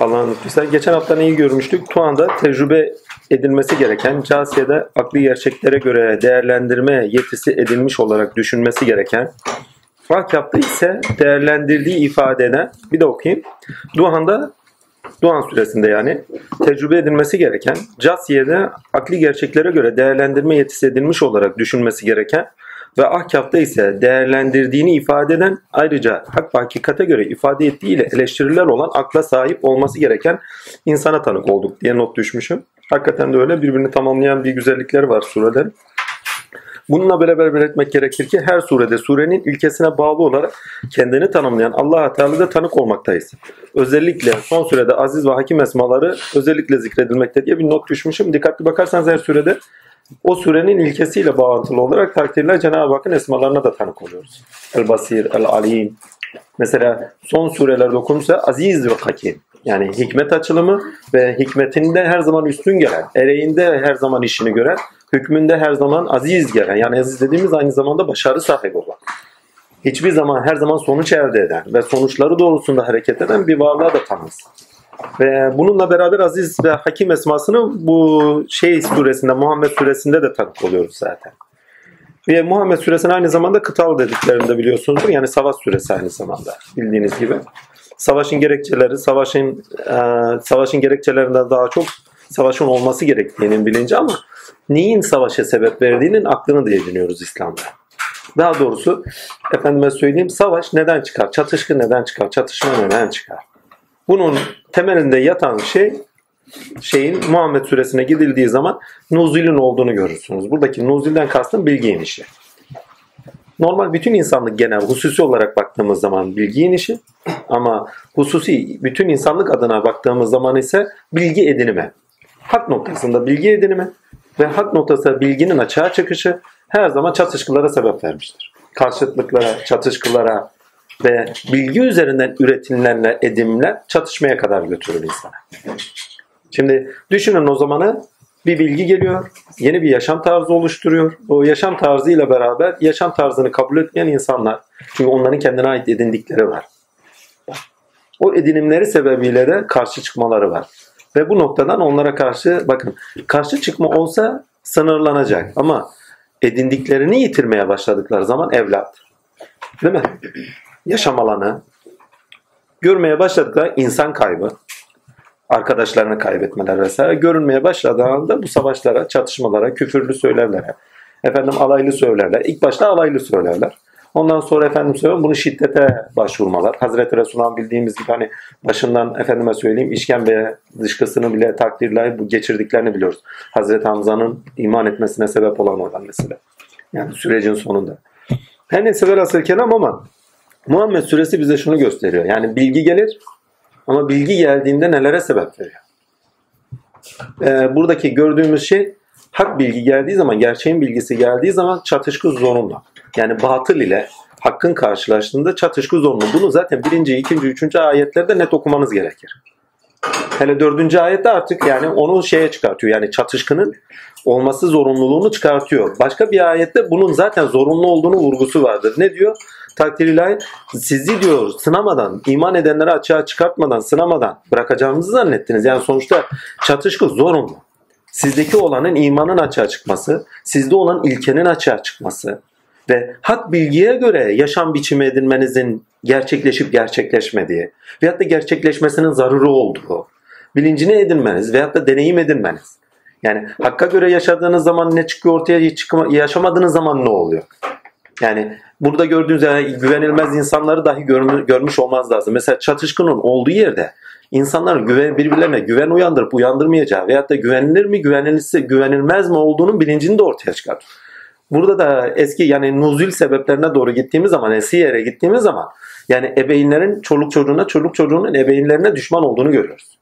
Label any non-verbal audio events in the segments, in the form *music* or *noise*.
Allah'ın lütfuysa. Geçen hafta neyi görmüştük? Tuan'da tecrübe edilmesi gereken, Casiye'de akli gerçeklere göre değerlendirme yetisi edilmiş olarak düşünmesi gereken, Vakıfta ise değerlendirdiği ifade eden, bir de okuyayım. Duhan'da, Duhan suresinde yani tecrübe edilmesi gereken, Casiye'de akli gerçeklere göre değerlendirme yetisi edilmiş olarak düşünmesi gereken ve ahkafta ise değerlendirdiğini ifade eden ayrıca hak ve hakikate göre ifade ettiğiyle eleştiriler olan akla sahip olması gereken insana tanık olduk diye not düşmüşüm. Hakikaten de öyle birbirini tamamlayan bir güzellikleri var surelerin. Bununla beraber belirtmek gerekir ki her surede surenin ilkesine bağlı olarak kendini tanımlayan Allah-u Teala'da tanık olmaktayız. Özellikle son sürede aziz ve hakim esmaları özellikle zikredilmekte diye bir not düşmüşüm. Dikkatli bakarsanız her surede o surenin ilkesiyle bağlantılı olarak takdirler Cenab-ı Hakk'ın esmalarına da tanık oluyoruz. El-Basir, El-Alim. Mesela son surelerde okunursa aziz ve hakim. Yani hikmet açılımı ve hikmetinde her zaman üstün gelen, ereğinde her zaman işini gören, hükmünde her zaman aziz gelen. Yani aziz dediğimiz aynı zamanda başarı sahibi olan. Hiçbir zaman her zaman sonuç elde eden ve sonuçları doğrultusunda hareket eden bir varlığa da tanız. Ve bununla beraber aziz ve hakim esmasını bu şey suresinde, Muhammed suresinde de tanık oluyoruz zaten. Ve Muhammed suresinin aynı zamanda kıtal dediklerinde biliyorsunuzdur. Yani savaş suresi aynı zamanda bildiğiniz gibi. Savaşın gerekçeleri, savaşın e, savaşın gerekçelerinden daha çok savaşın olması gerektiğinin bilinci ama neyin savaşa sebep verdiğinin aklını da ediniyoruz İslam'da. Daha doğrusu efendime söyleyeyim savaş neden çıkar? Çatışkı neden çıkar? Çatışma neden çıkar? Bunun temelinde yatan şey şeyin Muhammed suresine gidildiği zaman nuzulün olduğunu görürsünüz. Buradaki nuzulden kastım bilgi inişi. Normal bütün insanlık genel hususi olarak baktığımız zaman bilgi inişi ama hususi bütün insanlık adına baktığımız zaman ise bilgi edinimi. Hak noktasında bilgi edinimi ve hak noktasında bilginin açığa çıkışı her zaman çatışkılara sebep vermiştir. Karşıtlıklara, çatışkılara ve bilgi üzerinden üretilenler, edimler çatışmaya kadar götürür insana. Şimdi düşünün o zamanı bir bilgi geliyor, yeni bir yaşam tarzı oluşturuyor. O yaşam tarzıyla beraber yaşam tarzını kabul etmeyen insanlar. Çünkü onların kendine ait edindikleri var. O edinimleri sebebiyle de karşı çıkmaları var. Ve bu noktadan onlara karşı bakın karşı çıkma olsa sınırlanacak ama edindiklerini yitirmeye başladıkları zaman evlat. Değil mi? Yaşam alanı. Görmeye başladıkları insan kaybı arkadaşlarını kaybetmeler vesaire görünmeye başladığı anda bu savaşlara, çatışmalara, küfürlü söylerlere, efendim alaylı söylerler. İlk başta alaylı söylerler. Ondan sonra efendim söylüyorum bunu şiddete başvurmalar. Hazreti Resulullah'ın bildiğimiz gibi hani başından efendime söyleyeyim işkembeye dışkısını bile takdirle bu geçirdiklerini biliyoruz. Hazreti Hamza'nın iman etmesine sebep olan oradan mesela. Yani sürecin sonunda. Her neyse velhasıl kelam ama Muhammed suresi bize şunu gösteriyor. Yani bilgi gelir ama bilgi geldiğinde nelere sebep veriyor? Ee, buradaki gördüğümüz şey hak bilgi geldiği zaman, gerçeğin bilgisi geldiği zaman çatışkı zorunlu. Yani batıl ile hakkın karşılaştığında çatışkı zorunlu. Bunu zaten birinci, ikinci, üçüncü ayetlerde net okumanız gerekir. Hele dördüncü ayette artık yani onu şeye çıkartıyor. Yani çatışkının olması zorunluluğunu çıkartıyor. Başka bir ayette bunun zaten zorunlu olduğunu vurgusu vardır. Ne diyor? Takdir ilahi sizi diyor sınamadan, iman edenleri açığa çıkartmadan, sınamadan bırakacağımızı zannettiniz. Yani sonuçta çatışkı zorunlu. Sizdeki olanın imanın açığa çıkması, sizde olan ilkenin açığa çıkması ve hak bilgiye göre yaşam biçimi edinmenizin gerçekleşip gerçekleşmediği veyahut da gerçekleşmesinin zaruri olduğu bilincini edinmeniz veyahut da deneyim edinmeniz. Yani hakka göre yaşadığınız zaman ne çıkıyor ortaya, yaşamadığınız zaman ne oluyor? Yani burada gördüğünüz yani güvenilmez insanları dahi görmüş olmaz lazım. Mesela çatışkının olduğu yerde insanların güven, birbirlerine güven uyandırıp uyandırmayacağı veyahut da güvenilir mi güvenilirse güvenilmez mi olduğunun bilincini de ortaya çıkartıyor. Burada da eski yani nuzul sebeplerine doğru gittiğimiz zaman, eski yere gittiğimiz zaman yani ebeğinlerin çoluk çocuğuna, çoluk çocuğunun ebeğinlerine düşman olduğunu görüyoruz.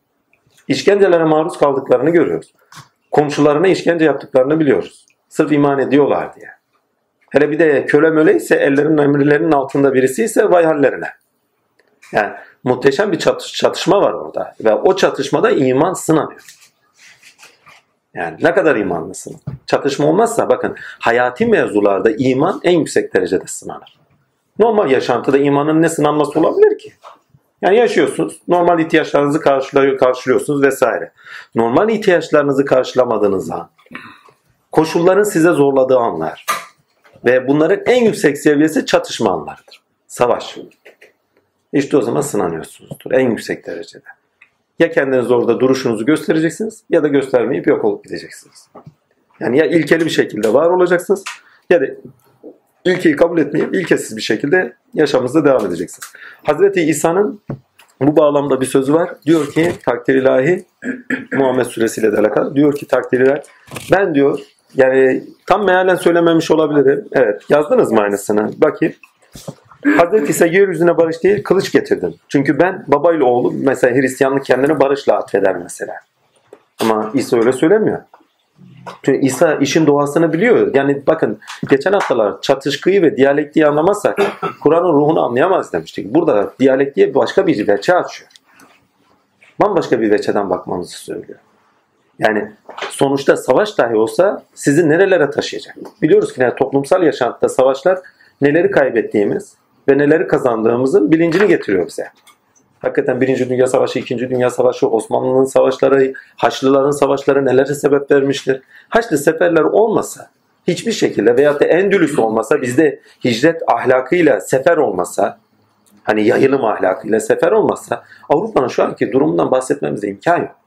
İşkencelere maruz kaldıklarını görüyoruz. Komşularına işkence yaptıklarını biliyoruz. Sırf iman ediyorlar diye. Hele bir de köle möle ise ellerinin emirlerinin altında birisi ise vay hallerine. Yani muhteşem bir çatış, çatışma var orada. Ve o çatışmada iman sınanıyor. Yani ne kadar imanlısın? Çatışma olmazsa bakın hayati mevzularda iman en yüksek derecede sınanır. Normal yaşantıda imanın ne sınanması olabilir ki? Yani yaşıyorsunuz, normal ihtiyaçlarınızı karşılıyorsunuz vesaire. Normal ihtiyaçlarınızı karşılamadığınız an, koşulların size zorladığı anlar ve bunların en yüksek seviyesi çatışma anlarıdır. Savaş. İşte o zaman sınanıyorsunuzdur en yüksek derecede. Ya kendiniz orada duruşunuzu göstereceksiniz ya da göstermeyip yok olup gideceksiniz. Yani ya ilkeli bir şekilde var olacaksınız ya da ilkeyi kabul etmeyip ilkesiz bir şekilde yaşamınızda devam edeceksiniz. Hazreti İsa'nın bu bağlamda bir sözü var. Diyor ki takdir ilahi Muhammed suresiyle de alakalı. Diyor ki takdir ilahi ben diyor yani tam mealen söylememiş olabilirim. Evet yazdınız mı aynısını? Bakayım. Hazreti İsa yeryüzüne barış değil kılıç getirdim. Çünkü ben babayla oğlum mesela Hristiyanlık kendini barışla atfeder mesela. Ama İsa öyle söylemiyor. Çünkü İsa işin doğasını biliyor. Yani bakın geçen haftalar çatışkıyı ve diyalektiği anlamazsak Kur'an'ın ruhunu anlayamaz demiştik. Burada diyalektiğe başka bir veçe açıyor. Bambaşka bir veçeden bakmamızı söylüyor. Yani sonuçta savaş dahi olsa sizi nerelere taşıyacak? Biliyoruz ki yani toplumsal yaşantıda savaşlar neleri kaybettiğimiz ve neleri kazandığımızın bilincini getiriyor bize. Hakikaten Birinci Dünya Savaşı, İkinci Dünya Savaşı, Osmanlı'nın savaşları, Haçlıların savaşları nelere sebep vermiştir? Haçlı seferler olmasa hiçbir şekilde veyahut da Endülüs olmasa bizde hicret ahlakıyla sefer olmasa hani yayılım ahlakıyla sefer olmasa Avrupa'nın şu anki durumundan bahsetmemize imkan yok.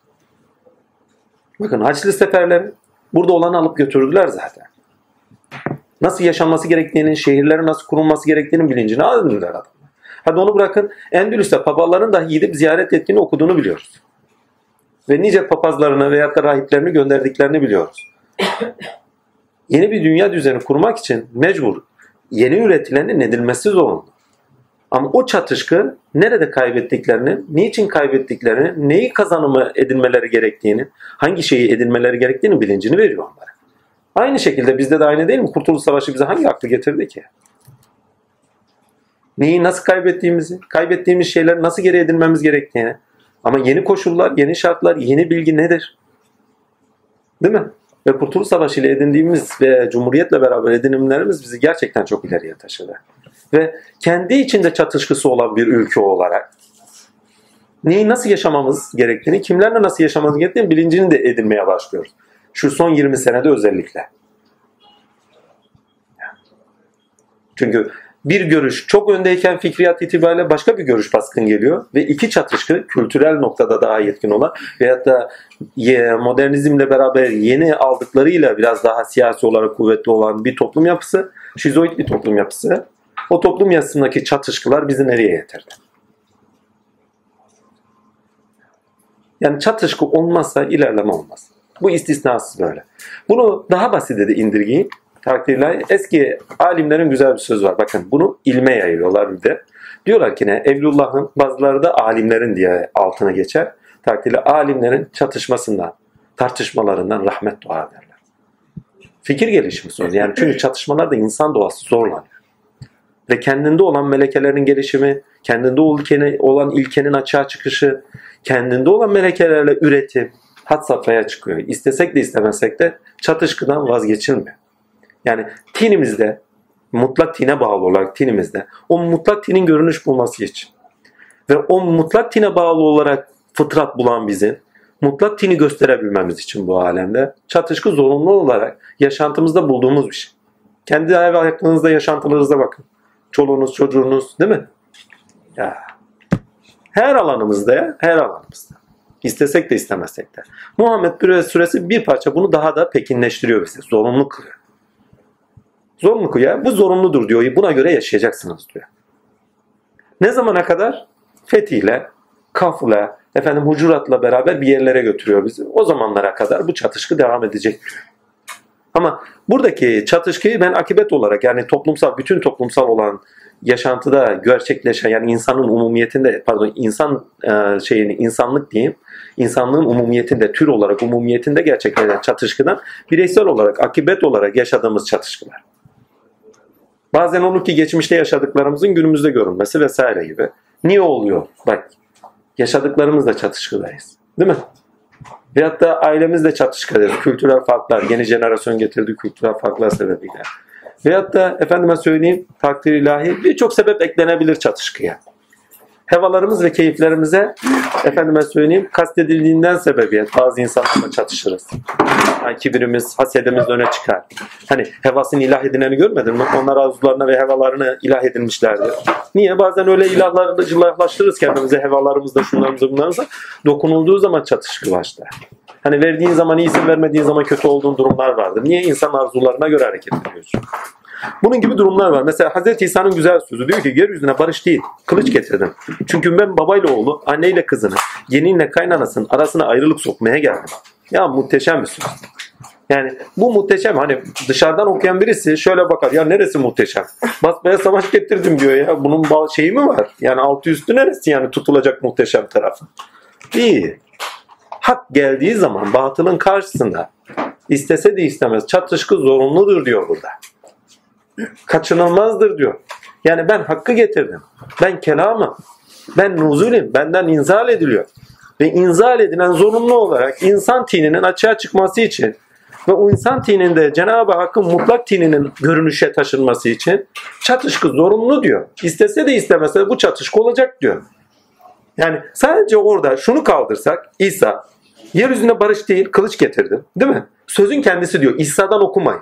Bakın Haçlı seferler burada olanı alıp götürdüler zaten. Nasıl yaşanması gerektiğinin, şehirlerin nasıl kurulması gerektiğinin bilincini aldılar adam. Hadi onu bırakın Endülüs'te papazların da gidip ziyaret ettiğini okuduğunu biliyoruz. Ve nice papazlarını veya da rahiplerini gönderdiklerini biliyoruz. yeni bir dünya düzeni kurmak için mecbur yeni üretilenin edilmesi zorunlu. Ama o çatışkı nerede kaybettiklerini, niçin kaybettiklerini, neyi kazanımı edinmeleri gerektiğini, hangi şeyi edinmeleri gerektiğini bilincini veriyor onlara. Aynı şekilde bizde de aynı değil mi? Kurtuluş Savaşı bize hangi aklı getirdi ki? neyi nasıl kaybettiğimizi, kaybettiğimiz şeyler nasıl geri edinmemiz gerektiğini. Ama yeni koşullar, yeni şartlar, yeni bilgi nedir? Değil mi? Ve Kurtuluş Savaşı ile edindiğimiz ve Cumhuriyet'le beraber edinimlerimiz bizi gerçekten çok ileriye taşıdı. Ve kendi içinde çatışkısı olan bir ülke olarak neyi nasıl yaşamamız gerektiğini, kimlerle nasıl yaşamamız gerektiğini bilincini de edinmeye başlıyoruz. Şu son 20 senede özellikle. Çünkü bir görüş çok öndeyken fikriyat itibariyle başka bir görüş baskın geliyor ve iki çatışkı kültürel noktada daha yetkin olan veyahut da modernizmle beraber yeni aldıklarıyla biraz daha siyasi olarak kuvvetli olan bir toplum yapısı, şizoid bir toplum yapısı. O toplum yapısındaki çatışkılar bizi nereye getirdi? Yani çatışkı olmazsa ilerleme olmaz. Bu istisnasız böyle. Bunu daha basite de indirgeyim takdirler. Eski alimlerin güzel bir sözü var. Bakın bunu ilme yayıyorlar bir de. Diyorlar ki ne? Evlullah'ın bazıları da alimlerin diye altına geçer. Takdirle alimlerin çatışmasından, tartışmalarından rahmet dua ederler. Fikir gelişimi söz. Yani çünkü çatışmalarda insan doğası zorlanıyor. Ve kendinde olan melekelerin gelişimi, kendinde olan ilkenin açığa çıkışı, kendinde olan melekelerle üretim hat safhaya çıkıyor. İstesek de istemesek de çatışkıdan vazgeçilmiyor. Yani tinimizde mutlak tine bağlı olarak tinimizde o mutlak tinin görünüş bulması için ve o mutlak tine bağlı olarak fıtrat bulan bizim mutlak tini gösterebilmemiz için bu alemde çatışkı zorunlu olarak yaşantımızda bulduğumuz bir şey. Kendi ev aklınızda yaşantılarınıza bakın. Çoluğunuz, çocuğunuz değil mi? Ya. Her alanımızda ya, her alanımızda. İstesek de istemesek de. Muhammed suresi bir parça bunu daha da pekinleştiriyor bize. Zorunlu kılıyor. Zorunlu ya. Bu zorunludur diyor. Buna göre yaşayacaksınız diyor. Ne zamana kadar? Fethiyle, kafla, efendim hucuratla beraber bir yerlere götürüyor bizi. O zamanlara kadar bu çatışkı devam edecek diyor. Ama buradaki çatışkıyı ben akibet olarak yani toplumsal, bütün toplumsal olan yaşantıda gerçekleşen yani insanın umumiyetinde pardon insan e, şeyini insanlık diyeyim insanlığın umumiyetinde tür olarak umumiyetinde gerçekleşen çatışkıdan bireysel olarak akibet olarak yaşadığımız çatışkılar. Bazen olur ki geçmişte yaşadıklarımızın günümüzde görünmesi vesaire gibi. Niye oluyor? Bak yaşadıklarımızla çatışkıdayız. Değil mi? Veyahut da ailemizle çatışkıdayız. Kültürel farklar, yeni jenerasyon getirdiği kültürel farklar sebebiyle. Veyahut da efendime söyleyeyim takdir ilahi birçok sebep eklenebilir çatışkıya. Hevalarımız ve keyiflerimize efendime söyleyeyim kastedildiğinden sebebiyet bazı insanlarla çatışırız. Yani kibirimiz, hasedimiz öne çıkar. Hani hevasını ilah edineni görmedin mi? Onlar arzularına ve hevalarını ilah edinmişlerdir. Niye? Bazen öyle ilahları ilahlaştırırız kendimize hevalarımızda şunlarımızda bunlarımızda. Dokunulduğu zaman çatışkı başlar. Hani verdiğin zaman iyisin, vermediğin zaman kötü olduğun durumlar vardır. Niye? insan arzularına göre hareket ediyorsun. Bunun gibi durumlar var. Mesela Hazreti İsa'nın güzel sözü diyor ki yeryüzüne barış değil, kılıç getirdim. Çünkü ben babayla oğlu, anneyle kızını, geninle kaynanasının arasına ayrılık sokmaya geldim. Ya muhteşem bir söz. Yani bu muhteşem. Hani dışarıdan okuyan birisi şöyle bakar. Ya neresi muhteşem? Basmaya savaş getirdim diyor ya. Bunun şeyi mi var? Yani altı üstü neresi yani tutulacak muhteşem tarafı? Değil. Hak geldiği zaman batılın karşısında istese de istemez çatışkı zorunludur diyor burada kaçınılmazdır diyor. Yani ben hakkı getirdim. Ben kelamım. Ben nuzulüm. Benden inzal ediliyor. Ve inzal edilen zorunlu olarak insan tininin açığa çıkması için ve o insan tininde Cenab-ı Hakk'ın mutlak tininin görünüşe taşınması için çatışkı zorunlu diyor. İstese de istemese de bu çatışkı olacak diyor. Yani sadece orada şunu kaldırsak İsa yeryüzünde barış değil kılıç getirdi. Değil mi? Sözün kendisi diyor. İsa'dan okumayın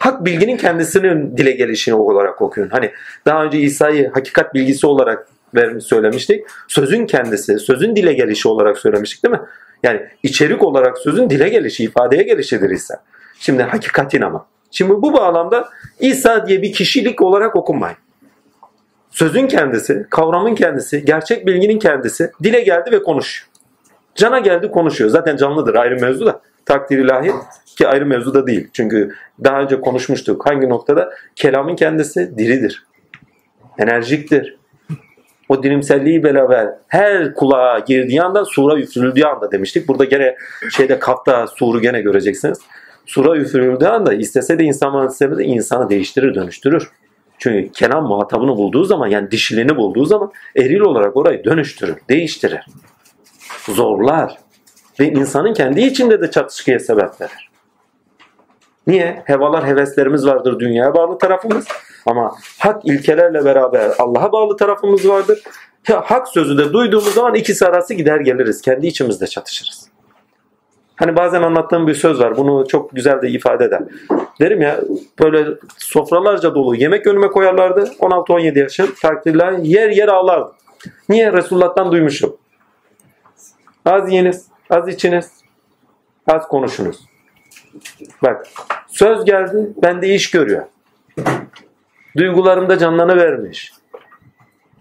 hak bilginin kendisinin dile gelişini olarak okuyun. Hani daha önce İsa'yı hakikat bilgisi olarak vermiş söylemiştik. Sözün kendisi, sözün dile gelişi olarak söylemiştik değil mi? Yani içerik olarak sözün dile gelişi, ifadeye gelişidir İsa. Şimdi hakikatin ama. Şimdi bu bağlamda İsa diye bir kişilik olarak okunmayın. Sözün kendisi, kavramın kendisi, gerçek bilginin kendisi dile geldi ve konuşuyor. Cana geldi konuşuyor. Zaten canlıdır ayrı mevzu da. Takdir ilahi ki ayrı mevzu da değil. Çünkü daha önce konuşmuştuk. Hangi noktada? Kelamın kendisi diridir. Enerjiktir. O dirimselliği beraber her kulağa girdiği anda sura üfürüldüğü anda demiştik. Burada gene şeyde kapta suru gene göreceksiniz. Sura üfürüldüğü anda istese de insan istese de insanı değiştirir, dönüştürür. Çünkü kelam muhatabını bulduğu zaman yani dişilini bulduğu zaman eril olarak orayı dönüştürür, değiştirir. Zorlar. Ve insanın kendi içinde de çatışkıya sebep verir. Niye? Hevalar, heveslerimiz vardır dünyaya bağlı tarafımız. Ama hak ilkelerle beraber Allah'a bağlı tarafımız vardır. Hak sözü de duyduğumuz zaman ikisi arası gider geliriz. Kendi içimizde çatışırız. Hani bazen anlattığım bir söz var. Bunu çok güzel de ifade eder. Derim ya böyle sofralarca dolu yemek önüme koyarlardı. 16-17 yaşım takdirler yer yer ağlardım. Niye? Resulullah'tan duymuşum. Az yiyiniz, az içiniz, az konuşunuz. Bak söz geldi bende iş görüyor. Duygularımda canlanı vermiş.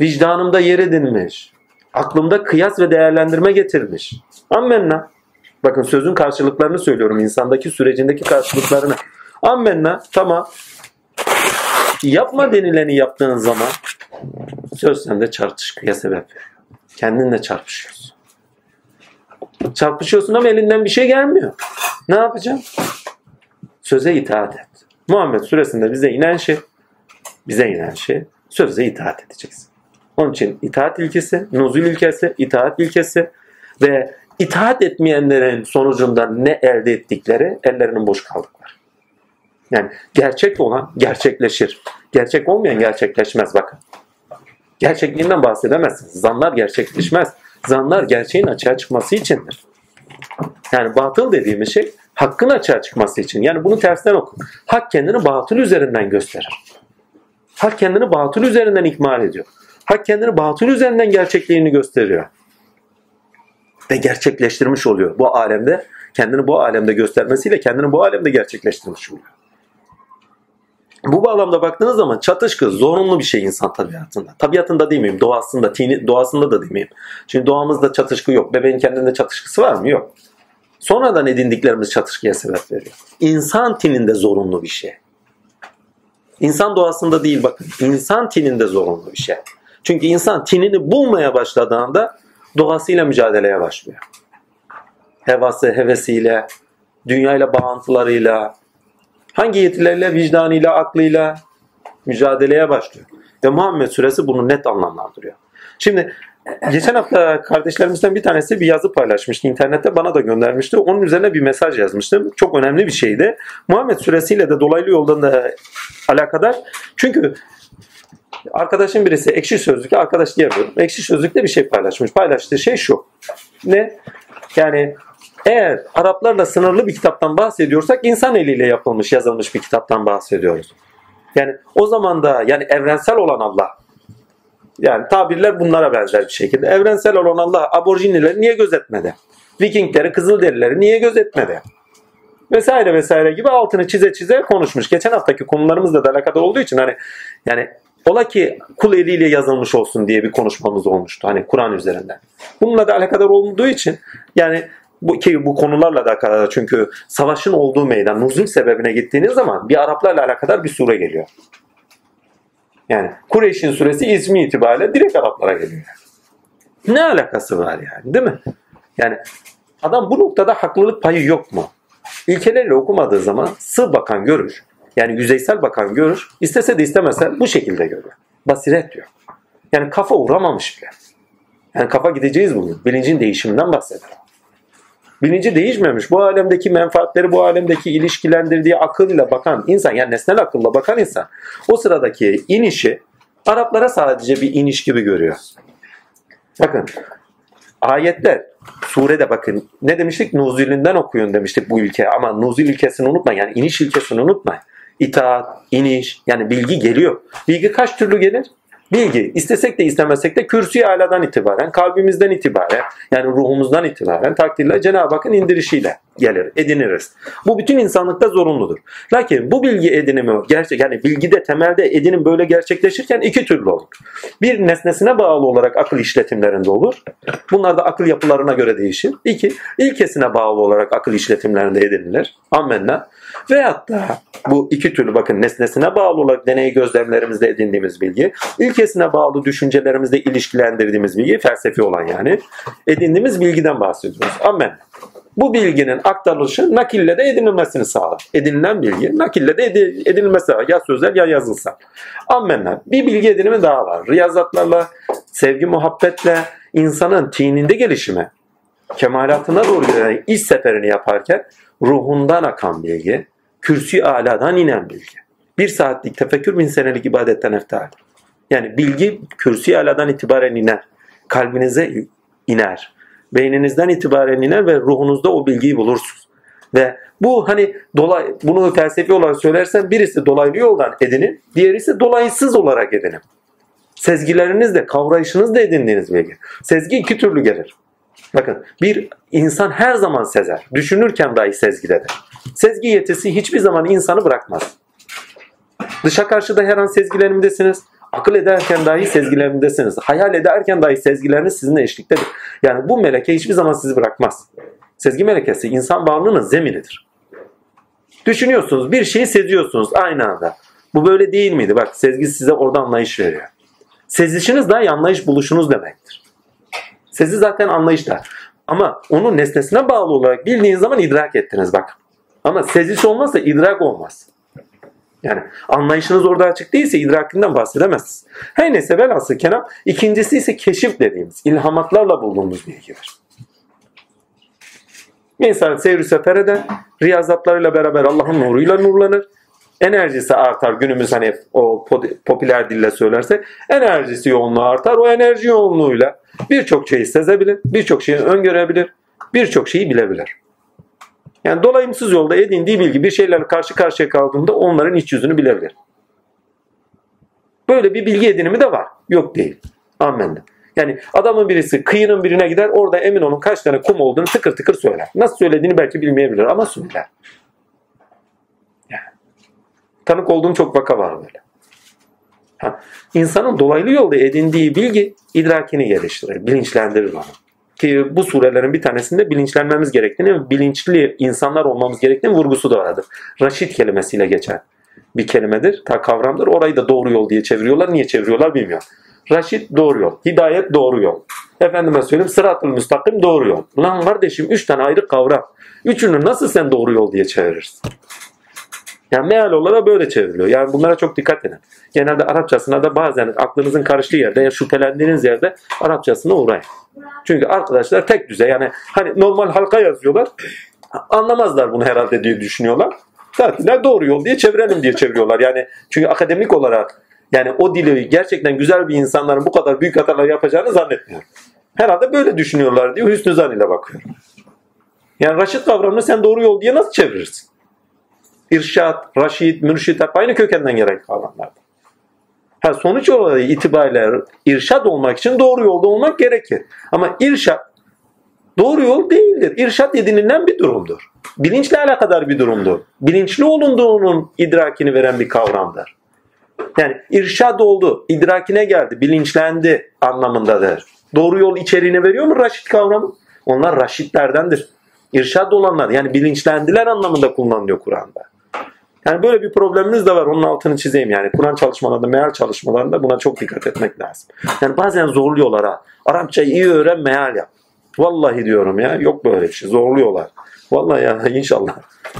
Vicdanımda yer edinmiş. Aklımda kıyas ve değerlendirme getirmiş. Ammenna. Bakın sözün karşılıklarını söylüyorum. insandaki sürecindeki karşılıklarını. Ammenna. Tamam. Yapma denileni yaptığın zaman söz sende çarpışkıya sebep veriyor. Kendinle çarpışıyorsun. Çarpışıyorsun ama elinden bir şey gelmiyor. Ne yapacağım? Söze itaat et. Muhammed suresinde bize inen şey, bize inen şey söze itaat edeceksin. Onun için itaat ilkesi, nuzul ilkesi, itaat ilkesi ve itaat etmeyenlerin sonucunda ne elde ettikleri ellerinin boş kaldıkları. Yani gerçek olan gerçekleşir. Gerçek olmayan gerçekleşmez bakın. Gerçekliğinden bahsedemezsiniz. Zanlar gerçekleşmez. Zanlar gerçeğin açığa çıkması içindir. Yani batıl dediğimiz şey hakkın açığa çıkması için. Yani bunu tersten oku. Hak kendini batıl üzerinden gösterir. Hak kendini batıl üzerinden ikmal ediyor. Hak kendini batıl üzerinden gerçekliğini gösteriyor. Ve gerçekleştirmiş oluyor bu alemde. Kendini bu alemde göstermesiyle kendini bu alemde gerçekleştirmiş oluyor. Bu bağlamda baktığınız zaman çatışkı zorunlu bir şey insan tabiatında. Tabiatında değil miyim? Doğasında, tini, doğasında da değil miyim? Çünkü doğamızda çatışkı yok. Bebeğin kendinde çatışkısı var mı? Yok. Sonradan edindiklerimiz çatışkıya sebep veriyor. İnsan tininde zorunlu bir şey. İnsan doğasında değil bakın. İnsan tininde zorunlu bir şey. Çünkü insan tinini bulmaya başladığında doğasıyla mücadeleye başlıyor. Hevası, hevesiyle, dünyayla bağıntılarıyla, hangi yetilerle, vicdanıyla, aklıyla mücadeleye başlıyor. Ve Muhammed suresi bunu net anlamlandırıyor. Şimdi Geçen hafta kardeşlerimizden bir tanesi bir yazı paylaşmıştı internette bana da göndermişti. Onun üzerine bir mesaj yazmıştım. Çok önemli bir şeydi. Muhammed suresiyle de dolaylı yoldan da alakadar. Çünkü Arkadaşın birisi ekşi sözlükte arkadaş diyemiyorum. Ekşi sözlükte bir şey paylaşmış. Paylaştığı şey şu. Ne? Yani eğer Araplarla sınırlı bir kitaptan bahsediyorsak insan eliyle yapılmış, yazılmış bir kitaptan bahsediyoruz. Yani o zaman da yani evrensel olan Allah. Yani tabirler bunlara benzer bir şekilde. Evrensel olan Allah aborjinleri niye gözetmedi? Vikingleri, Kızılderilileri niye gözetmedi? Vesaire vesaire gibi altını çize çize konuşmuş. Geçen haftaki konularımızla da alakadar olduğu için hani yani ola ki kul eliyle yazılmış olsun diye bir konuşmamız olmuştu. Hani Kur'an üzerinden. Bununla da alakadar olduğu için yani bu, ki bu konularla da alakadar çünkü savaşın olduğu meydan nuzul sebebine gittiğiniz zaman bir Araplarla alakadar bir sure geliyor. Yani Kureyş'in suresi ismi itibariyle direkt Araplara geliyor. Ne alakası var yani değil mi? Yani adam bu noktada haklılık payı yok mu? İlkelerle okumadığı zaman sığ bakan görür. Yani yüzeysel bakan görür. İstese de istemese bu şekilde görüyor. Basiret diyor. Yani kafa uğramamış bile. Yani kafa gideceğiz bugün. Bilincin değişiminden bahseder. Bilinci değişmemiş. Bu alemdeki menfaatleri, bu alemdeki ilişkilendirdiği akılla bakan insan, yani nesnel akılla bakan insan o sıradaki inişi Araplara sadece bir iniş gibi görüyor. Bakın ayetler surede bakın ne demiştik? Nuzulünden okuyun demiştik bu ülke ama nuzul ilkesini unutma yani iniş ilkesini unutma. İtaat, iniş yani bilgi geliyor. Bilgi kaç türlü gelir? Bilgi istesek de istemesek de kürsü aladan itibaren, kalbimizden itibaren yani ruhumuzdan itibaren takdirle Cenab-ı Hakk'ın indirişiyle gelir, ediniriz. Bu bütün insanlıkta zorunludur. Lakin bu bilgi edinimi gerçek yani bilgide temelde edinim böyle gerçekleşirken iki türlü olur. Bir nesnesine bağlı olarak akıl işletimlerinde olur. Bunlar da akıl yapılarına göre değişir. İki, ilkesine bağlı olarak akıl işletimlerinde edinilir. Ammenna. Veyahut da bu iki türlü bakın nesnesine bağlı olarak deney gözlemlerimizde edindiğimiz bilgi, ilkesine bağlı düşüncelerimizde ilişkilendirdiğimiz bilgi, felsefi olan yani, edindiğimiz bilgiden bahsediyoruz. Amen. Bu bilginin aktarılışı nakille de edinilmesini sağlar. Edinilen bilgi nakille de edinilmesi sağlar. Ya sözler ya yazılsa. Ammenna. Bir bilgi edinimi daha var. Riyazatlarla, sevgi muhabbetle insanın tininde gelişimi, kemalatına doğru giden iş seferini yaparken ruhundan akan bilgi, kürsü aladan inen bilgi. Bir saatlik tefekkür bin senelik ibadetten eftal. Yani bilgi kürsü aladan itibaren iner. Kalbinize iner. Beyninizden itibaren iner ve ruhunuzda o bilgiyi bulursunuz. Ve bu hani dolay, bunu felsefi olarak söylersen birisi dolaylı yoldan edinin, diğerisi dolaysız olarak edinin. Sezgilerinizle, kavrayışınızla edindiğiniz bilgi. Sezgi iki türlü gelir. Bakın bir insan her zaman sezer. Düşünürken dahi sezgidedir. Sezgi yetisi hiçbir zaman insanı bırakmaz. Dışa karşı da her an sezgilerimdesiniz. Akıl ederken dahi sezgilerimdesiniz. Hayal ederken dahi sezgileriniz sizinle eşliktedir. Yani bu meleke hiçbir zaman sizi bırakmaz. Sezgi melekesi insan varlığının zeminidir. Düşünüyorsunuz, bir şeyi seziyorsunuz aynı anda. Bu böyle değil miydi? Bak sezgi size orada anlayış veriyor. Sezişiniz dahi anlayış buluşunuz demektir. Sezi zaten anlayışta. Ama onu nesnesine bağlı olarak bildiğiniz zaman idrak ettiniz bak. Ama seziş olmazsa idrak olmaz. Yani anlayışınız orada açık değilse idrakinden bahsedemezsiniz. Her neyse velhasıl kelam. İkincisi ise keşif dediğimiz ilhamatlarla bulduğumuz bilgiler. İnsan seyri sefer eder, riyazatlarıyla beraber Allah'ın nuruyla nurlanır. Enerjisi artar günümüz hani o popüler dille söylerse enerjisi yoğunluğu artar. O enerji yoğunluğuyla birçok şeyi sezebilir, birçok şeyi öngörebilir, birçok şeyi bilebilir. Yani dolayımsız yolda edindiği bilgi bir şeylerle karşı karşıya kaldığında onların iç yüzünü bilebilir. Böyle bir bilgi edinimi de var. Yok değil. Amenna. Yani adamın birisi kıyının birine gider orada emin olun kaç tane kum olduğunu tıkır tıkır söyler. Nasıl söylediğini belki bilmeyebilir ama söyler. Yani. Tanık olduğum çok vaka var böyle. Ha. İnsanın dolaylı yolda edindiği bilgi idrakini geliştirir, bilinçlendirir onu. Ki bu surelerin bir tanesinde bilinçlenmemiz gerektiğini, bilinçli insanlar olmamız gerektiğini vurgusu da vardır. Raşit kelimesiyle geçer bir kelimedir, ta kavramdır. Orayı da doğru yol diye çeviriyorlar. Niye çeviriyorlar bilmiyorum. Raşit doğru yol, hidayet doğru yol. Efendime söyleyeyim sırat-ı müstakim doğru yol. Lan kardeşim üç tane ayrı kavram. Üçünü nasıl sen doğru yol diye çevirirsin? Yani meal olarak böyle çevriliyor. Yani bunlara çok dikkat edin. Genelde Arapçasına da bazen aklınızın karıştığı yerde ya şüphelendiğiniz yerde Arapçasına uğrayın. Çünkü arkadaşlar tek düzey yani hani normal halka yazıyorlar. Anlamazlar bunu herhalde diye düşünüyorlar. Tatiller doğru yol diye çevirelim diye çeviriyorlar. Yani çünkü akademik olarak Yani o dili gerçekten güzel bir insanların bu kadar büyük hatalar yapacağını zannetmiyorum. Herhalde böyle düşünüyorlar diyor. Hüsnü zan ile bakıyor. Yani raşit kavramını sen doğru yol diye nasıl çevirirsin? İrşat, raşit, mürşit hep aynı kökenden gelen kavramlar. Ha, sonuç olarak itibariyle irşat olmak için doğru yolda olmak gerekir. Ama irşat doğru yol değildir. İrşat edinilen bir durumdur. Bilinçle alakadar bir durumdur. Bilinçli olunduğunun idrakini veren bir kavramdır. Yani irşad oldu, idrakine geldi, bilinçlendi anlamındadır. Doğru yol içeriğini veriyor mu raşit kavramı? Onlar raşitlerdendir. İrşad olanlar yani bilinçlendiler anlamında kullanılıyor Kur'an'da. Yani böyle bir problemimiz de var. Onun altını çizeyim yani. Kur'an çalışmalarında, meal çalışmalarında buna çok dikkat etmek lazım. Yani bazen zorluyorlar ha. Arapçayı iyi öğren, meal yap. Vallahi diyorum ya. Yok böyle bir şey. Zorluyorlar. Vallahi ya *laughs* inşallah.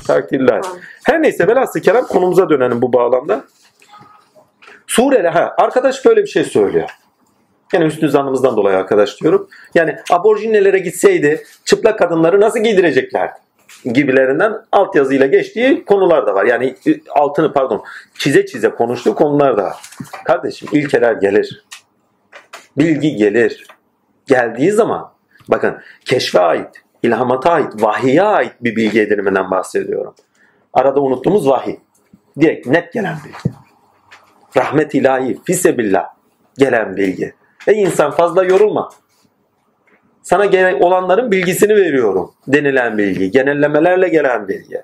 Takdirler. Her neyse velhasıl kelam konumuza dönelim bu bağlamda. Sureli ha arkadaş böyle bir şey söylüyor. Yani üstün zannımızdan dolayı arkadaş diyorum. Yani aborjinlere gitseydi çıplak kadınları nasıl giydireceklerdi? Gibilerinden altyazıyla geçtiği konular da var. Yani altını pardon çize çize konuştuğu konular da var. Kardeşim ilkeler gelir. Bilgi gelir. Geldiği zaman bakın keşfe ait, ilhamata ait, vahiye ait bir bilgi ediniminden bahsediyorum. Arada unuttuğumuz vahiy. Direkt net gelen bilgi. Rahmet ilahi, fisebillah gelen bilgi. Ey insan fazla yorulma. Sana gerek olanların bilgisini veriyorum denilen bilgi. Genellemelerle gelen bilgi.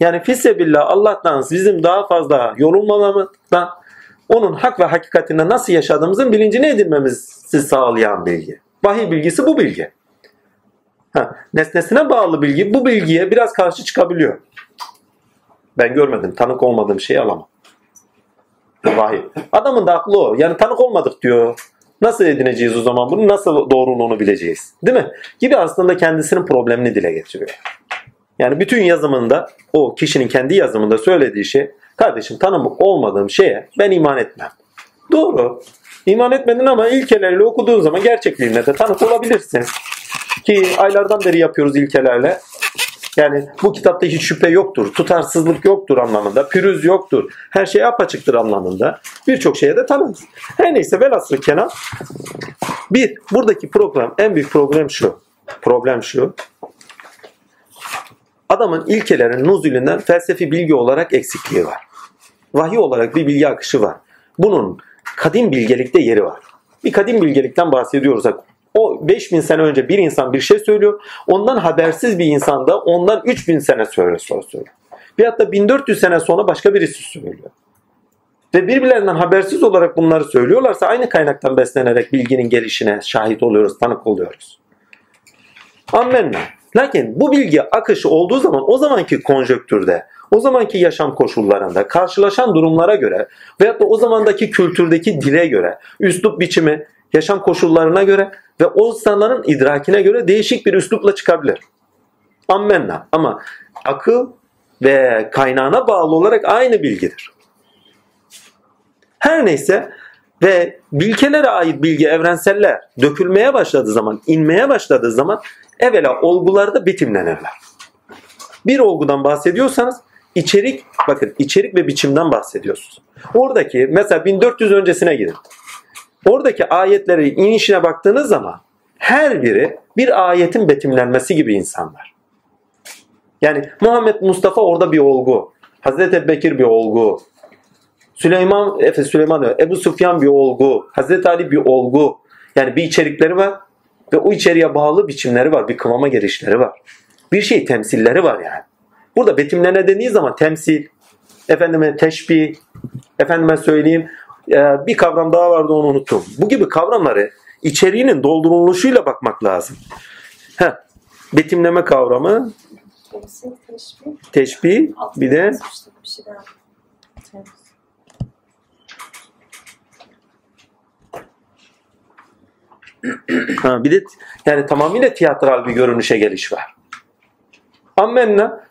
Yani fisebillah Allah'tan bizim daha fazla yorulmamamızdan onun hak ve hakikatinde nasıl yaşadığımızın bilincini edinmemizi sağlayan bilgi. Vahiy bilgisi bu bilgi. Ha, nesnesine bağlı bilgi bu bilgiye biraz karşı çıkabiliyor. Ben görmedim, tanık olmadığım şeyi alamam. Vahiy. Adamın da aklı o. Yani tanık olmadık diyor. Nasıl edineceğiz o zaman bunu? Nasıl doğruluğunu bileceğiz? Değil mi? Gibi aslında kendisinin problemini dile getiriyor. Yani bütün yazımında o kişinin kendi yazımında söylediği şey kardeşim tanımı olmadığım şeye ben iman etmem. Doğru. İman etmedin ama ilkeleriyle okuduğun zaman gerçekliğine de tanık olabilirsin. Ki aylardan beri yapıyoruz ilkelerle. Yani bu kitapta hiç şüphe yoktur, tutarsızlık yoktur anlamında, pürüz yoktur, her şey apaçıktır anlamında. Birçok şeye de tanırız. Her neyse velhasıl kelam. Bir, buradaki problem, en büyük problem şu. Problem şu. Adamın ilkelerin nuzulünden felsefi bilgi olarak eksikliği var. Vahiy olarak bir bilgi akışı var. Bunun kadim bilgelikte yeri var. Bir kadim bilgelikten bahsediyorsak o 5000 sene önce bir insan bir şey söylüyor. Ondan habersiz bir insan da ondan 3000 sene sonra söylüyor. Bir hatta 1400 sene sonra başka birisi söylüyor. Ve birbirlerinden habersiz olarak bunları söylüyorlarsa aynı kaynaktan beslenerek bilginin gelişine şahit oluyoruz, tanık oluyoruz. Ammenna. Lakin bu bilgi akışı olduğu zaman o zamanki konjöktürde, o zamanki yaşam koşullarında, karşılaşan durumlara göre veyahut da o zamandaki kültürdeki dile göre, üslup biçimi, yaşam koşullarına göre ve o insanların idrakine göre değişik bir üslupla çıkabilir. Ammenna. Ama akıl ve kaynağına bağlı olarak aynı bilgidir. Her neyse ve bilkelere ait bilgi evrenseller dökülmeye başladığı zaman, inmeye başladığı zaman evvela olgularda bitimlenirler. Bir olgudan bahsediyorsanız içerik, bakın içerik ve biçimden bahsediyorsunuz. Oradaki mesela 1400 öncesine gidin. Oradaki ayetleri inişine baktığınız zaman her biri bir ayetin betimlenmesi gibi insanlar. Yani Muhammed Mustafa orada bir olgu. Hazreti Bekir bir olgu. Süleyman, Efe Süleyman, Ebu Sufyan bir olgu. Hazreti Ali bir olgu. Yani bir içerikleri var ve o içeriye bağlı biçimleri var. Bir kıvama gelişleri var. Bir şey temsilleri var yani. Burada betimlene dediği zaman temsil, efendime teşbih, efendime söyleyeyim bir kavram daha vardı onu unuttum. Bu gibi kavramları içeriğinin dolduruluşuyla bakmak lazım. Heh, betimleme kavramı, teşbih, bir de ha, bir de yani tamamıyla tiyatral bir görünüşe geliş var. Ammenna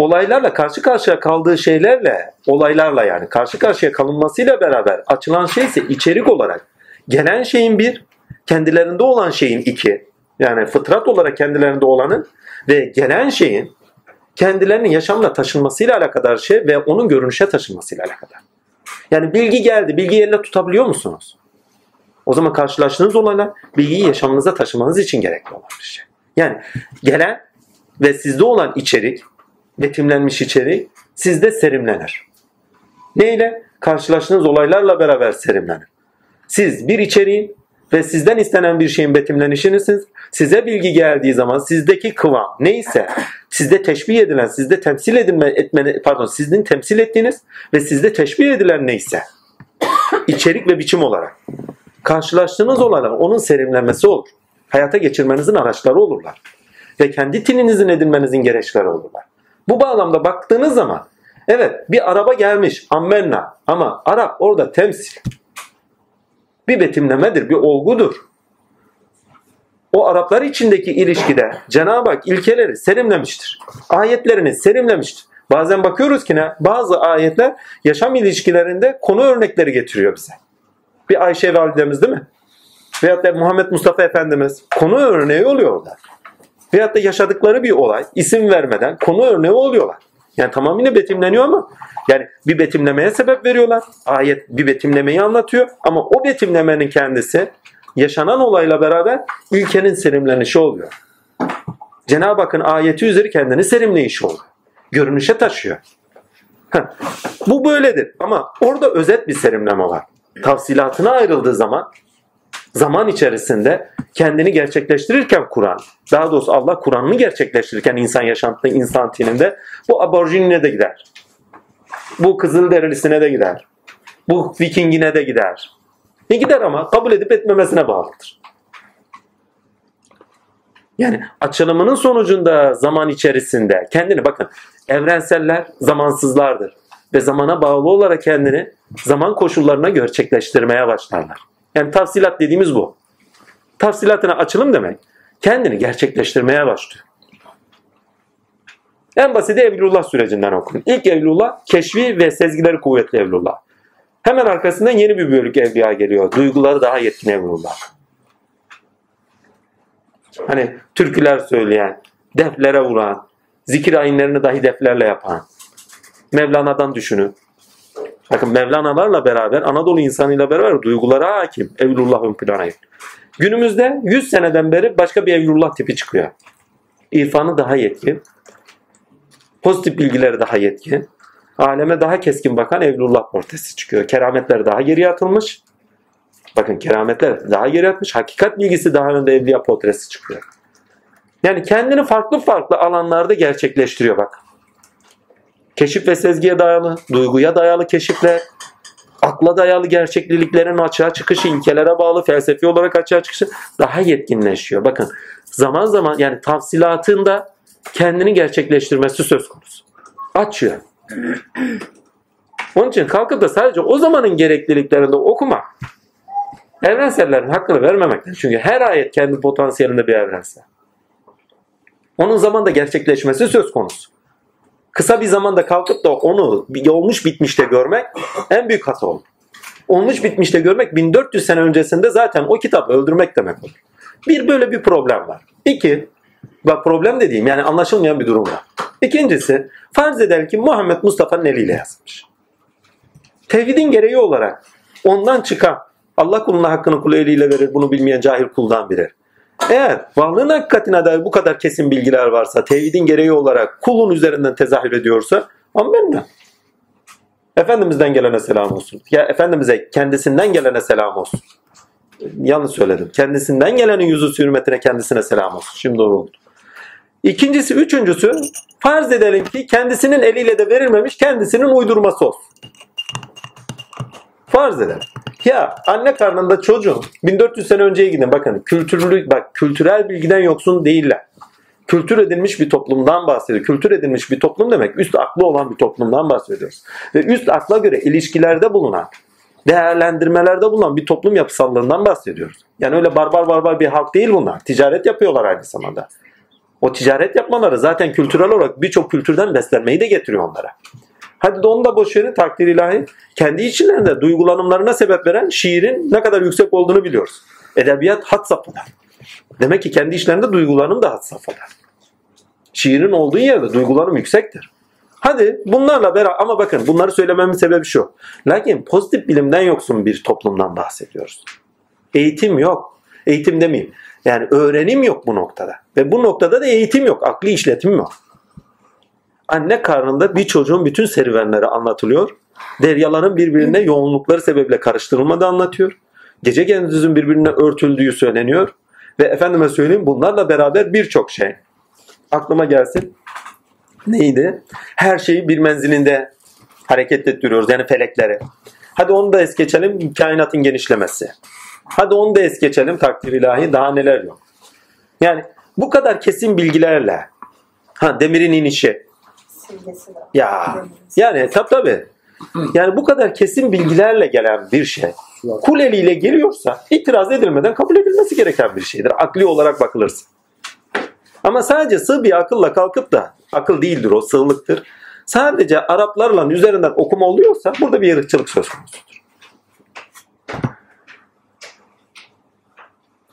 olaylarla karşı karşıya kaldığı şeylerle, olaylarla yani karşı karşıya kalınmasıyla beraber açılan şey ise içerik olarak gelen şeyin bir, kendilerinde olan şeyin iki. Yani fıtrat olarak kendilerinde olanın ve gelen şeyin kendilerinin yaşamla taşınmasıyla alakadar şey ve onun görünüşe taşınmasıyla alakadar. Yani bilgi geldi. Bilgi elle tutabiliyor musunuz? O zaman karşılaştığınız olaylar bilgiyi yaşamınıza taşımanız için gerekli olan bir şey. Yani gelen ve sizde olan içerik, betimlenmiş içerik sizde serimlenir. Neyle? Karşılaştığınız olaylarla beraber serimlenir. Siz bir içeriğin ve sizden istenen bir şeyin betimlenişinizsiniz. Size bilgi geldiği zaman sizdeki kıvam neyse sizde teşbih edilen, sizde temsil edilme, etmene, pardon sizin temsil ettiğiniz ve sizde teşbih edilen neyse içerik ve biçim olarak karşılaştığınız olaylar onun serimlenmesi olur. Hayata geçirmenizin araçları olurlar. Ve kendi tininizin edinmenizin gereçleri olurlar. Bu bağlamda baktığınız zaman evet bir araba gelmiş ammenna ama Arap orada temsil. Bir betimlemedir, bir olgudur. O Araplar içindeki ilişkide Cenab-ı Hak ilkeleri serimlemiştir. Ayetlerini serimlemiştir. Bazen bakıyoruz ki ne? Bazı ayetler yaşam ilişkilerinde konu örnekleri getiriyor bize. Bir Ayşe validemiz değil mi? Veyahut da Muhammed Mustafa Efendimiz konu örneği oluyor orada. Veyahut da yaşadıkları bir olay isim vermeden konu örneği oluyorlar. Yani tamamıyla betimleniyor ama yani bir betimlemeye sebep veriyorlar. Ayet bir betimlemeyi anlatıyor ama o betimlemenin kendisi yaşanan olayla beraber ilkenin serimlenişi oluyor. Cenab-ı Hakk'ın ayeti üzeri kendini serimleyişi oluyor. Görünüşe taşıyor. Heh. Bu böyledir ama orada özet bir serimleme var. Tafsilatına ayrıldığı zaman zaman içerisinde kendini gerçekleştirirken Kur'an, daha doğrusu Allah Kur'an'ını gerçekleştirirken insan yaşantısında, insan tininde bu aborjinine de gider. Bu Kızılderilisi'ne de gider. Bu Vikingine de gider. E gider ama kabul edip etmemesine bağlıdır. Yani açılımının sonucunda zaman içerisinde kendini bakın evrenseller zamansızlardır ve zamana bağlı olarak kendini zaman koşullarına gerçekleştirmeye başlarlar. Yani tafsilat dediğimiz bu. Tafsilatına açılım demek kendini gerçekleştirmeye başlıyor. En basiti Evlullah sürecinden okun. İlk Evlullah keşfi ve sezgileri kuvvetli Evlullah. Hemen arkasından yeni bir bölük evliya geliyor. Duyguları daha yetkin Evlullah. Hani türküler söyleyen, deflere vuran, zikir ayinlerini dahi deflerle yapan. Mevlana'dan düşünün. Bakın Mevlana'larla beraber, Anadolu insanıyla beraber duygulara hakim. Evlullah ön Günümüzde 100 seneden beri başka bir Evlullah tipi çıkıyor. İrfanı daha yetkin. Pozitif bilgileri daha yetkin. Aleme daha keskin bakan Evlullah portresi çıkıyor. Kerametler daha geriye atılmış. Bakın kerametler daha geri atmış. Hakikat bilgisi daha önde evliya portresi çıkıyor. Yani kendini farklı farklı alanlarda gerçekleştiriyor bak. Keşif ve sezgiye dayalı, duyguya dayalı keşifler, akla dayalı gerçekliliklerin açığa çıkışı, ilkelere bağlı felsefi olarak açığa çıkışı daha yetkinleşiyor. Bakın zaman zaman yani tafsilatında kendini gerçekleştirmesi söz konusu. Açıyor. Onun için kalkıp da sadece o zamanın gerekliliklerinde okuma. Evrensellerin hakkını vermemekten. Çünkü her ayet kendi potansiyelinde bir evrensel. Onun zamanda gerçekleşmesi söz konusu. Kısa bir zamanda kalkıp da onu olmuş bitmişte görmek en büyük hata olur. Olmuş bitmişte görmek 1400 sene öncesinde zaten o kitabı öldürmek demek olur. Bir böyle bir problem var. İki, bak problem dediğim yani anlaşılmayan bir durum var. İkincisi farz edelim ki Muhammed Mustafa'nın eliyle yazmış. Tevhidin gereği olarak ondan çıkan Allah kuluna hakkını kulu eliyle verir bunu bilmeyen cahil kuldan biri. Eğer varlığın hakikatine dair bu kadar kesin bilgiler varsa, tevhidin gereği olarak kulun üzerinden tezahür ediyorsa, ammenna. Efendimizden gelene selam olsun. Ya Efendimiz'e kendisinden gelene selam olsun. Yanlış söyledim. Kendisinden gelenin yüzü hürmetine kendisine selam olsun. Şimdi doğru oldu. İkincisi, üçüncüsü farz edelim ki kendisinin eliyle de verilmemiş kendisinin uydurması olsun. Farz edelim. Ya anne karnında çocuğun 1400 sene önceye gidin bakın kültürlü bak kültürel bilgiden yoksun değiller. Kültür edilmiş bir toplumdan bahsediyor. Kültür edilmiş bir toplum demek üst aklı olan bir toplumdan bahsediyoruz. Ve üst akla göre ilişkilerde bulunan, değerlendirmelerde bulunan bir toplum yapısallığından bahsediyoruz. Yani öyle barbar barbar bir halk değil bunlar. Ticaret yapıyorlar aynı zamanda. O ticaret yapmaları zaten kültürel olarak birçok kültürden beslenmeyi de getiriyor onlara. Hadi de onu da boş verin takdir ilahi. Kendi içlerinde duygulanımlarına sebep veren şiirin ne kadar yüksek olduğunu biliyoruz. Edebiyat hat safhada. Demek ki kendi işlerinde duygulanım da hat safhada. Şiirin olduğu yerde duygulanım yüksektir. Hadi bunlarla beraber ama bakın bunları söylememin sebebi şu. Lakin pozitif bilimden yoksun bir toplumdan bahsediyoruz. Eğitim yok. Eğitim demeyeyim. Yani öğrenim yok bu noktada. Ve bu noktada da eğitim yok. Akli işletim yok. Anne karnında bir çocuğun bütün serüvenleri anlatılıyor. Deryaların birbirine yoğunlukları sebeple karıştırılmadığı anlatıyor. Gece gündüzün birbirine örtüldüğü söyleniyor. Ve efendime söyleyeyim bunlarla beraber birçok şey. Aklıma gelsin. Neydi? Her şeyi bir menzilinde hareket ettiriyoruz. Yani felekleri. Hadi onu da es geçelim. Kainatın genişlemesi. Hadi onu da es geçelim. Takdir ilahi. Daha neler yok. Yani bu kadar kesin bilgilerle ha demirin inişi. Silgesi var. Ya yani tabi tabi. Yani bu kadar kesin bilgilerle gelen bir şey kul eliyle geliyorsa itiraz edilmeden kabul edilmesi gereken bir şeydir. Akli olarak bakılırsa. Ama sadece sığ bir akılla kalkıp da akıl değildir o sığlıktır. Sadece Araplarla üzerinden okuma oluyorsa burada bir ırkçılık söz konusudur.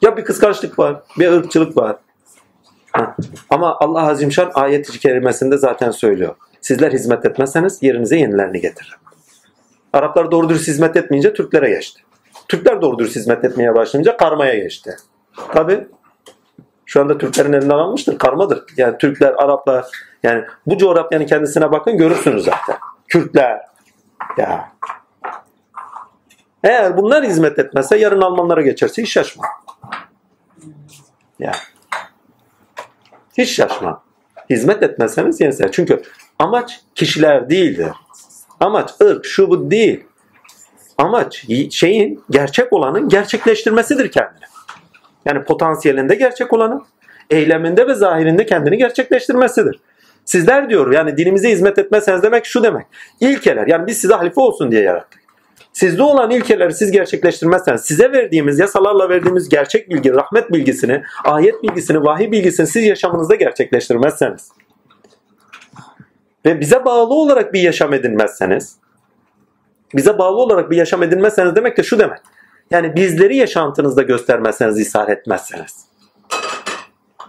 Ya bir kıskançlık var, bir ırkçılık var. Ama Allah Azimşan ayet-i kerimesinde zaten söylüyor. Sizler hizmet etmezseniz yerinize yenilerini getiririm. Araplar doğru dürüst hizmet etmeyince Türklere geçti. Türkler doğru dürüst hizmet etmeye başlayınca karmaya geçti. Tabi şu anda Türklerin elinden almıştır. Karmadır. Yani Türkler, Araplar yani bu coğrafyanın kendisine bakın görürsünüz zaten. Kürtler. Ya. Eğer bunlar hizmet etmezse yarın Almanlara geçerse hiç şaşma. Ya. Hiç şaşma. Hizmet etmezseniz yenisler. Çünkü amaç kişiler değildir. Amaç ırk, şu bu değil. Amaç şeyin gerçek olanın gerçekleştirmesidir kendini. Yani potansiyelinde gerçek olanın eyleminde ve zahirinde kendini gerçekleştirmesidir. Sizler diyor yani dinimize hizmet etmezseniz demek şu demek. İlkeler yani biz size halife olsun diye yarattık. Sizde olan ilkeleri siz gerçekleştirmezseniz, size verdiğimiz yasalarla verdiğimiz gerçek bilgi, rahmet bilgisini, ayet bilgisini, vahiy bilgisini siz yaşamınızda gerçekleştirmezseniz ve bize bağlı olarak bir yaşam edinmezseniz, bize bağlı olarak bir yaşam edinmezseniz demek de şu demek. Yani bizleri yaşantınızda göstermezseniz, ishar etmezseniz.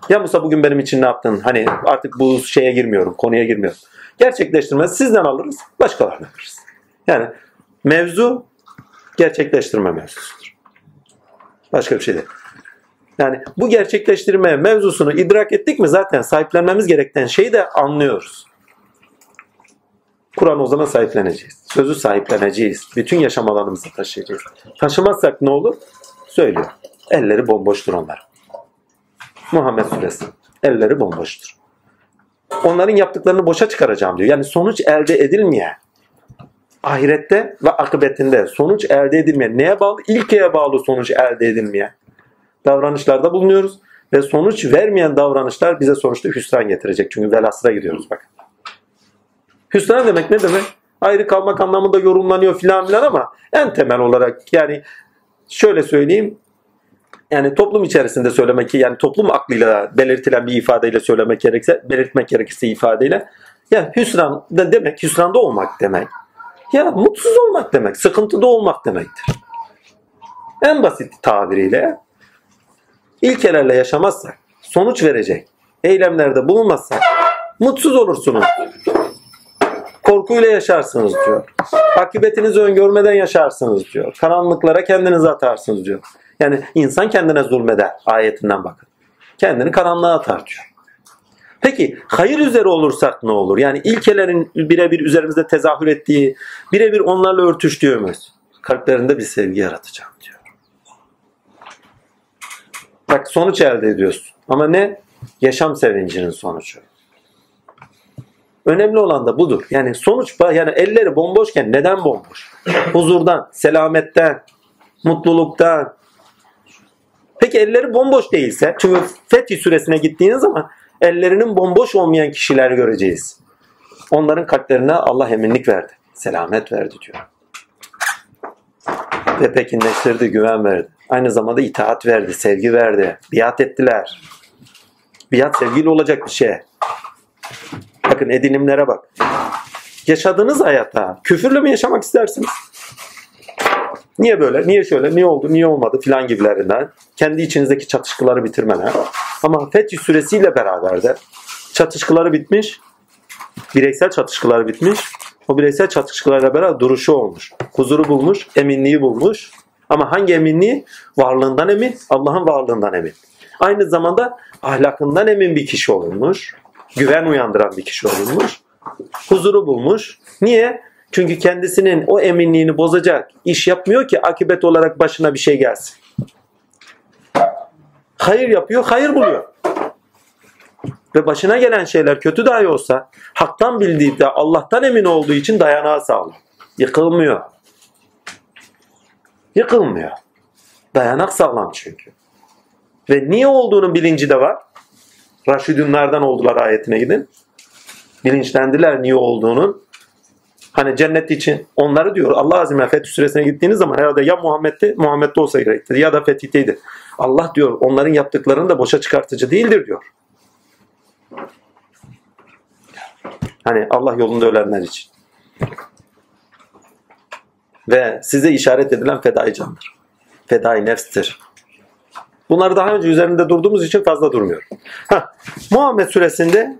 Ya Musa bugün benim için ne yaptın? Hani artık bu şeye girmiyorum, konuya girmiyorum. Gerçekleştirmez. Sizden alırız, başkalarına veririz. Yani mevzu gerçekleştirme mevzusudur. Başka bir şey değil. Yani bu gerçekleştirme mevzusunu idrak ettik mi zaten sahiplenmemiz gereken şeyi de anlıyoruz. Kur'an o zaman sahipleneceğiz. Sözü sahipleneceğiz. Bütün yaşam alanımıza taşıyacağız. Taşımazsak ne olur? Söylüyor. Elleri bomboştur onlar. Muhammed Suresi. Elleri bomboştur. Onların yaptıklarını boşa çıkaracağım diyor. Yani sonuç elde edilmeyen ahirette ve akıbetinde sonuç elde edilmeyen neye bağlı? İlkeye bağlı sonuç elde edilmeyen davranışlarda bulunuyoruz ve sonuç vermeyen davranışlar bize sonuçta hüsran getirecek. Çünkü velasıra gidiyoruz bak. Hüsran demek ne demek? Ayrı kalmak anlamında yorumlanıyor filan filan ama en temel olarak yani şöyle söyleyeyim yani toplum içerisinde söylemek yani toplum aklıyla belirtilen bir ifadeyle söylemek gerekse belirtmek gerekirse ifadeyle ya hüsran demek hüsranda olmak demek. Ya mutsuz olmak demek, sıkıntıda olmak demektir. En basit tabiriyle ilkelerle yaşamazsak, sonuç verecek eylemlerde bulunmazsak mutsuz olursunuz. Korkuyla yaşarsınız diyor. Akıbetinizi öngörmeden yaşarsınız diyor. Karanlıklara kendinizi atarsınız diyor. Yani insan kendine zulmeder ayetinden bakın. Kendini karanlığa atar diyor. Peki hayır üzere olursak ne olur? Yani ilkelerin birebir üzerimizde tezahür ettiği, birebir onlarla örtüştüğümüz kalplerinde bir sevgi yaratacağım diyor. Bak sonuç elde ediyorsun. Ama ne? Yaşam sevincinin sonucu. Önemli olan da budur. Yani sonuç yani elleri bomboşken neden bomboş? Huzurdan, selametten, mutluluktan. Peki elleri bomboş değilse çünkü Fetih suresine gittiğiniz zaman ellerinin bomboş olmayan kişiler göreceğiz. Onların kalplerine Allah eminlik verdi. Selamet verdi diyor. Ve pekinleştirdi, güven verdi. Aynı zamanda itaat verdi, sevgi verdi. Biat ettiler. Biat sevgiyle olacak bir şey. Bakın edinimlere bak. Yaşadığınız hayatta küfürle mi yaşamak istersiniz? Niye böyle? Niye şöyle? Niye oldu? Niye olmadı? Filan gibilerinden. Kendi içinizdeki çatışkıları bitirmeler. Ama Fetih suresiyle beraber de çatışkıları bitmiş Bireysel çatışkılar bitmiş. O bireysel çatışkılarla beraber duruşu olmuş. Huzuru bulmuş, eminliği bulmuş. Ama hangi eminliği? Varlığından emin, Allah'ın varlığından emin. Aynı zamanda ahlakından emin bir kişi olmuş. Güven uyandıran bir kişi olmuş. Huzuru bulmuş. Niye? Çünkü kendisinin o eminliğini bozacak iş yapmıyor ki akibet olarak başına bir şey gelsin. Hayır yapıyor, hayır buluyor. Ve başına gelen şeyler kötü dahi olsa haktan bildiği de Allah'tan emin olduğu için dayanağı sağlam. Yıkılmıyor. Yıkılmıyor. Dayanak sağlam çünkü. Ve niye olduğunun bilinci de var. Raşidunlardan oldular ayetine gidin. Bilinçlendiler niye olduğunun. Hani cennet için onları diyor Allah Azim Fetih Suresine gittiğiniz zaman herhalde ya Muhammed'ti, Muhammed'de olsa gerekti ya da Fetih'teydi. Allah diyor onların yaptıklarını da boşa çıkartıcı değildir diyor. Hani Allah yolunda ölenler için. Ve size işaret edilen fedai candır. Fedai nefstir. Bunları daha önce üzerinde durduğumuz için fazla durmuyorum. Heh, Muhammed suresinde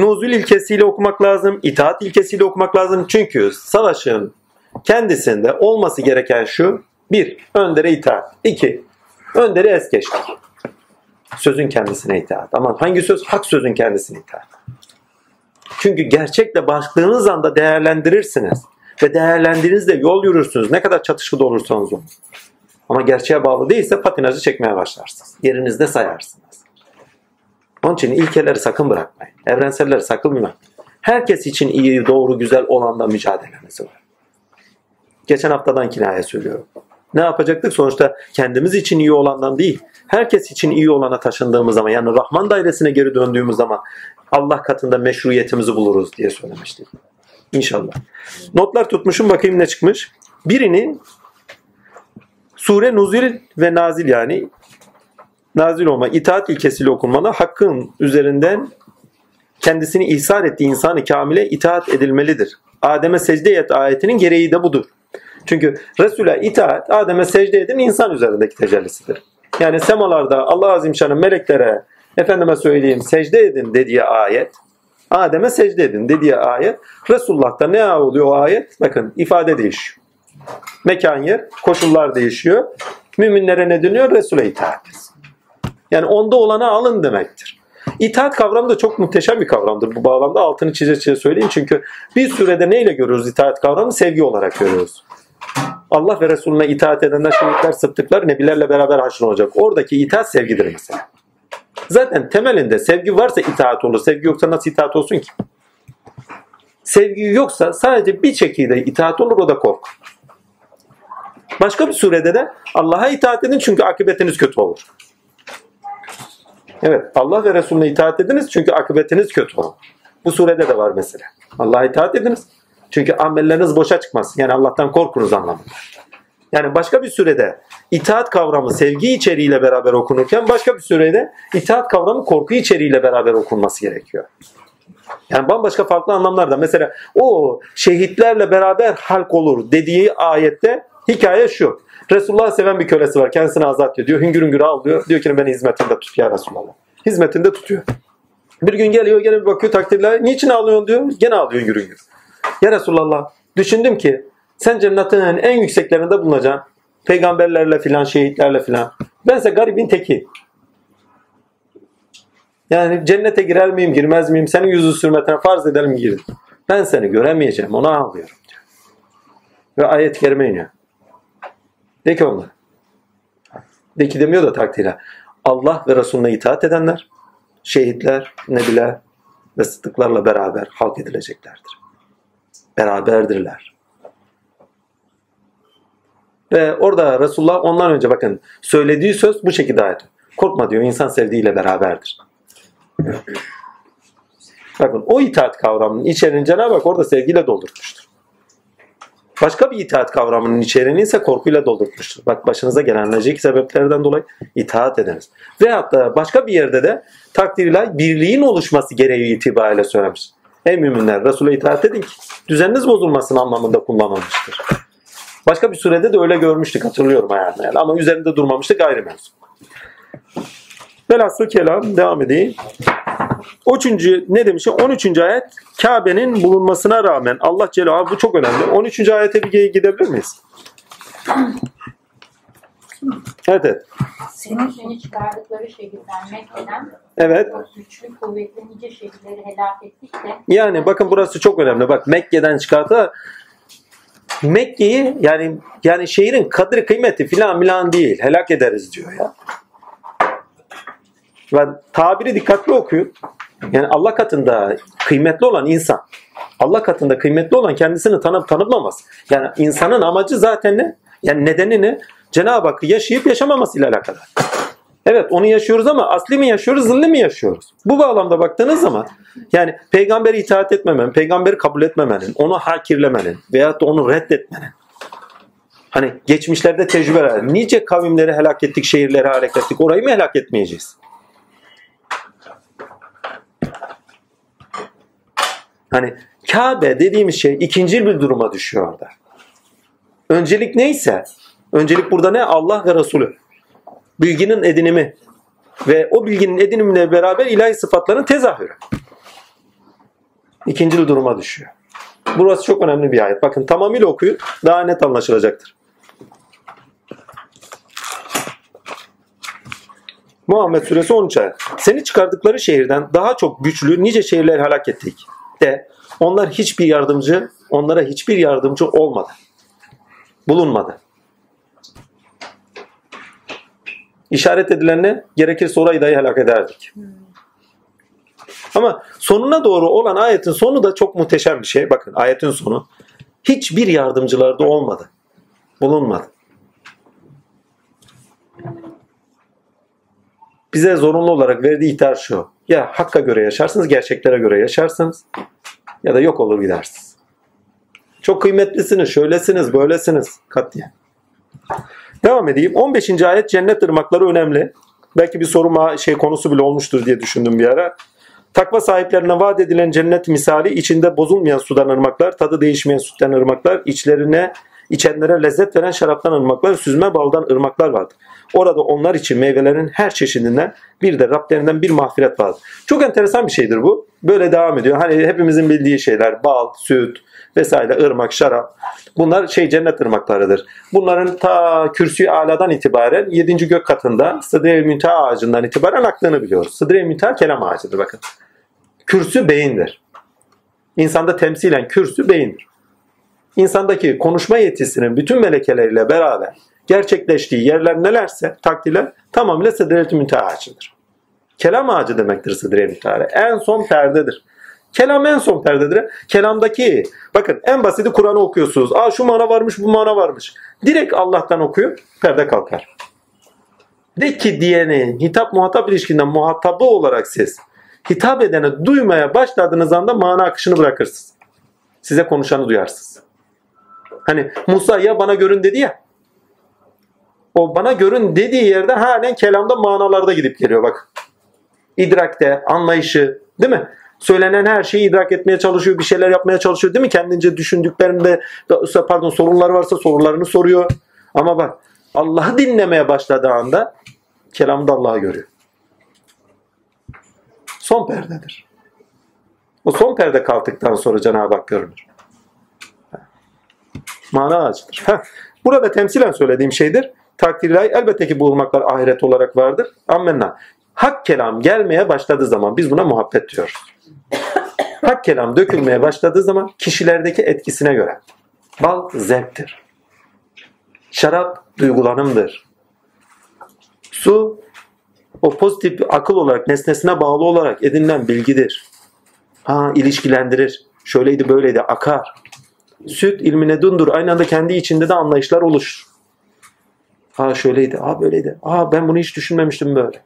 nuzul ilkesiyle okumak lazım, itaat ilkesiyle okumak lazım. Çünkü savaşın kendisinde olması gereken şu. Bir, öndere itaat. İki, öndere es geçmek. Sözün kendisine itaat. Ama hangi söz? Hak sözün kendisine itaat. Çünkü gerçekle baktığınız anda değerlendirirsiniz. Ve değerlendirinizde yol yürürsünüz. Ne kadar çatışkıda olursanız olun. Ama gerçeğe bağlı değilse patinajı çekmeye başlarsınız. Yerinizde sayarsınız. Onun için ilkeleri sakın bırakmayın. Evrenselleri sakın bırakmayın. Herkes için iyi, doğru, güzel olanda mücadeleniz var. Geçen haftadan kinaya söylüyorum. Ne yapacaktık? Sonuçta kendimiz için iyi olandan değil, herkes için iyi olana taşındığımız zaman yani Rahman dairesine geri döndüğümüz zaman Allah katında meşruiyetimizi buluruz diye söylemiştik. İnşallah. Notlar tutmuşum bakayım ne çıkmış. Birinin sure nuzul ve nazil yani nazil olma, itaat ilkesiyle okunmalı. Hakkın üzerinden kendisini ihsar ettiği insanı kamile itaat edilmelidir. Adem'e secde et ayetinin gereği de budur. Çünkü Resul'e itaat, Adem'e secde edin insan üzerindeki tecellisidir. Yani semalarda Allah Azimşan'ın meleklere efendime söyleyeyim secde edin dediği ayet Adem'e secde edin dediği ayet Resulullah'ta ne oluyor o ayet? Bakın ifade değişiyor. Mekan yer, koşullar değişiyor. Müminlere ne deniyor? Resul'e itaat Yani onda olana alın demektir. İtaat kavramı da çok muhteşem bir kavramdır. Bu bağlamda altını çize çize söyleyeyim. Çünkü bir sürede neyle görüyoruz itaat kavramı? Sevgi olarak görüyoruz. Allah ve Resulüne itaat edenler, şehitler, sıddıklar nebilerle beraber haşr olacak. Oradaki itaat sevgidir mesela. Zaten temelinde sevgi varsa itaat olur. Sevgi yoksa nasıl itaat olsun ki? Sevgi yoksa sadece bir şekilde itaat olur o da korku. Başka bir surede de Allah'a itaat edin çünkü akıbetiniz kötü olur. Evet Allah ve Resulüne itaat ediniz çünkü akıbetiniz kötü olur. Bu surede de var mesela. Allah'a itaat ediniz. Çünkü amelleriniz boşa çıkmaz. Yani Allah'tan korkunuz anlamında. Yani başka bir sürede itaat kavramı sevgi içeriğiyle beraber okunurken başka bir sürede itaat kavramı korku içeriğiyle beraber okunması gerekiyor. Yani bambaşka farklı anlamlarda. Mesela o şehitlerle beraber halk olur dediği ayette hikaye şu. Resulullah seven bir kölesi var. Kendisini azat ediyor. Hüngür hüngür ağlıyor. Diyor ki beni hizmetinde tut ya Resulallah. Hizmetinde tutuyor. Bir gün geliyor gene bir bakıyor takdirler. Niçin ağlıyorsun diyor. Gene ağlıyor hüngür hüngür. Ya Resulallah düşündüm ki sen cennetin en yükseklerinde bulunacaksın. Peygamberlerle filan, şehitlerle filan. Bense garibin teki. Yani cennete girer miyim, girmez miyim? Senin yüzü sürmetine farz edelim girin. Ben seni göremeyeceğim. Ona ağlıyorum diyor. Ve ayet kerime iniyor. De ki onlar. De ki demiyor da takdire. Allah ve Resulüne itaat edenler, şehitler, nebiler ve sıddıklarla beraber halk edileceklerdir. Beraberdirler. Ve orada Resulullah ondan önce bakın söylediği söz bu şekilde ayet. Korkma diyor insan sevdiğiyle beraberdir. Bakın o itaat kavramının içeriğini Cenab-ı Hak orada sevgiyle doldurmuştur. Başka bir itaat kavramının içeriğini ise korkuyla doldurmuştur. Bak başınıza gelen necik sebeplerden dolayı itaat ediniz. Veyahut da başka bir yerde de takdirle birliğin oluşması gereği itibariyle söylemiş. Ey müminler Resul'e itaat edin ki düzeniniz bozulmasın anlamında kullanılmıştır. Başka bir sürede de öyle görmüştük hatırlıyorum ayağına yani. Ama üzerinde durmamıştık ayrı mevzu. Velhasıl kelam devam edeyim. Üçüncü ne demiş? 13. ayet Kabe'nin bulunmasına rağmen Allah Celaluhu bu çok önemli. 13. ayete bir gidebilir miyiz? Evet evet. Senin seni çıkardıkları şehirden Mekke'den Evet. güçlü kuvvetli nice şehirleri helak ettik de Yani bakın burası çok önemli. Bak Mekke'den çıkarttı. Mekke'yi yani yani şehrin kadri kıymeti filan milan değil. Helak ederiz diyor ya. Ben tabiri dikkatli okuyun. Yani Allah katında kıymetli olan insan. Allah katında kıymetli olan kendisini tanıp tanımlamaz. Yani insanın amacı zaten ne? Yani nedeni ne? Cenab-ı Hakk'ı yaşayıp yaşamamasıyla alakalı. Evet onu yaşıyoruz ama asli mi yaşıyoruz, zilli mi yaşıyoruz? Bu bağlamda baktığınız zaman yani peygamberi itaat etmemenin, peygamberi kabul etmemenin, onu hakirlemenin veyahut da onu reddetmenin hani geçmişlerde tecrübeler, nice kavimleri helak ettik, şehirleri helak ettik, orayı mı helak etmeyeceğiz? Hani Kabe dediğimiz şey ikinci bir duruma düşüyor orada. Öncelik neyse, öncelik burada ne? Allah ve Resulü. Bilginin edinimi ve o bilginin edinimine beraber ilahi sıfatların tezahürü. İkinci duruma düşüyor. Burası çok önemli bir ayet. Bakın tamamıyla okuyun daha net anlaşılacaktır. Muhammed Suresi 13 ayet. Seni çıkardıkları şehirden daha çok güçlü nice şehirler helak ettik. De onlar hiçbir yardımcı, onlara hiçbir yardımcı olmadı. Bulunmadı. İşaret edilenle gerekirse orayı dahi helak ederdik. Ama sonuna doğru olan ayetin sonu da çok muhteşem bir şey. Bakın ayetin sonu. Hiçbir yardımcıları da olmadı. Bulunmadı. Bize zorunlu olarak verdiği ihtar şu. Ya hakka göre yaşarsınız, gerçeklere göre yaşarsınız ya da yok olur gidersiniz. Çok kıymetlisiniz, şöylesiniz, böylesiniz katiyen. Devam edeyim. 15. ayet cennet ırmakları önemli. Belki bir soru şey konusu bile olmuştur diye düşündüm bir ara. Takva sahiplerine vaat edilen cennet misali içinde bozulmayan sudan ırmaklar, tadı değişmeyen sütten ırmaklar, içlerine içenlere lezzet veren şaraptan ırmaklar, süzme baldan ırmaklar vardır. Orada onlar için meyvelerin her çeşidinden bir de Rablerinden bir mağfiret vardır. Çok enteresan bir şeydir bu. Böyle devam ediyor. Hani hepimizin bildiği şeyler bal, süt vesaire, ırmak, şarap. Bunlar şey cennet ırmaklarıdır. Bunların ta kürsü aladan itibaren 7. gök katında Sıdre-i Müntaha ağacından itibaren aktığını biliyoruz. Sıdre-i Müntaha kelam ağacıdır bakın. Kürsü beyindir. İnsanda temsilen kürsü beyindir. İnsandaki konuşma yetisinin bütün melekeleriyle beraber gerçekleştiği yerler nelerse takdirler tamamıyla Sıdre-i Müntaha ağacıdır. Kelam ağacı demektir Sıdre-i Müntaha. En son perdedir. Kelam en son perdedir. Kelamdaki bakın en basiti Kur'an'ı okuyorsunuz. Aa şu mana varmış bu mana varmış. Direkt Allah'tan okuyun perde kalkar. De ki diyeni hitap muhatap ilişkinden muhatabı olarak siz hitap edeni duymaya başladığınız anda mana akışını bırakırsınız. Size konuşanı duyarsınız. Hani Musa ya bana görün dedi ya. O bana görün dediği yerde halen kelamda manalarda gidip geliyor bak. İdrakte, anlayışı değil mi? Söylenen her şeyi idrak etmeye çalışıyor, bir şeyler yapmaya çalışıyor değil mi? Kendince düşündüklerinde pardon sorunlar varsa sorularını soruyor. Ama bak Allah'ı dinlemeye başladığı anda kelamda Allah'ı görüyor. Son perdedir. O son perde kalktıktan sonra Cenab-ı Hak görünür. Mana ağacıdır. Burada temsilen söylediğim şeydir. Takdirlay elbette ki bu ırmaklar ahiret olarak vardır. Ammenna. Hak kelam gelmeye başladığı zaman biz buna muhabbet diyoruz. *coughs* Hak kelam dökülmeye başladığı zaman kişilerdeki etkisine göre. Bal zevktir. Şarap duygulanımdır. Su o pozitif akıl olarak nesnesine bağlı olarak edinilen bilgidir. Ha ilişkilendirir. Şöyleydi böyleydi akar. Süt ilmine dundur. Aynı anda kendi içinde de anlayışlar oluşur. Ha şöyleydi, ha böyleydi. Aa ben bunu hiç düşünmemiştim böyle.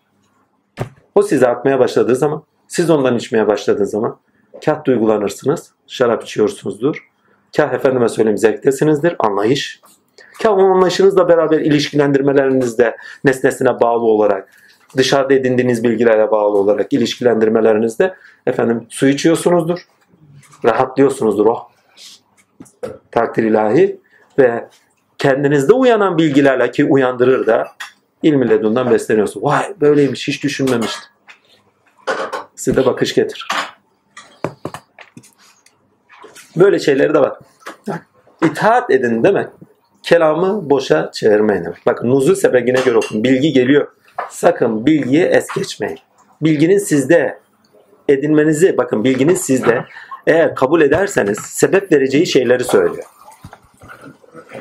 O size akmaya başladığı zaman, siz ondan içmeye başladığınız zaman kah duygulanırsınız, şarap içiyorsunuzdur. Kah efendime söyleyeyim zevktesinizdir, anlayış. Kah o anlayışınızla beraber ilişkilendirmelerinizde nesnesine bağlı olarak, dışarıda edindiğiniz bilgilere bağlı olarak ilişkilendirmelerinizde efendim su içiyorsunuzdur. Rahatlıyorsunuzdur. Oh. Takdir ilahi ve kendinizde uyanan bilgilerle ki uyandırır da İlmi ledundan besleniyorsun. Vay böyleymiş hiç düşünmemiştim. Size bakış getir. Böyle şeyleri de var. İtaat edin demek. Kelamı boşa çevirmeyin. Bakın nuzul sebebine göre okun. Bilgi geliyor. Sakın bilgiyi es geçmeyin. Bilginin sizde edinmenizi bakın bilginin sizde eğer kabul ederseniz sebep vereceği şeyleri söylüyor.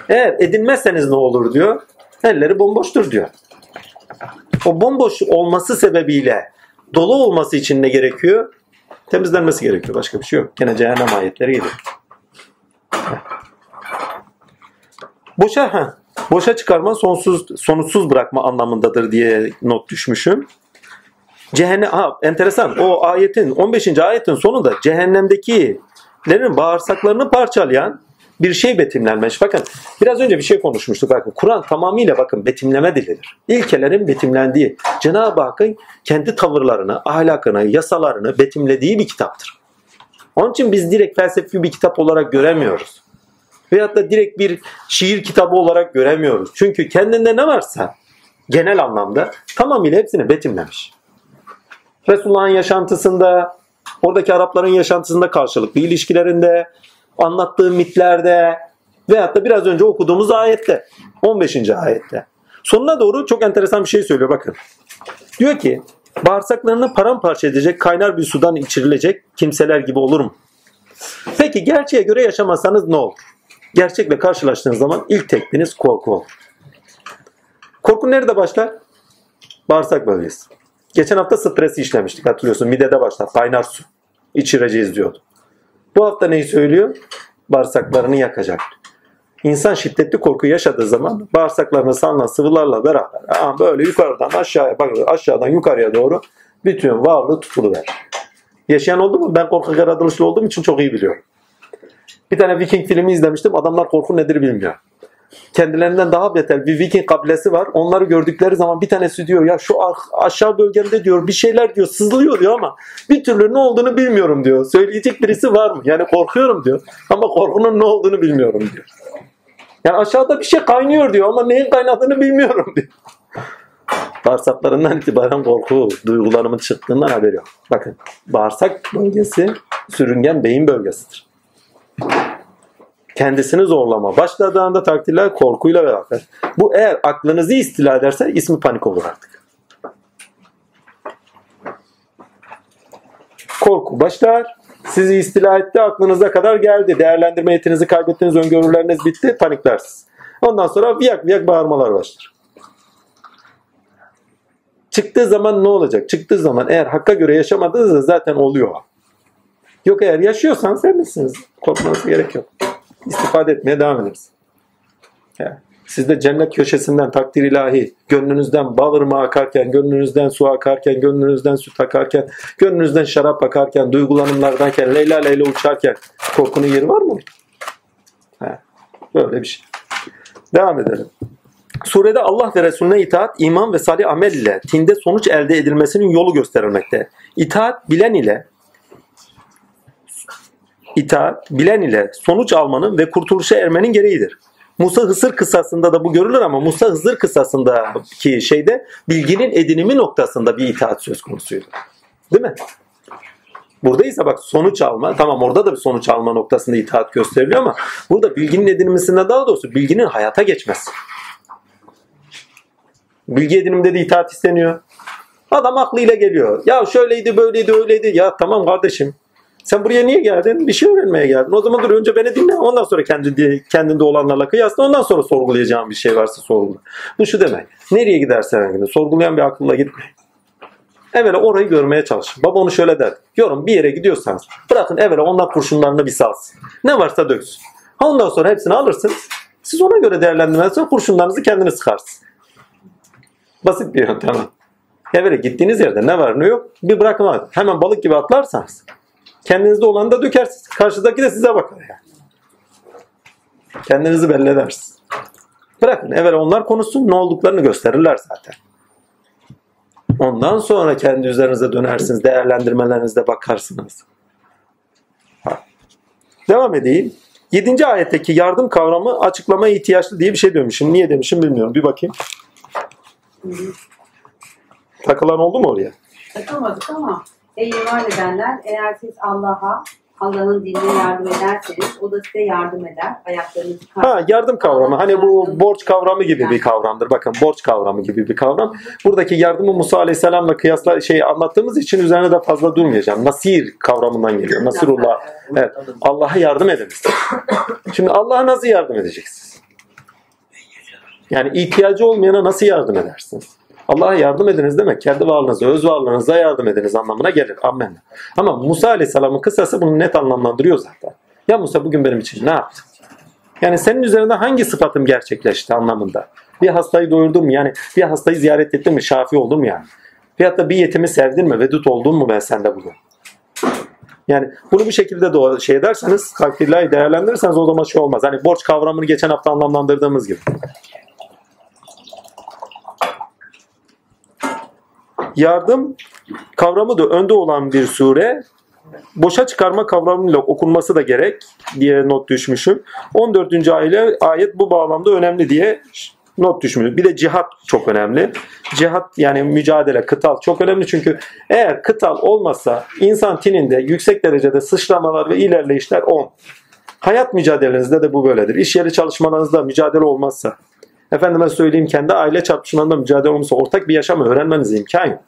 Eğer edinmezseniz ne olur diyor. Elleri bomboştur diyor. O bomboş olması sebebiyle dolu olması için ne gerekiyor? Temizlenmesi gerekiyor. Başka bir şey yok. Gene cehennem ayetleri geliyor. Boşa ha. Boşa çıkarma sonsuz sonuçsuz bırakma anlamındadır diye not düşmüşüm. Cehennem ha enteresan. O ayetin 15. ayetin sonunda cehennemdekilerin bağırsaklarını parçalayan bir şey betimlenmiş. Bakın biraz önce bir şey konuşmuştuk. Bakın Kur'an tamamıyla bakın betimleme dilidir. İlkelerin betimlendiği, Cenab-ı Hakk'ın kendi tavırlarını, ahlakını, yasalarını betimlediği bir kitaptır. Onun için biz direkt felsefi bir kitap olarak göremiyoruz. Veyahut da direkt bir şiir kitabı olarak göremiyoruz. Çünkü kendinde ne varsa genel anlamda tamamıyla hepsini betimlemiş. Resulullah'ın yaşantısında, oradaki Arapların yaşantısında karşılıklı ilişkilerinde, anlattığı mitlerde veyahut da biraz önce okuduğumuz ayette, 15. ayette. Sonuna doğru çok enteresan bir şey söylüyor bakın. Diyor ki bağırsaklarını paramparça edecek kaynar bir sudan içirilecek kimseler gibi olur mu? Peki gerçeğe göre yaşamazsanız ne olur? Gerçekle karşılaştığınız zaman ilk tekniğiniz korku olur. Korku nerede başlar? Bağırsak bölgesi. Geçen hafta stresi işlemiştik hatırlıyorsun. Midede başlar. Kaynar su. İçireceğiz diyordu. Bu hafta neyi söylüyor? Bağırsaklarını yakacak. İnsan şiddetli korku yaşadığı zaman bağırsaklarını salınan sıvılarla beraber aa, böyle yukarıdan aşağıya bak aşağıdan yukarıya doğru bütün varlığı tutuluver. Yaşayan oldu mu? Ben korku yaratılışlı olduğum için çok iyi biliyorum. Bir tane Viking filmi izlemiştim. Adamlar korku nedir bilmiyor. Kendilerinden daha beter bir Viking kabilesi var. Onları gördükleri zaman bir tanesi diyor ya şu aşağı bölgemde diyor bir şeyler diyor sızlıyor diyor ama bir türlü ne olduğunu bilmiyorum diyor. Söyleyecek birisi var mı? Yani korkuyorum diyor. Ama korkunun ne olduğunu bilmiyorum diyor. Yani aşağıda bir şey kaynıyor diyor ama neyin kaynadığını bilmiyorum diyor. Bağırsaklarından itibaren korku duygularımın çıktığından haberi yok. Bakın bağırsak bölgesi sürüngen beyin bölgesidir kendisini zorlama başladığında takdirler korkuyla beraber. Bu eğer aklınızı istila ederse ismi panik olur artık. Korku başlar. Sizi istila etti, aklınıza kadar geldi. Değerlendirme yetinizi kaybettiniz, öngörüleriniz bitti, paniklersiniz. Ondan sonra viyak viyak bağırmalar başlar. Çıktığı zaman ne olacak? Çıktığı zaman eğer hakka göre yaşamadığınızda zaten oluyor. Yok eğer yaşıyorsan sen misiniz? Korkmanız gerek yok istifade etmeye devam ederiz. Yani siz de cennet köşesinden takdir ilahi, gönlünüzden bal akarken, gönlünüzden su akarken, gönlünüzden süt akarken, gönlünüzden şarap akarken, duygulanımlardayken, Leyla Leyla uçarken korkunun yeri var mı? Böyle bir şey. Devam edelim. Surede Allah ve Resulüne itaat, iman ve salih amel ile tinde sonuç elde edilmesinin yolu gösterilmekte. İtaat bilen ile itaat, bilen ile sonuç almanın ve kurtuluşa ermenin gereğidir. Musa Hızır kısasında da bu görülür ama Musa Hızır kısasındaki şeyde bilginin edinimi noktasında bir itaat söz konusuydu. Değil mi? Burada ise bak sonuç alma, tamam orada da bir sonuç alma noktasında itaat gösteriliyor ama burada bilginin edinimesinde daha doğrusu bilginin hayata geçmesi. Bilgi edinimde de itaat isteniyor. Adam aklıyla geliyor. Ya şöyleydi, böyleydi, öyleydi. Ya tamam kardeşim. Sen buraya niye geldin? Bir şey öğrenmeye geldin. O zaman dur önce beni dinle. Ondan sonra kendi, kendinde olanlarla kıyasla. Ondan sonra sorgulayacağın bir şey varsa sorgula. Bu şu demek. Nereye gidersen gidin. Sorgulayan bir akılla gitme. Evvela orayı görmeye çalış. Baba onu şöyle der. Yorum bir yere gidiyorsanız bırakın evvela onlar kurşunlarını bir salsın. Ne varsa döksün. Ondan sonra hepsini alırsınız. Siz ona göre değerlendirmezsen kurşunlarınızı kendiniz sıkarsınız. Basit bir yöntem. Evvela gittiğiniz yerde ne var ne yok bir bırakın. Hemen balık gibi atlarsanız Kendinizde olanı da dökersiniz. Karşıdaki de size bakar yani. Kendinizi belli edersiniz. Bırakın evvel onlar konuşsun ne olduklarını gösterirler zaten. Ondan sonra kendi üzerinize dönersiniz. Değerlendirmelerinizde bakarsınız. Ha. Devam edeyim. 7. ayetteki yardım kavramı açıklamaya ihtiyaçlı diye bir şey demişim. Niye demişim bilmiyorum. Bir bakayım. Takılan oldu mu oraya? Takılmadık ama ey iman edenler eğer siz Allah'a Allah'ın dinine yardım ederseniz o da size yardım eder. Ayaklarınızı Ha yardım kavramı. Hani bu borç kavramı gibi bir kavramdır. Bakın borç kavramı gibi bir kavram. Buradaki yardımı Musa Aleyhisselam'la kıyasla şey anlattığımız için üzerine de fazla durmayacağım. Nasir kavramından geliyor. Nasirullah. Evet. Allah'a yardım ediniz. *coughs* Şimdi Allah'a nasıl yardım edeceksiniz? Yani ihtiyacı olmayana nasıl yardım edersiniz? Allah'a yardım ediniz demek kendi varlığınıza, öz varlığınıza yardım ediniz anlamına gelir. Amen. Ama Musa Aleyhisselam'ın kısası bunu net anlamlandırıyor zaten. Ya Musa bugün benim için ne yaptın? Yani senin üzerinde hangi sıfatım gerçekleşti anlamında? Bir hastayı doyurdun mu? Yani bir hastayı ziyaret ettin mi? Şafi oldun mu yani? Veyahut da bir yetimi sevdin mi? Vedut oldun mu ben sende bugün? Yani bunu bu şekilde de şey ederseniz, takdirlahi değerlendirirseniz o zaman şey olmaz. Hani borç kavramını geçen hafta anlamlandırdığımız gibi. Yardım kavramı da önde olan bir sure. Boşa çıkarma kavramıyla okunması da gerek diye not düşmüşüm. 14. ayet, ayet bu bağlamda önemli diye not düşmüşüm. Bir de cihat çok önemli. Cihat yani mücadele, kıtal çok önemli çünkü eğer kıtal olmasa insan tininde yüksek derecede sıçramalar ve ilerleyişler on. Hayat mücadelenizde de bu böyledir. İş yeri çalışmalarınızda mücadele olmazsa, efendime söyleyeyim kendi aile çarpışmalarında mücadele olmazsa ortak bir yaşamı öğrenmenize imkan yok.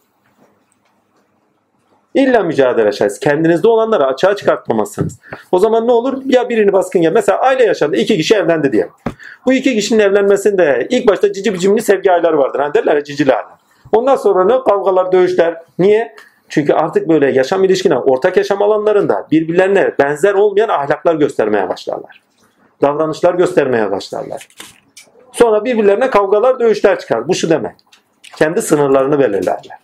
İlla mücadele açarsınız. Kendinizde olanları açığa çıkartmamazsınız. O zaman ne olur? Ya birini baskın ya. Mesela aile yaşamında iki kişi evlendi diye. Bu iki kişinin evlenmesinde ilk başta cici bicimli sevgi ayları vardır. Hani derler ya cicili aylar. Ondan sonra ne? Kavgalar, dövüşler. Niye? Çünkü artık böyle yaşam ilişkine, ortak yaşam alanlarında birbirlerine benzer olmayan ahlaklar göstermeye başlarlar. Davranışlar göstermeye başlarlar. Sonra birbirlerine kavgalar, dövüşler çıkar. Bu şu demek. Kendi sınırlarını belirlerler.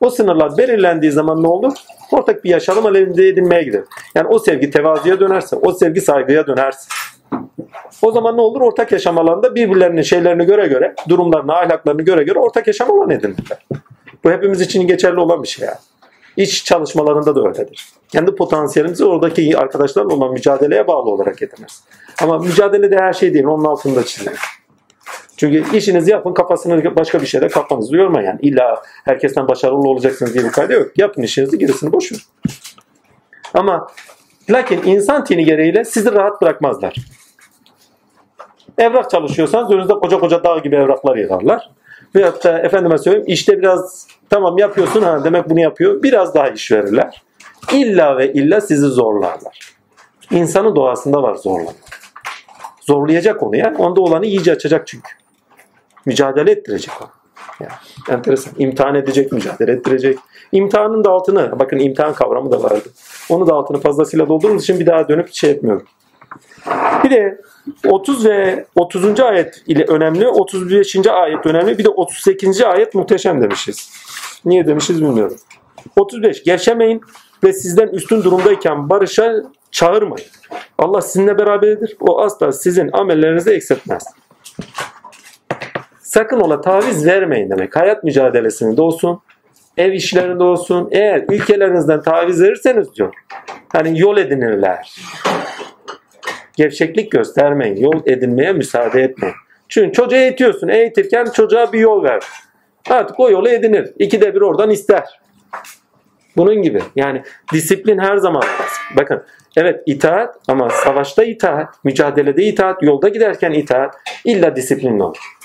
O sınırlar belirlendiği zaman ne olur? Ortak bir yaşam elde edinmeye gider. Yani o sevgi tevazuya dönerse, o sevgi saygıya dönerse. O zaman ne olur? Ortak yaşam alanında birbirlerinin şeylerini göre göre, durumlarını, ahlaklarını göre göre ortak yaşam alanı edinirler. Bu hepimiz için geçerli olan bir şey yani. İç çalışmalarında da öyledir. Kendi potansiyelimizi oradaki arkadaşlarla olan mücadeleye bağlı olarak ediniriz. Ama mücadelede her şey değil, onun altında çizilir. Çünkü işinizi yapın kafasını başka bir şeyle kafanızı yormayın. Yani illa herkesten başarılı olacaksınız diye bir kaydı yok. Yapın işinizi gerisini boş. Ama lakin insan tini gereğiyle sizi rahat bırakmazlar. Evrak çalışıyorsanız önünüzde koca koca dağ gibi evraklar yığarlar. Veyahut da efendime söyleyeyim işte biraz tamam yapıyorsun ha demek bunu yapıyor. Biraz daha iş verirler. İlla ve illa sizi zorlarlar. İnsanın doğasında var zorlama. Zorlayacak onu ya. Onda olanı iyice açacak çünkü. Mücadele ettirecek o. Yani, enteresan. İmtihan edecek, mücadele ettirecek. İmtihanın da altını, bakın imtihan kavramı da vardı. Onu da altını fazlasıyla doldurduğumuz için bir daha dönüp şey etmiyorum. Bir de 30 ve 30. ayet ile önemli, 35. ayet önemli, bir de 38. ayet muhteşem demişiz. Niye demişiz bilmiyorum. 35. Gevşemeyin ve sizden üstün durumdayken barışa çağırmayın. Allah sizinle beraberdir. O asla sizin amellerinizi eksiltmez. Sakın ola taviz vermeyin demek. Hayat mücadelesinde olsun, ev işlerinde olsun. Eğer ülkelerinizden taviz verirseniz diyor. Hani yol edinirler. Gevşeklik göstermeyin. Yol edinmeye müsaade etmeyin. Çünkü çocuğa eğitiyorsun. Eğitirken çocuğa bir yol ver. Artık o yolu edinir. İkide bir oradan ister. Bunun gibi. Yani disiplin her zaman lazım. Bakın evet itaat ama savaşta itaat, mücadelede itaat, yolda giderken itaat illa disiplinli olur.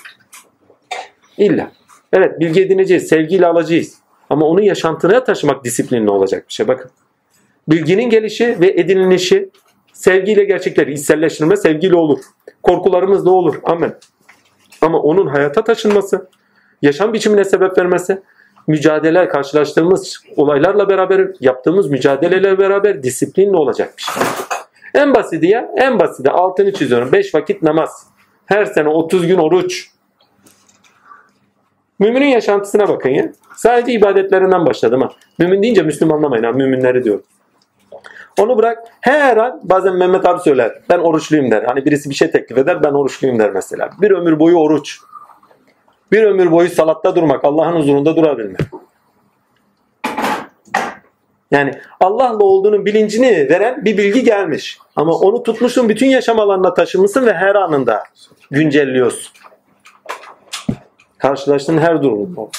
İlla. Evet bilgi edineceğiz, sevgiyle alacağız. Ama onu yaşantına taşımak disiplinli olacak bir şey. Bakın. Bilginin gelişi ve edinilişi sevgiyle gerçekleri içselleştirme sevgiyle olur. Korkularımız da olur. Amen. Ama onun hayata taşınması, yaşam biçimine sebep vermesi, mücadele karşılaştığımız olaylarla beraber yaptığımız mücadeleyle beraber disiplinli olacak bir şey. En basiti ya, en basiti altını çiziyorum. 5 vakit namaz. Her sene 30 gün oruç. Müminin yaşantısına bakın ya. Sadece ibadetlerinden başladım ha. Mümin deyince Müslüman anlamayın ha. Müminleri diyor. Onu bırak. Her an bazen Mehmet abi söyler. Ben oruçluyum der. Hani birisi bir şey teklif eder ben oruçluyum der mesela. Bir ömür boyu oruç. Bir ömür boyu salatta durmak. Allah'ın huzurunda durabilmek. Yani Allah'la olduğunun bilincini veren bir bilgi gelmiş. Ama onu tutmuşsun bütün yaşam alanına taşımışsın ve her anında güncelliyorsun. Karşılaştığın her durumda ol.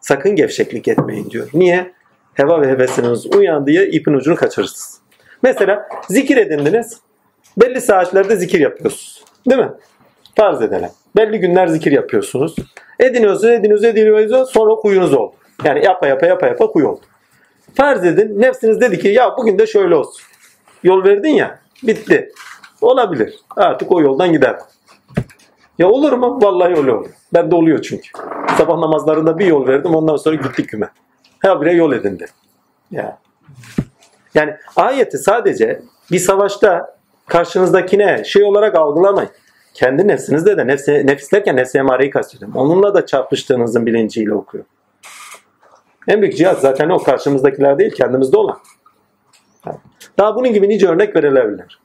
Sakın gevşeklik etmeyin diyor. Niye? Heva ve hevesiniz uyan diye ipin ucunu kaçırırsınız. Mesela zikir edindiniz. Belli saatlerde zikir yapıyorsunuz. Değil mi? Farz edelim. Belli günler zikir yapıyorsunuz. Ediniyorsunuz, ediniyorsunuz, ediniyorsunuz. Sonra huyunuz oldu. Yani yapa yapa yapa yapa huy oldu. Farz edin nefsiniz dedi ki ya bugün de şöyle olsun. Yol verdin ya bitti. Olabilir. Artık o yoldan gider. Ya olur mu? Vallahi öyle olur. Ben de oluyor çünkü. Sabah namazlarında bir yol verdim ondan sonra gittik küme. Her bire yol edindi. Ya. Yani ayeti sadece bir savaşta karşınızdakine şey olarak algılamayın. Kendi nefsinizde de nefse, nefis derken nefse emareyi kastediyorum. Onunla da çarpıştığınızın bilinciyle okuyor. En büyük cihat zaten o karşımızdakiler değil kendimizde olan. Daha bunun gibi nice örnek verilebilir.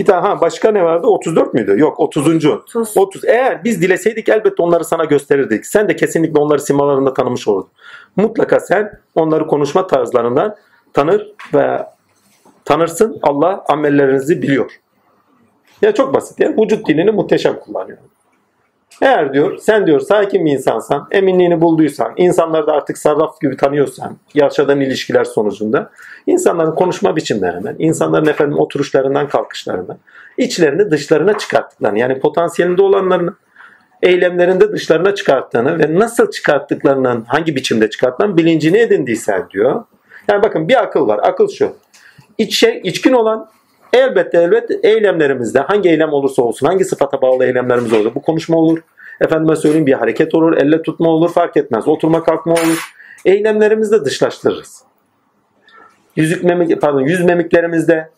Bir tane ha başka ne vardı? 34 müydü? Yok 30. 30. 30. Eğer biz dileseydik elbette onları sana gösterirdik. Sen de kesinlikle onları simalarında tanımış olurdun. Mutlaka sen onları konuşma tarzlarından tanır ve tanırsın. Allah amellerinizi biliyor. Ya çok basit. Yani vücut dilini muhteşem kullanıyor. Eğer diyor sen diyor sakin bir insansan, eminliğini bulduysan, insanları da artık sarraf gibi tanıyorsan, yaşadığın ilişkiler sonucunda insanların konuşma biçimlerinden, insanların efendim oturuşlarından, kalkışlarından, içlerini dışlarına çıkarttıklarını, yani potansiyelinde olanlarını, eylemlerinde dışlarına çıkarttığını ve nasıl çıkarttıklarının hangi biçimde çıkarttığının bilincini edindiysen diyor. Yani bakın bir akıl var. Akıl şu. İç şey, içkin olan elbette elbette eylemlerimizde hangi eylem olursa olsun, hangi sıfata bağlı eylemlerimiz olur. Bu konuşma olur. Efendime söyleyeyim bir hareket olur, elle tutma olur fark etmez. Oturma kalkma olur. Eylemlerimizde dışlaştırırız. Yüzük memik, pardon, yüz memiklerimizde,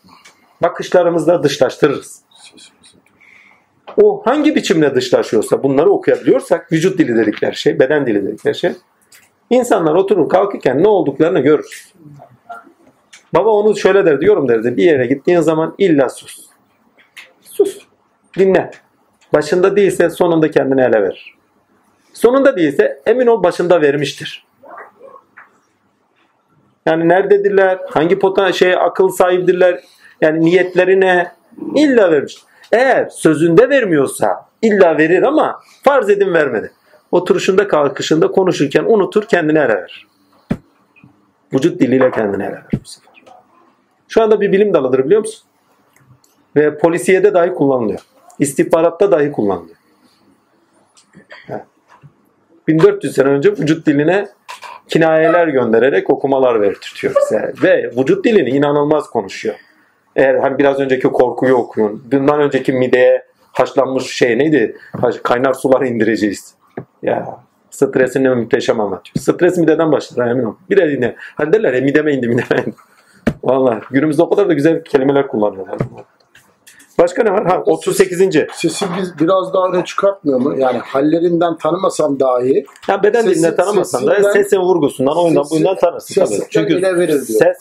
bakışlarımızda dışlaştırırız. O hangi biçimde dışlaşıyorsa bunları okuyabiliyorsak vücut dili dedikleri şey, beden dili dedikleri şey. İnsanlar oturur kalkırken ne olduklarını görürüz. Baba onu şöyle der diyorum derdi. Bir yere gittiğin zaman illa sus. Sus. Dinle. Başında değilse sonunda kendini ele verir. Sonunda değilse emin ol başında vermiştir. Yani nerededirler? Hangi potan şey akıl sahibidirler? Yani niyetlerine illa vermiş. Eğer sözünde vermiyorsa illa verir ama farz edin vermedi. Oturuşunda kalkışında konuşurken unutur kendini ele verir. Vücut diliyle kendini ele verir bu sefer. Şu anda bir bilim dalıdır biliyor musun? Ve polisiyede dahi kullanılıyor. İstihbaratta dahi kullanılıyor. Ha. 1400 sene önce vücut diline kinayeler göndererek okumalar vertirtiyor bize. Ve vücut dilini inanılmaz konuşuyor. Eğer hani biraz önceki korkuyu okuyun. Bundan önceki mideye haşlanmış şey neydi? Kaynar sular indireceğiz. Ya stresini muhteşem anlatıyor. Stres mideden başlar emin ol. Bir de dinle. Hani derler ya mideme indi mideme indi. Valla günümüzde o kadar da güzel kelimeler kullanıyorlar. Başka ne var? Ha 38. Sesi biz biraz daha öne çıkartmıyor mu? Yani hallerinden tanımasam dahi Ya beden Sesi- dilini tanımasan da sesin vurgusundan oyundan sesi- oyundan tanırsın tabii. Çünkü ses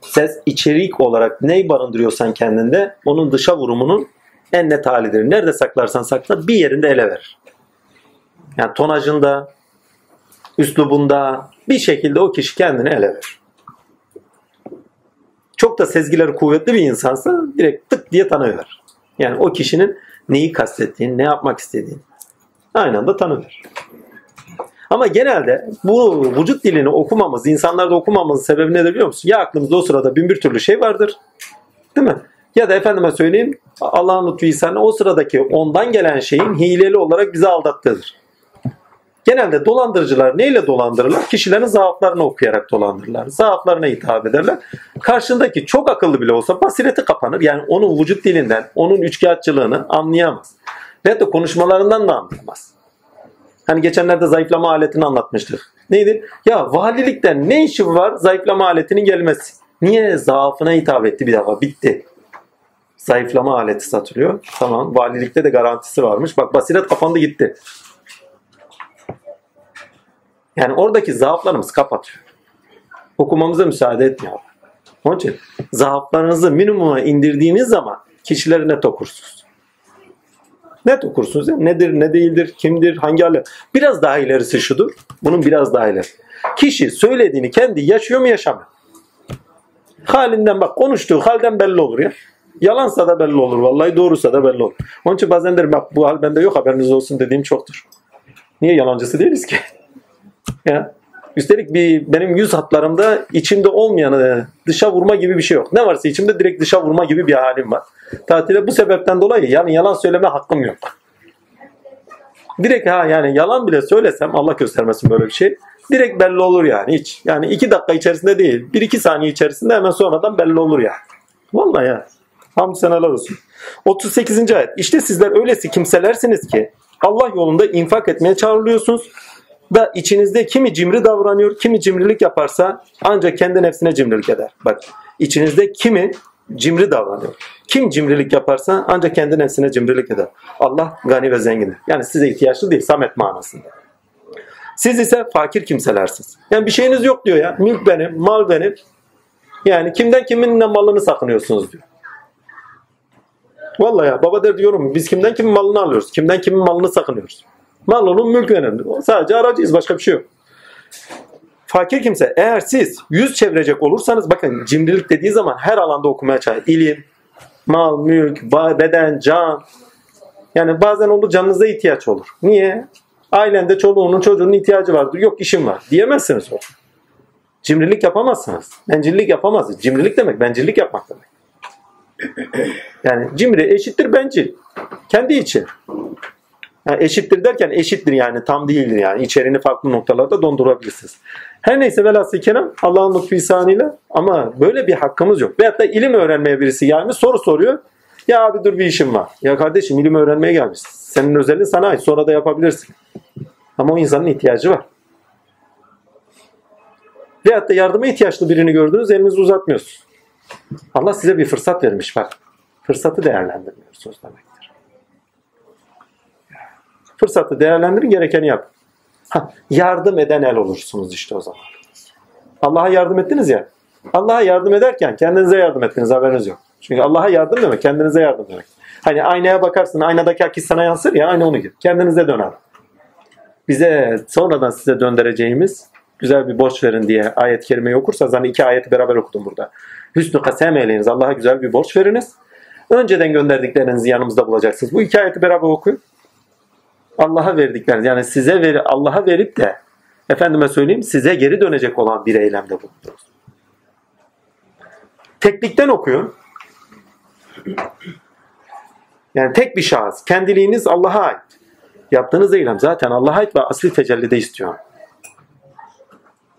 ses içerik olarak neyi barındırıyorsan kendinde onun dışa vurumunun en net halidir. Nerede saklarsan sakla bir yerinde ele verir. Yani tonajında, üslubunda bir şekilde o kişi kendini ele verir. Çok da sezgileri kuvvetli bir insansa direkt tık diye tanıver. Yani o kişinin neyi kastettiğini, ne yapmak istediğini aynı anda tanıver. Ama genelde bu vücut dilini okumamız, insanlarda okumamızın sebebi nedir biliyor musun? Ya aklımızda o sırada bin bir türlü şey vardır. Değil mi? Ya da efendime söyleyeyim Allah'ın lütfu ihsanı o sıradaki ondan gelen şeyin hileli olarak bizi aldattığıdır. Genelde dolandırıcılar neyle dolandırırlar? Kişilerin zaaflarını okuyarak dolandırırlar. Zaaflarına hitap ederler. Karşındaki çok akıllı bile olsa basireti kapanır. Yani onun vücut dilinden, onun üçkağıtçılığını anlayamaz. Ve de konuşmalarından da anlayamaz. Hani geçenlerde zayıflama aletini anlatmıştık. Neydi? Ya valilikten ne işi var zayıflama aletinin gelmesi? Niye? Zaafına hitap etti bir defa. Bitti. Zayıflama aleti satılıyor. Tamam. Valilikte de garantisi varmış. Bak basiret kapandı gitti. Yani oradaki zaaflarımız kapatıyor. Okumamıza müsaade etmiyor. Onun için zaaflarınızı minimuma indirdiğiniz zaman kişileri net okursunuz. Net okursunuz. Yani nedir, ne değildir, kimdir, hangi hali. Biraz daha ilerisi şudur. Bunun biraz daha ileri. Kişi söylediğini kendi yaşıyor mu yaşamıyor. Halinden bak konuştuğu halden belli olur ya. Yalansa da belli olur. Vallahi doğrusa da belli olur. Onun için bazen derim bak bu hal bende yok haberiniz olsun dediğim çoktur. Niye yalancısı değiliz ki? Ya. Üstelik bir benim yüz hatlarımda içimde olmayanı dışa vurma gibi bir şey yok. Ne varsa içimde direkt dışa vurma gibi bir halim var. Tatile bu sebepten dolayı yani yalan söyleme hakkım yok. Direkt ha yani yalan bile söylesem Allah göstermesin böyle bir şey. Direkt belli olur yani hiç. Yani iki dakika içerisinde değil. Bir iki saniye içerisinde hemen sonradan belli olur yani. Vallahi ya. Hamd seneler olsun. 38. ayet. İşte sizler öylesi kimselersiniz ki Allah yolunda infak etmeye çağrılıyorsunuz. Da içinizde kimi cimri davranıyor, kimi cimrilik yaparsa ancak kendi nefsine cimrilik eder. Bak içinizde kimi cimri davranıyor. Kim cimrilik yaparsa ancak kendi nefsine cimrilik eder. Allah gani ve zengindir. Yani size ihtiyaçlı değil, samet manasında. Siz ise fakir kimselersiniz. Yani bir şeyiniz yok diyor ya. Mülk benim, mal benim. Yani kimden kimin ne malını sakınıyorsunuz diyor. Vallahi ya baba der diyorum biz kimden kimin malını alıyoruz? Kimden kimin malını sakınıyoruz? Mal onun mülk önemli. Sadece aracıyız başka bir şey yok. Fakir kimse eğer siz yüz çevirecek olursanız bakın cimrilik dediği zaman her alanda okumaya çalışın. İlim, mal, mülk, beden, can. Yani bazen olur canınıza ihtiyaç olur. Niye? Ailende çoluğunun çocuğunun ihtiyacı vardır. Yok işim var. Diyemezsiniz o. Cimrilik yapamazsınız. Bencillik yapamazsınız. Cimrilik demek bencillik yapmak demek. Yani cimri eşittir bencil. Kendi için. Yani eşittir derken eşittir yani tam değildir yani. İçerini farklı noktalarda dondurabilirsiniz. Her neyse velhasıl kelam Allah'ın lütfu ihsanıyla ama böyle bir hakkımız yok. Veyahut da ilim öğrenmeye birisi gelmiş soru soruyor. Ya abi dur bir işim var. Ya kardeşim ilim öğrenmeye gelmiş. Senin özelliğin sana ait. Sonra da yapabilirsin. Ama o insanın ihtiyacı var. Veyahut da yardıma ihtiyaçlı birini gördünüz elinizi uzatmıyorsunuz. Allah size bir fırsat vermiş bak. Fırsatı değerlendirmiyorsunuz demektir. Fırsatı değerlendirin gerekeni yap. Ha, yardım eden el olursunuz işte o zaman. Allah'a yardım ettiniz ya. Allah'a yardım ederken kendinize yardım ettiniz haberiniz yok. Çünkü Allah'a yardım demek kendinize yardım demek. Hani aynaya bakarsın aynadaki akis sana yansır ya aynı onu gibi. Kendinize döner. Bize sonradan size döndüreceğimiz güzel bir borç verin diye ayet-i kerimeyi okursanız hani iki ayeti beraber okudum burada. Hüsnü kasem eyleyiniz. Allah'a güzel bir borç veriniz. Önceden gönderdiklerinizi yanımızda bulacaksınız. Bu iki ayeti beraber okuyun. Allah'a verdikleriniz yani size veri Allah'a verip de efendime söyleyeyim size geri dönecek olan bir eylemde bulunuruz. Teklikten okuyun. Yani tek bir şahıs. Kendiliğiniz Allah'a ait. Yaptığınız eylem zaten Allah'a ait ve asli tecellide istiyor.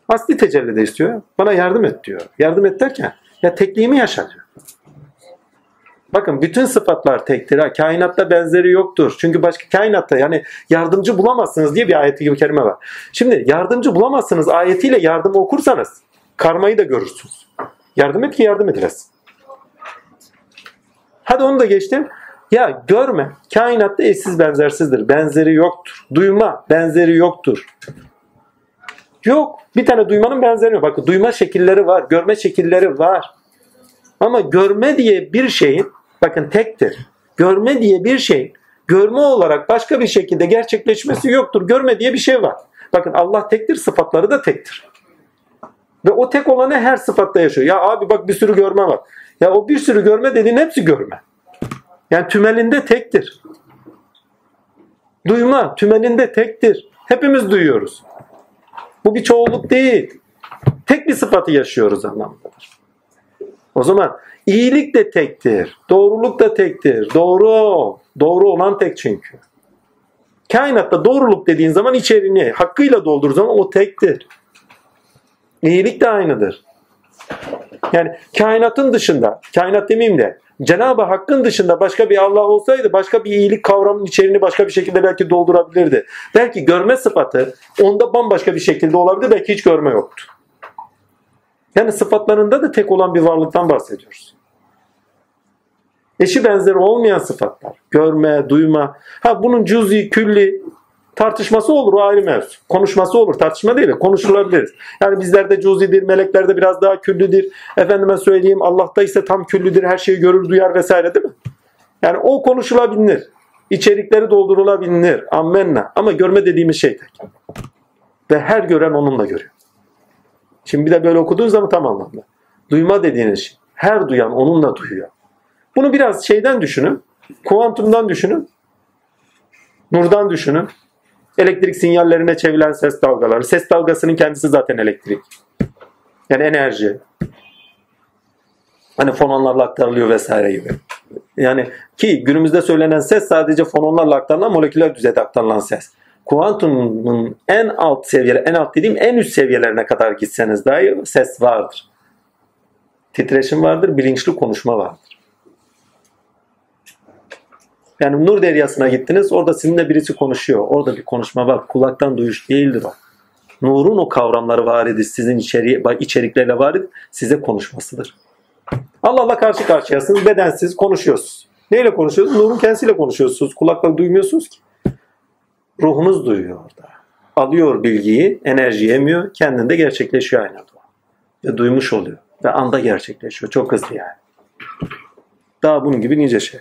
Asli tecellide istiyor. Bana yardım et diyor. Yardım et derken ya tekliğimi yaşa diyor. Bakın bütün sıfatlar tektir. Ha. Kainatta benzeri yoktur. Çünkü başka kainatta yani yardımcı bulamazsınız diye bir ayeti gibi kelime var. Şimdi yardımcı bulamazsınız ayetiyle yardımı okursanız karmayı da görürsünüz. Yardım et ki yardım edilesin. Hadi onu da geçtim. Ya görme. Kainatta eşsiz benzersizdir. Benzeri yoktur. Duyma. Benzeri yoktur. Yok. Bir tane duymanın benzeri yok. Bakın duyma şekilleri var. Görme şekilleri var. Ama görme diye bir şeyin bakın tektir. Görme diye bir şeyin görme olarak başka bir şekilde gerçekleşmesi yoktur. Görme diye bir şey var. Bakın Allah tektir, sıfatları da tektir. Ve o tek olanı her sıfatta yaşıyor. Ya abi bak bir sürü görme var. Ya o bir sürü görme dediğin hepsi görme. Yani tümelinde tektir. Duyma tümelinde tektir. Hepimiz duyuyoruz. Bu bir çoğulluk değil. Tek bir sıfatı yaşıyoruz anlamındadır. O zaman iyilik de tektir. Doğruluk da tektir. Doğru Doğru olan tek çünkü. Kainatta doğruluk dediğin zaman içeriğini hakkıyla doldur zaman o tektir. İyilik de aynıdır. Yani kainatın dışında, kainat demeyeyim de Cenab-ı Hakk'ın dışında başka bir Allah olsaydı başka bir iyilik kavramının içeriğini başka bir şekilde belki doldurabilirdi. Belki görme sıfatı onda bambaşka bir şekilde olabilir. Belki hiç görme yoktu. Yani sıfatlarında da tek olan bir varlıktan bahsediyoruz. Eşi benzeri olmayan sıfatlar. Görme, duyma. Ha bunun cüz'i, külli tartışması olur o ayrı mevzu. Konuşması olur. Tartışma değil konuşulabilir. Yani bizlerde cüz'idir, meleklerde biraz daha küllüdür. Efendime söyleyeyim Allah'ta ise tam küllüdür. Her şeyi görür, duyar vesaire değil mi? Yani o konuşulabilir. İçerikleri doldurulabilir. Ammenna. Ama görme dediğimiz şey tek. Ve her gören onunla görüyor. Şimdi bir de böyle okuduğun zaman tam anlamda. Duyma dediğiniz şey. Her duyan onunla duyuyor. Bunu biraz şeyden düşünün. Kuantumdan düşünün. Nurdan düşünün. Elektrik sinyallerine çevrilen ses dalgaları. Ses dalgasının kendisi zaten elektrik. Yani enerji. Hani fononlarla aktarılıyor vesaire gibi. Yani ki günümüzde söylenen ses sadece fononlarla aktarılan moleküler düzeyde aktarılan ses. Kuantumun en alt seviyeler, en alt dediğim en üst seviyelerine kadar gitseniz dahi ses vardır. Titreşim vardır, bilinçli konuşma vardır. Yani nur deryasına gittiniz, orada sizinle birisi konuşuyor. Orada bir konuşma var. Kulaktan duyuş değildir o. Nurun o kavramları var idi, sizin içeri, içeriklerle var idi, size konuşmasıdır. Allah'la karşı karşıyasınız, bedensiz konuşuyorsunuz. Neyle konuşuyorsunuz? Nurun kendisiyle konuşuyorsunuz. Kulakla duymuyorsunuz ki. Ruhunuz duyuyor orada. Alıyor bilgiyi, enerji yemiyor, kendinde gerçekleşiyor aynı anda. Ve duymuş oluyor. Ve anda gerçekleşiyor. Çok hızlı yani. Daha bunun gibi nice şey.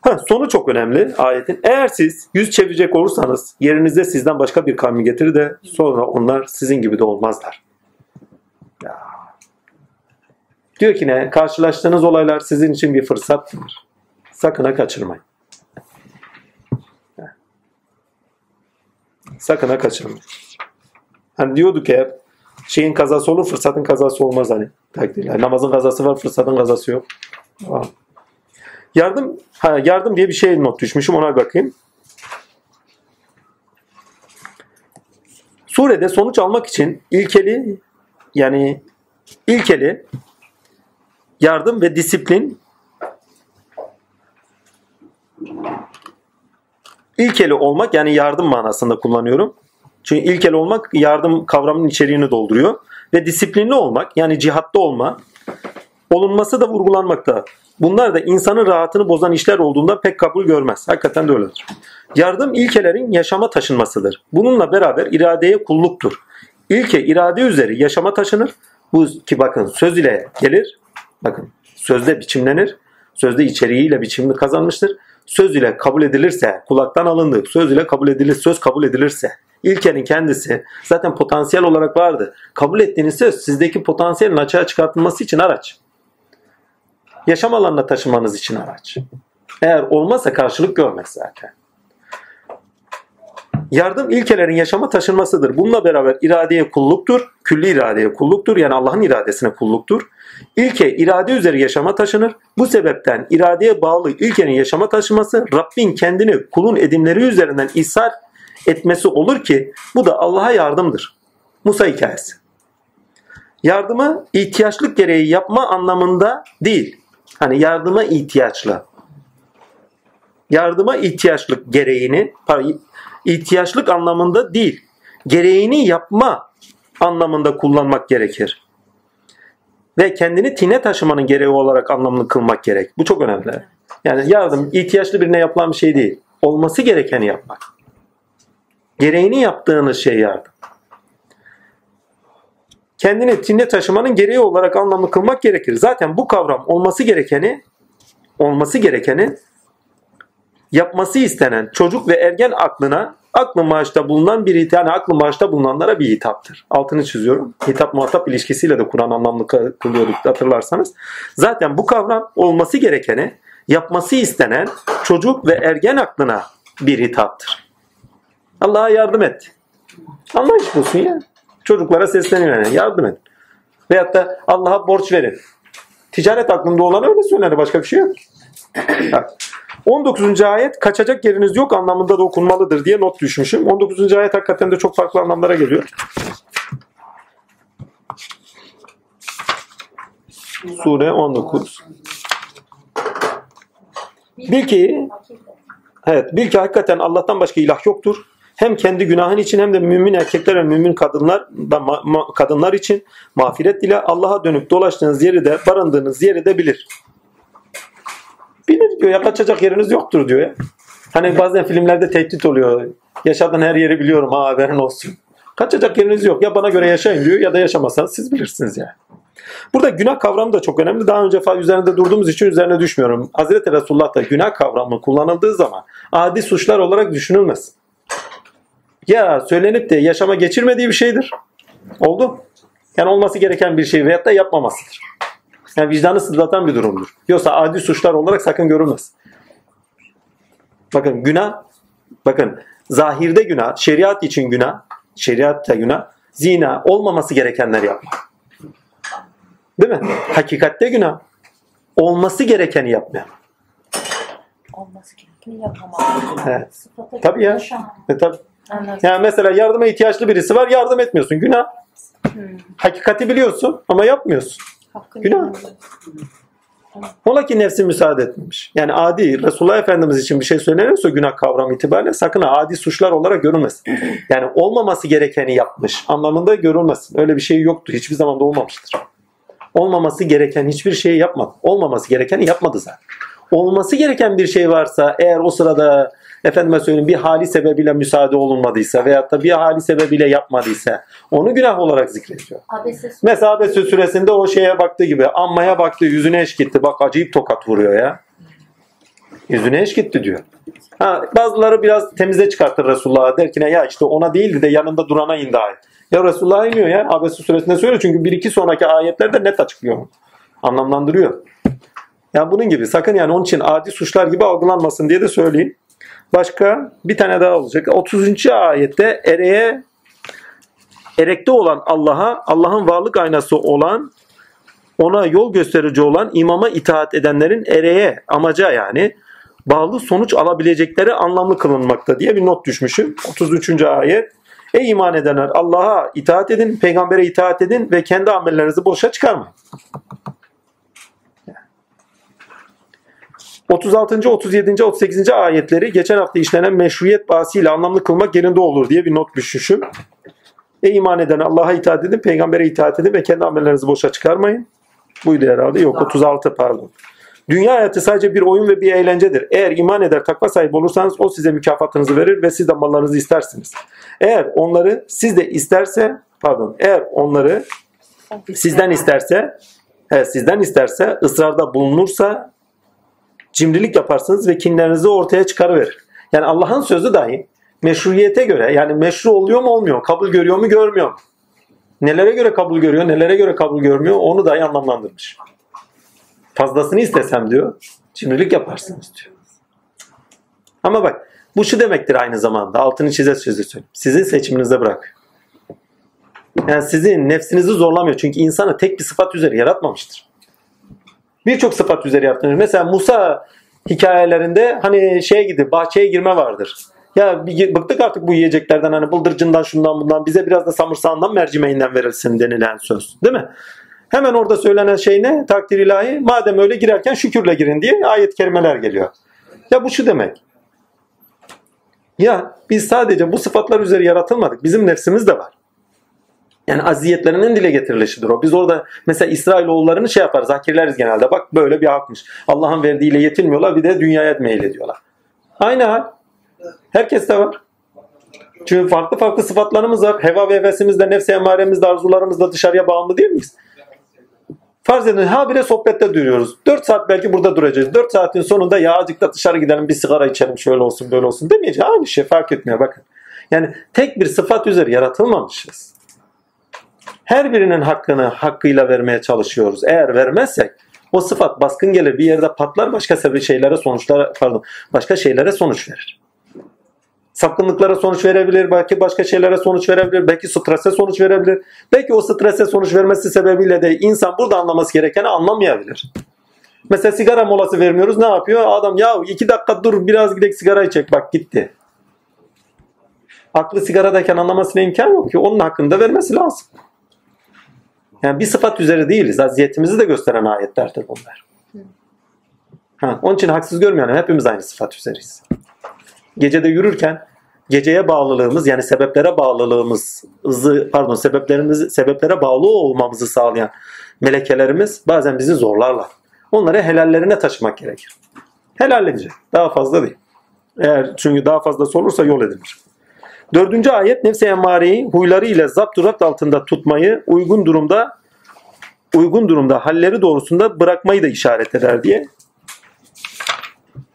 Ha, sonu çok önemli ayetin. Eğer siz yüz çevirecek olursanız yerinizde sizden başka bir kavmi getirir de sonra onlar sizin gibi de olmazlar. Ya. Diyor ki ne? Karşılaştığınız olaylar sizin için bir fırsattır. Sakın ha kaçırmayın. Sakın ha kaçırmayın. Hani diyorduk hep şeyin kazası olur fırsatın kazası olmaz hani. Takdirler. Namazın kazası var fırsatın kazası yok. Yardım ha, yardım diye bir şey not düşmüşüm ona bakayım. Surede sonuç almak için ilkeli yani ilkeli yardım ve disiplin ilkeli olmak yani yardım manasında kullanıyorum. Çünkü ilkel olmak yardım kavramının içeriğini dolduruyor. Ve disiplinli olmak yani cihatta olma olunması da vurgulanmakta. Bunlar da insanın rahatını bozan işler olduğunda pek kabul görmez. Hakikaten de öyledir. Yardım ilkelerin yaşama taşınmasıdır. Bununla beraber iradeye kulluktur. İlke irade üzeri yaşama taşınır. Bu ki bakın söz ile gelir. Bakın sözde biçimlenir. Sözde içeriğiyle biçimini kazanmıştır. Söz ile kabul edilirse, kulaktan alındı, söz ile kabul edilir, söz kabul edilirse, ilkenin kendisi zaten potansiyel olarak vardı. Kabul ettiğiniz söz sizdeki potansiyelin açığa çıkartılması için araç. Yaşam alanına taşımanız için araç. Eğer olmazsa karşılık görmez zaten. Yardım ilkelerin yaşama taşınmasıdır. Bununla beraber iradeye kulluktur. Külli iradeye kulluktur. Yani Allah'ın iradesine kulluktur. İlke irade üzeri yaşama taşınır. Bu sebepten iradeye bağlı ilkenin yaşama taşıması Rabbin kendini kulun edimleri üzerinden ishal etmesi olur ki bu da Allah'a yardımdır. Musa hikayesi. Yardımı ihtiyaçlık gereği yapma anlamında değil. Hani yardıma ihtiyaçlı. Yardıma ihtiyaçlık gereğini, ihtiyaçlık anlamında değil. Gereğini yapma anlamında kullanmak gerekir. Ve kendini tine taşımanın gereği olarak anlamını kılmak gerek. Bu çok önemli. Yani yardım ihtiyaçlı birine yapılan bir şey değil. Olması gerekeni yapmak. Gereğini yaptığınız şey yardım. Kendini tine taşımanın gereği olarak anlamlı kılmak gerekir. Zaten bu kavram olması gerekeni olması gerekeni yapması istenen çocuk ve ergen aklına aklı maaşta bulunan bir yani aklı maaşta bulunanlara bir hitaptır. Altını çiziyorum. Hitap muhatap ilişkisiyle de Kur'an anlamlı kılıyorduk hatırlarsanız. Zaten bu kavram olması gerekeni yapması istenen çocuk ve ergen aklına bir hitaptır. Allah'a yardım et. Anlayış bulsun ya. Çocuklara sesleniyor yani. Yardım et. Veyahut da Allah'a borç verin. Ticaret aklında olan öyle söylenir. Başka bir şey yok. 19. ayet kaçacak yeriniz yok anlamında da okunmalıdır diye not düşmüşüm. 19. ayet hakikaten de çok farklı anlamlara geliyor. Sure 19. Bil ki evet bil ki hakikaten Allah'tan başka ilah yoktur. Hem kendi günahın için hem de mümin erkekler ve mümin kadınlar kadınlar için mağfiret dile Allah'a dönüp dolaştığınız yeri de barındığınız yeri de bilir. Bilir diyor ya kaçacak yeriniz yoktur diyor ya. Hani bazen filmlerde tehdit oluyor. Yaşadığın her yeri biliyorum ha haberin olsun. Kaçacak yeriniz yok. Ya bana göre yaşayın diyor ya da yaşamazsanız siz bilirsiniz yani. Burada günah kavramı da çok önemli. Daha önce üzerinde durduğumuz için üzerine düşmüyorum. Hazreti Resulullah da günah kavramı kullanıldığı zaman adi suçlar olarak düşünülmez. Ya söylenip de yaşama geçirmediği bir şeydir. Oldu. Yani olması gereken bir şey veyahut da yapmamasıdır. Yani vicdanı sızlatan bir durumdur. Yoksa adi suçlar olarak sakın görülmez. Bakın günah, bakın zahirde günah, şeriat için günah, şeriatta günah, zina olmaması gerekenler yapmak. Değil mi? Hakikatte günah. Olması gerekeni yapmayan. Olması gerekeni yapamam. Evet. Sıfata Tabii ya. E tabii. Anladım. Yani mesela yardıma ihtiyaçlı birisi var, yardım etmiyorsun. Günah. Hakikati biliyorsun ama yapmıyorsun. Hakkını Günah. Ola ki nefsi müsaade etmemiş. Yani adi Resulullah Efendimiz için bir şey söyleniyorsa günah kavramı itibariyle sakın adi suçlar olarak görülmesin. Yani olmaması gerekeni yapmış anlamında görülmesin. Öyle bir şey yoktu. Hiçbir zaman da olmamıştır. Olmaması gereken hiçbir şeyi yapmadı. Olmaması gerekeni yapmadı zaten. Olması gereken bir şey varsa eğer o sırada efendime söyleyeyim bir hali sebebiyle müsaade olunmadıysa veyahut da bir hali sebebiyle yapmadıysa onu günah olarak zikrediyor. Abese Mesela Abese suresinde o şeye baktığı gibi ammaya baktı yüzüne eş gitti. Bak acayip tokat vuruyor ya. Yüzüne eş gitti diyor. Ha, bazıları biraz temize çıkartır Resulullah'a der ki ne ya işte ona değildi de yanında durana indi ayet. Ya Resulullah iniyor ya Abese suresinde söylüyor çünkü bir iki sonraki ayetlerde net açıklıyor. Anlamlandırıyor. Ya bunun gibi sakın yani onun için adi suçlar gibi algılanmasın diye de söyleyeyim. Başka bir tane daha olacak. 30. ayette ereğe erekte olan Allah'a, Allah'ın varlık aynası olan, ona yol gösterici olan imama itaat edenlerin ereğe, amaca yani bağlı sonuç alabilecekleri anlamlı kılınmakta diye bir not düşmüşüm. 33. ayet. Ey iman edenler Allah'a itaat edin, peygambere itaat edin ve kendi amellerinizi boşa çıkarmayın. 36. 37. 38. ayetleri geçen hafta işlenen meşruiyet bahsiyle anlamlı kılmak yerinde olur diye bir not düşmüşüm. Ey iman eden Allah'a itaat edin, peygambere itaat edin ve kendi amellerinizi boşa çıkarmayın. Buydu herhalde. Yok 36 pardon. Dünya hayatı sadece bir oyun ve bir eğlencedir. Eğer iman eder, takva sahibi olursanız o size mükafatınızı verir ve siz de mallarınızı istersiniz. Eğer onları siz de isterse, pardon, eğer onları sizden isterse, evet, sizden isterse, ısrarda bulunursa cimrilik yaparsınız ve kinlerinizi ortaya çıkarıverir. Yani Allah'ın sözü dahi meşruiyete göre yani meşru oluyor mu olmuyor, kabul görüyor mu görmüyor mu? Nelere göre kabul görüyor, nelere göre kabul görmüyor onu dahi anlamlandırmış. Fazlasını istesem diyor, cimrilik yaparsınız diyor. Ama bak bu şu demektir aynı zamanda altını çize çize söyleyeyim. Sizin seçiminize bırak. Yani sizin nefsinizi zorlamıyor. Çünkü insanı tek bir sıfat üzeri yaratmamıştır. Birçok sıfat üzeri yaratılmış. Mesela Musa hikayelerinde hani şeye gidip bahçeye girme vardır. Ya bıktık artık bu yiyeceklerden hani bıldırcından şundan bundan bize biraz da samırsağından mercimeğinden verilsin denilen söz. Değil mi? Hemen orada söylenen şey ne? Takdir ilahi. Madem öyle girerken şükürle girin diye ayet kelimeler geliyor. Ya bu şu demek. Ya biz sadece bu sıfatlar üzeri yaratılmadık. Bizim nefsimiz de var. Yani aziyetlerinin dile getirilişidir o. Biz orada mesela İsrailoğullarını şey yaparız, hakirleriz genelde. Bak böyle bir hakmış. Allah'ın verdiğiyle yetinmiyorlar bir de dünyaya meylediyorlar. Aynı hal. Herkes de var. Çünkü farklı farklı sıfatlarımız var. Heva ve hevesimizde, nefsi emaremizde, arzularımızda dışarıya bağımlı değil miyiz? Farz edin ha bile sohbette duruyoruz. 4 saat belki burada duracağız. 4 saatin sonunda ya azıcık da dışarı gidelim bir sigara içelim şöyle olsun böyle olsun demeyeceğiz. Aynı şey fark etmiyor bakın. Yani tek bir sıfat üzeri yaratılmamışız. Her birinin hakkını hakkıyla vermeye çalışıyoruz. Eğer vermezsek o sıfat baskın gelir bir yerde patlar başka sebebi şeylere sonuçlara pardon başka şeylere sonuç verir. Sapkınlıklara sonuç verebilir, belki başka şeylere sonuç verebilir, belki strese sonuç verebilir. Belki o strese sonuç vermesi sebebiyle de insan burada anlaması gerekeni anlamayabilir. Mesela sigara molası vermiyoruz ne yapıyor? Adam ya iki dakika dur biraz gidek sigara içecek bak gitti. Aklı sigaradayken anlamasına imkan yok ki onun hakkında vermesi lazım. Yani bir sıfat üzeri değiliz. Aziyetimizi de gösteren ayetlerdir bunlar. Ha, onun için haksız görmeyelim. Hepimiz aynı sıfat üzeriyiz. Gecede yürürken geceye bağlılığımız yani sebeplere bağlılığımızı pardon sebeplerimizi sebeplere bağlı olmamızı sağlayan melekelerimiz bazen bizi zorlarlar. Onları helallerine taşımak gerekir. Helal edecek. Daha fazla değil. Eğer çünkü daha fazlası olursa yol edilir. Dördüncü ayet nefse emmareyi huyları ile zapturapt altında tutmayı uygun durumda uygun durumda halleri doğrusunda bırakmayı da işaret eder diye.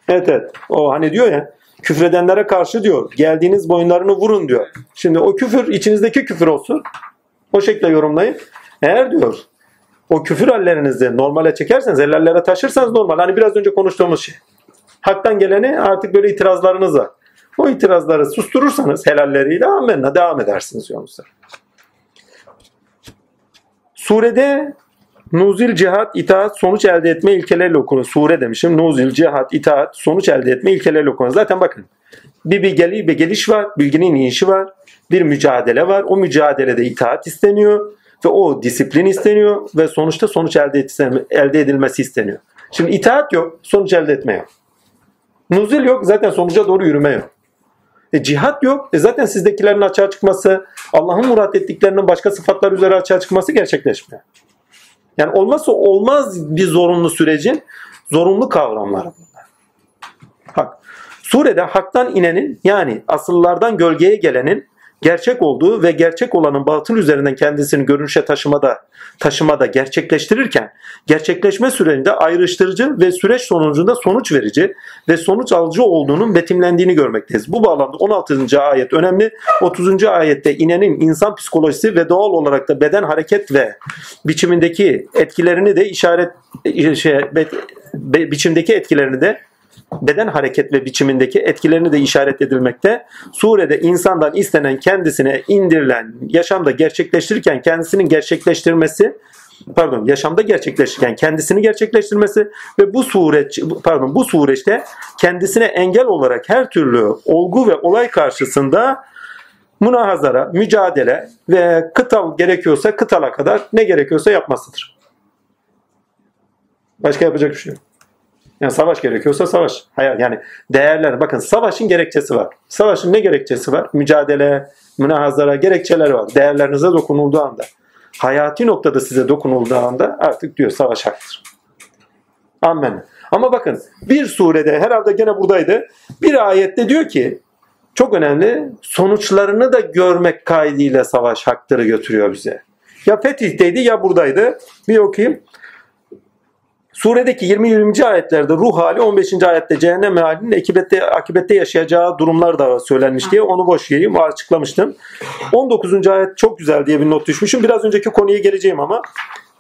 Evet evet. O hani diyor ya küfredenlere karşı diyor geldiğiniz boyunlarını vurun diyor. Şimdi o küfür içinizdeki küfür olsun. O şekilde yorumlayın. Eğer diyor O küfür hallerinizi normale çekerseniz, helallere taşırsanız normal. Hani biraz önce konuştuğumuz şey. Haktan geleni artık böyle itirazlarınız. O itirazları susturursanız helalleriyle amenna devam edersiniz yolunuza. Surede Nuzil cihat, itaat, sonuç elde etme ilkeleriyle okunur. Sure demişim. Nuzil, cihat, itaat, sonuç elde etme ilkeleriyle okunur. Zaten bakın. Bir, gel bir geliş var. Bilginin inişi var. Bir mücadele var. O mücadelede itaat isteniyor. Ve o disiplin isteniyor. Ve sonuçta sonuç elde, etse- elde edilmesi isteniyor. Şimdi itaat yok. Sonuç elde etme yok. Nuzul yok. Zaten sonuca doğru yürüme yok. E, cihat yok. E, zaten sizdekilerin açığa çıkması, Allah'ın murat ettiklerinin başka sıfatlar üzere açığa çıkması gerçekleşmiyor. Yani olmazsa olmaz bir zorunlu sürecin zorunlu kavramları bunlar. Hak. Surede haktan inenin yani asıllardan gölgeye gelenin gerçek olduğu ve gerçek olanın batıl üzerinden kendisini görünüşe taşımada taşımada gerçekleştirirken gerçekleşme sürecinde ayrıştırıcı ve süreç sonucunda sonuç verici ve sonuç alıcı olduğunun betimlendiğini görmekteyiz. Bu bağlamda 16. ayet önemli. 30. ayette inenin insan psikolojisi ve doğal olarak da beden hareket ve biçimindeki etkilerini de işaret şey, be- be- biçimdeki etkilerini de beden hareket ve biçimindeki etkilerini de işaret edilmekte. Surede insandan istenen kendisine indirilen yaşamda gerçekleştirirken kendisinin gerçekleştirmesi pardon yaşamda gerçekleştirirken kendisini gerçekleştirmesi ve bu süreç pardon bu süreçte kendisine engel olarak her türlü olgu ve olay karşısında münahazara, mücadele ve kıtal gerekiyorsa kıtala kadar ne gerekiyorsa yapmasıdır. Başka yapacak bir şey yok. Yani savaş gerekiyorsa savaş. Hayal yani değerler. Bakın savaşın gerekçesi var. Savaşın ne gerekçesi var? Mücadele, münahazara gerekçeleri var. Değerlerinize dokunulduğu anda. Hayati noktada size dokunulduğu anda artık diyor savaş haktır. Amen. Ama bakın bir surede herhalde gene buradaydı. Bir ayette diyor ki çok önemli sonuçlarını da görmek kaydıyla savaş haktırı götürüyor bize. Ya Fetih'teydi ya buradaydı. Bir okuyayım. Suredeki 20-20. ayetlerde ruh hali 15. ayette cehennem halinin akibette, akibette yaşayacağı durumlar da söylenmiş diye onu boş yiyeyim. Açıklamıştım. 19. ayet çok güzel diye bir not düşmüşüm. Biraz önceki konuya geleceğim ama.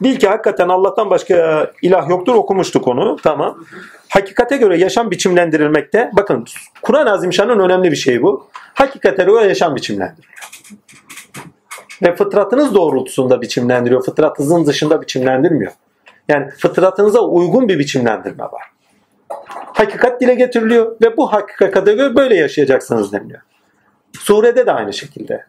Bil ki hakikaten Allah'tan başka ilah yoktur okumuştuk onu. Tamam. Hakikate göre yaşam biçimlendirilmekte. Bakın Kur'an-ı Azimşan'ın önemli bir şeyi bu. Hakikate göre yaşam biçimlendiriliyor. Ve fıtratınız doğrultusunda biçimlendiriyor. Fıtratınızın dışında biçimlendirmiyor. Yani fıtratınıza uygun bir biçimlendirme var. Hakikat dile getiriliyor ve bu hakikate göre böyle yaşayacaksınız deniliyor. Surede de aynı şekilde.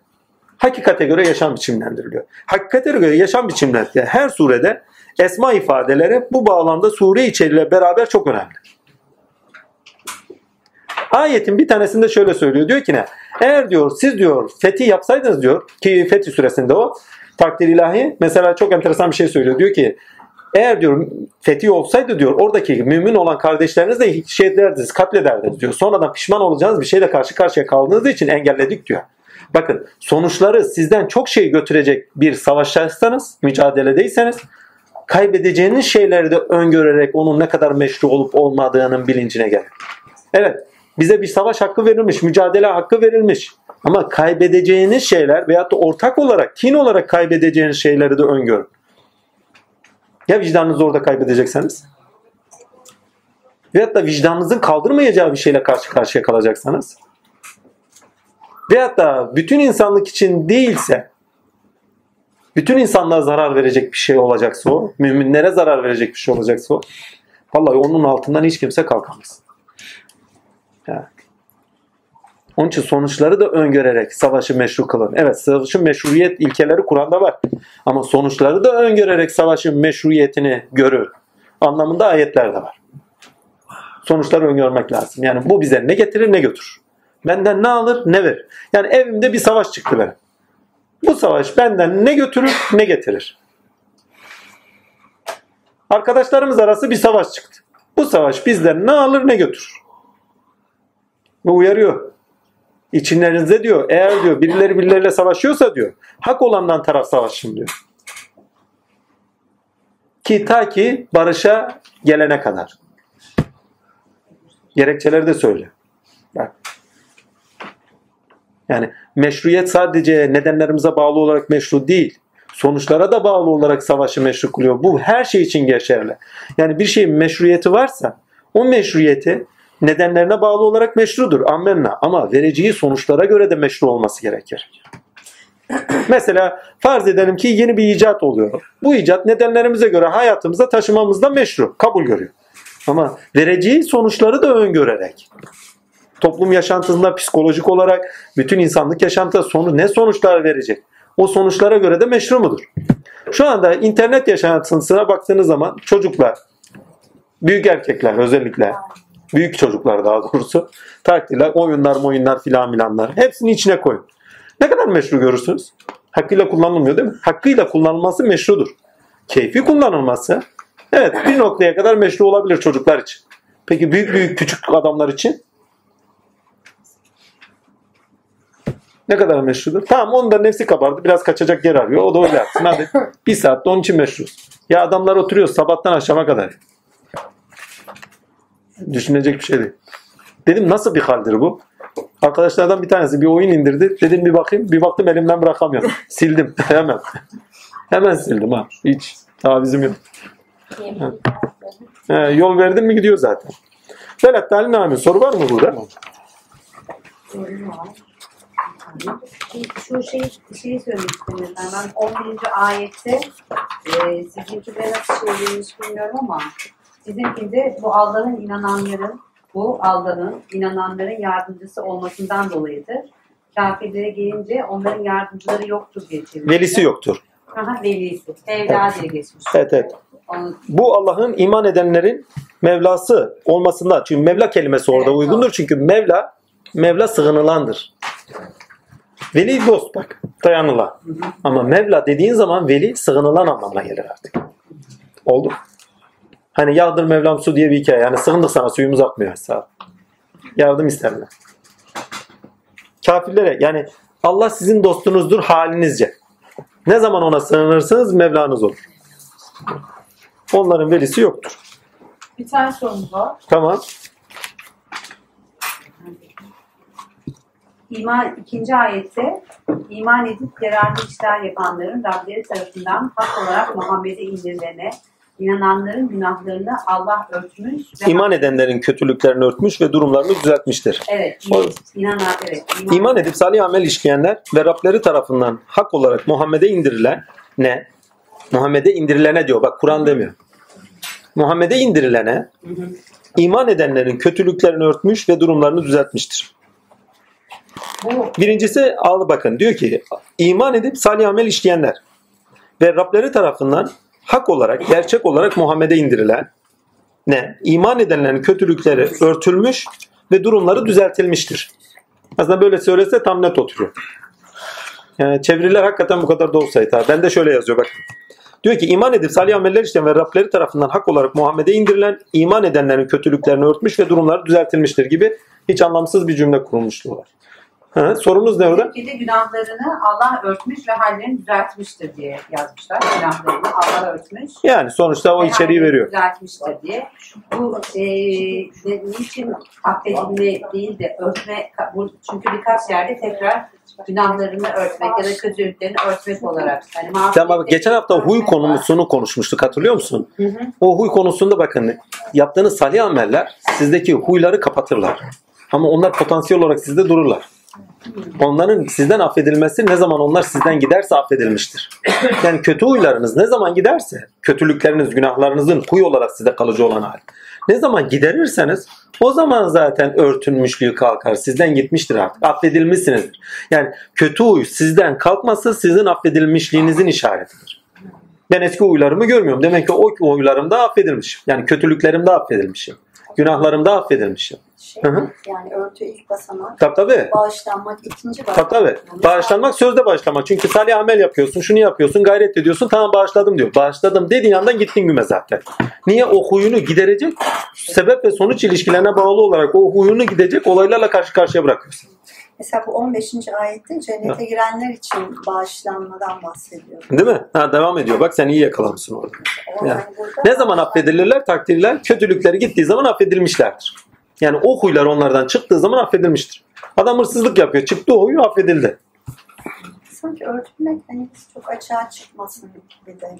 Hakikate göre yaşam biçimlendiriliyor. Hakikate göre yaşam biçimlendiriliyor. Her surede esma ifadeleri bu bağlamda sure içeriğiyle beraber çok önemli. Ayetin bir tanesinde şöyle söylüyor. Diyor ki ne? Eğer diyor siz diyor fethi yapsaydınız diyor ki fethi süresinde o takdir ilahi mesela çok enteresan bir şey söylüyor. Diyor ki eğer diyor fethi olsaydı diyor oradaki mümin olan kardeşleriniz de şey ederdiniz, katlederdiniz diyor. Sonradan pişman olacağınız bir şeyle karşı karşıya kaldığınız için engelledik diyor. Bakın sonuçları sizden çok şey götürecek bir savaştaysanız, mücadeledeyseniz kaybedeceğiniz şeyleri de öngörerek onun ne kadar meşru olup olmadığının bilincine gelin. Evet bize bir savaş hakkı verilmiş, mücadele hakkı verilmiş. Ama kaybedeceğiniz şeyler veyahut da ortak olarak, kin olarak kaybedeceğiniz şeyleri de öngörün. Ya vicdanınızı orada kaybedecekseniz? Veyahut da vicdanınızın kaldırmayacağı bir şeyle karşı karşıya kalacaksanız? Veyahut da bütün insanlık için değilse bütün insanlığa zarar verecek bir şey olacaksa o, müminlere zarar verecek bir şey olacaksa o, vallahi onun altından hiç kimse kalkamaz. Yani. Onun için sonuçları da öngörerek savaşı meşru kılın. Evet savaşın meşruiyet ilkeleri Kur'an'da var. Ama sonuçları da öngörerek savaşın meşruiyetini görür. Anlamında ayetler de var. Sonuçları öngörmek lazım. Yani bu bize ne getirir ne götürür. Benden ne alır ne verir. Yani evimde bir savaş çıktı benim. Bu savaş benden ne götürür ne getirir. Arkadaşlarımız arası bir savaş çıktı. Bu savaş bizden ne alır ne götürür. Ve uyarıyor. İçinlerinizde diyor eğer diyor birileri birileriyle savaşıyorsa diyor hak olandan taraf savaşın diyor. Ki ta ki barışa gelene kadar. Gerekçeleri de söyle. Bak. Yani meşruiyet sadece nedenlerimize bağlı olarak meşru değil. sonuçlara da bağlı olarak savaşı meşru kılıyor. Bu her şey için geçerli. Yani bir şeyin meşruiyeti varsa o meşruiyeti nedenlerine bağlı olarak meşrudur. Amenna. Ama vereceği sonuçlara göre de meşru olması gerekir. *clears throat* Mesela farz edelim ki yeni bir icat oluyor. Bu icat nedenlerimize göre hayatımıza taşımamızda meşru, kabul görüyor. Ama vereceği sonuçları da öngörerek toplum yaşantısında psikolojik olarak bütün insanlık yaşantısında sonu ne sonuçlar verecek? O sonuçlara göre de meşru mudur? Şu anda internet yaşantısına baktığınız zaman çocuklar, büyük erkekler özellikle, büyük çocuklar daha doğrusu, takdirler, oyunlar, oyunlar filan filanlar hepsini içine koyun. Ne kadar meşru görürsünüz? Hakkıyla kullanılmıyor değil mi? Hakkıyla kullanılması meşrudur. Keyfi kullanılması evet bir noktaya kadar meşru olabilir çocuklar için. Peki büyük büyük küçük adamlar için ne kadar meşrudur? Tamam onun da nefsi kabardı. Biraz kaçacak yer arıyor. O da öyle yapsın. Hadi bir saatte onun için meşruz. Ya adamlar oturuyor sabahtan akşama kadar. Düşünecek bir şey değil. Dedim nasıl bir haldir bu? Arkadaşlardan bir tanesi bir oyun indirdi. Dedim bir bakayım. Bir baktım elimden bırakamıyorum. *laughs* Sildim *laughs* hemen. Hemen sildim ha. Hiç tavizim yok. He, yol verdin mi gidiyor zaten. Berat Talin abi soru var mı burada? Şu şey, şeyi söylemek istedim ben. Ben 11. ayette e, sizinkinde nasıl çevrilmiş bilmiyorum ama sizinkinde bu Allah'ın inananların bu Allah'ın inananların yardımcısı olmasından dolayıdır. Kafirlere gelince onların yardımcıları yoktur diye çevrilmiş. Velisi yoktur. Aha, velisi. Evla diye geçmiş. Evet evet. Bu Allah'ın iman edenlerin Mevlası olmasından. Çünkü Mevla kelimesi orada Evet, uygundur. Çünkü Mevla, Mevla sığınılandır. Veli dost bak, dayanılan. Ama Mevla dediğin zaman veli sığınılan anlamına gelir artık. Oldu. Hani yağdır Mevlam su diye bir hikaye. Yani sığındık sana suyumuz akmıyor. Sağ ol. Yardım isterler. Kafirlere yani Allah sizin dostunuzdur halinizce. Ne zaman ona sığınırsınız Mevlanız olur. Onların velisi yoktur. Bir tane sorumuz var. Tamam. İman, ikinci ayette iman edip yararlı işler yapanların Rableri tarafından hak olarak Muhammed'e indirilene, inananların günahlarını Allah örtmüş ve İman edenlerin kötülüklerini örtmüş ve durumlarını düzeltmiştir. evet, O- inanan, evet, İman edip salih amel işleyenler ve Rableri tarafından hak olarak Muhammed'e indirilen ne? Muhammed'e indirilene diyor. Bak Kur'an demiyor. Muhammed'e indirilene iman edenlerin kötülüklerini örtmüş ve durumlarını düzeltmiştir. bu Birincisi al bakın diyor ki iman edip salih amel işleyenler ve Rableri tarafından hak olarak, gerçek olarak Muhammed'e indirilen ne? İman edenlerin kötülükleri örtülmüş ve durumları düzeltilmiştir. Aslında böyle söylese tam net oturuyor. Yani çeviriler hakikaten bu kadar da olsaydı. ha. Ben de şöyle yazıyor bak. Diyor ki iman edip salih ameller işleyen ve Rableri tarafından hak olarak Muhammed'e indirilen iman edenlerin kötülüklerini örtmüş ve durumları düzeltilmiştir gibi hiç anlamsız bir cümle kurulmuşluğu. Ha, sorunuz ne orada? bir de günahlarını Allah örtmüş ve hallerini düzeltmiştir diye yazmışlar. Günahlarını Allah örtmüş. Yani sonuçta o içeriği veriyor. Düzeltmiştir diye. Bu e, ne- niçin affedilme değil de örtme, çünkü birkaç yerde tekrar günahlarını örtmek ya da kötülüklerini örtmek olarak. Mağfiret Tamam geçen hafta huy var. konusunu konuşmuştuk hatırlıyor musun? Hı hı. O huy konusunda bakın yaptığınız salih ameller sizdeki huyları kapatırlar. Ama onlar potansiyel olarak sizde dururlar. Onların sizden affedilmesi ne zaman onlar sizden giderse affedilmiştir. Yani kötü huylarınız ne zaman giderse, kötülükleriniz, günahlarınızın huy olarak size kalıcı olan hal. Ne zaman giderirseniz o zaman zaten örtünmüşlüğü kalkar. Sizden gitmiştir artık. Affedilmişsinizdir. Yani kötü huy sizden kalkması sizin affedilmişliğinizin işaretidir. Ben eski huylarımı görmüyorum. Demek ki o huylarım da affedilmiş. Yani kötülüklerim de affedilmişim. Günahlarım da affedilmişim. Şey, Hı hı. yani örtü ilk basamak, Tabii tabii. bağışlanmak ikinci Tabii basamak. tabii. Bağışlanmak sözde bağışlamak. Çünkü salih amel yapıyorsun, şunu yapıyorsun, gayret ediyorsun. Tamam bağışladım diyor. Bağışladım dediğin yandan gittin güme zaten. Niye? O huyunu giderecek, sebep ve sonuç ilişkilerine bağlı olarak o huyunu gidecek olaylarla karşı karşıya bırakıyorsun. Mesela bu 15. ayette cennete girenler için bağışlanmadan bahsediyor. Değil mi? Ha, devam ediyor. Bak sen iyi yakalamışsın orada. Yani Ne zaman affedilirler? Takdirler kötülükleri gittiği zaman affedilmişlerdir. Yani o huylar onlardan çıktığı zaman affedilmiştir. Adam hırsızlık yapıyor. Çıktı o huyu affedildi. sanki örtülmek hani çok açığa çıkmasın gibi de.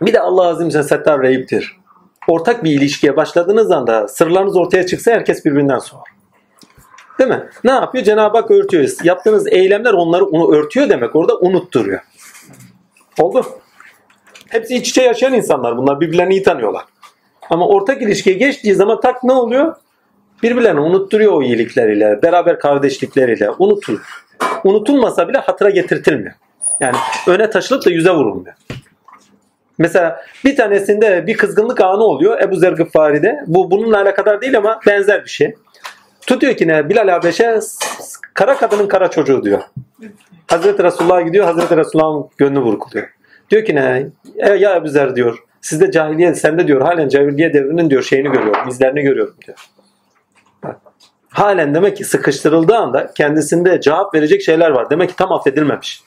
Bir de Allah azim ve settar reyiptir. Ortak bir ilişkiye başladığınız anda sırlarınız ortaya çıksa herkes birbirinden sorar. Değil mi? Ne yapıyor? Cenab-ı Hak örtüyor. Yaptığınız eylemler onları onu örtüyor demek. Orada unutturuyor. Oldu. Hepsi iç içe yaşayan insanlar. Bunlar birbirlerini iyi tanıyorlar. Ama ortak ilişkiye geçtiği zaman tak ne oluyor? Birbirlerini unutturuyor o iyilikleriyle, beraber kardeşlikleriyle. Unutuluyor. Unutulmasa bile hatıra getirtilmiyor. Yani öne taşılıp da yüze vurulmuyor. Mesela bir tanesinde bir kızgınlık anı oluyor Ebu Zer Gıffari'de. Bu bununla alakadar değil ama benzer bir şey. Tutuyor ki ne? Bilal Habeş'e kara kadının kara çocuğu diyor. Hazreti Resulullah'a gidiyor. Hazreti Resulullah'ın gönlü burkuluyor. Diyor ki ne? E, ya Ebu Zer diyor. Sizde cahiliye, sende diyor halen cahiliye devrinin diyor şeyini görüyorum. izlerini görüyorum diyor. Bak. Halen demek ki sıkıştırıldığı anda kendisinde cevap verecek şeyler var. Demek ki tam affedilmemiş.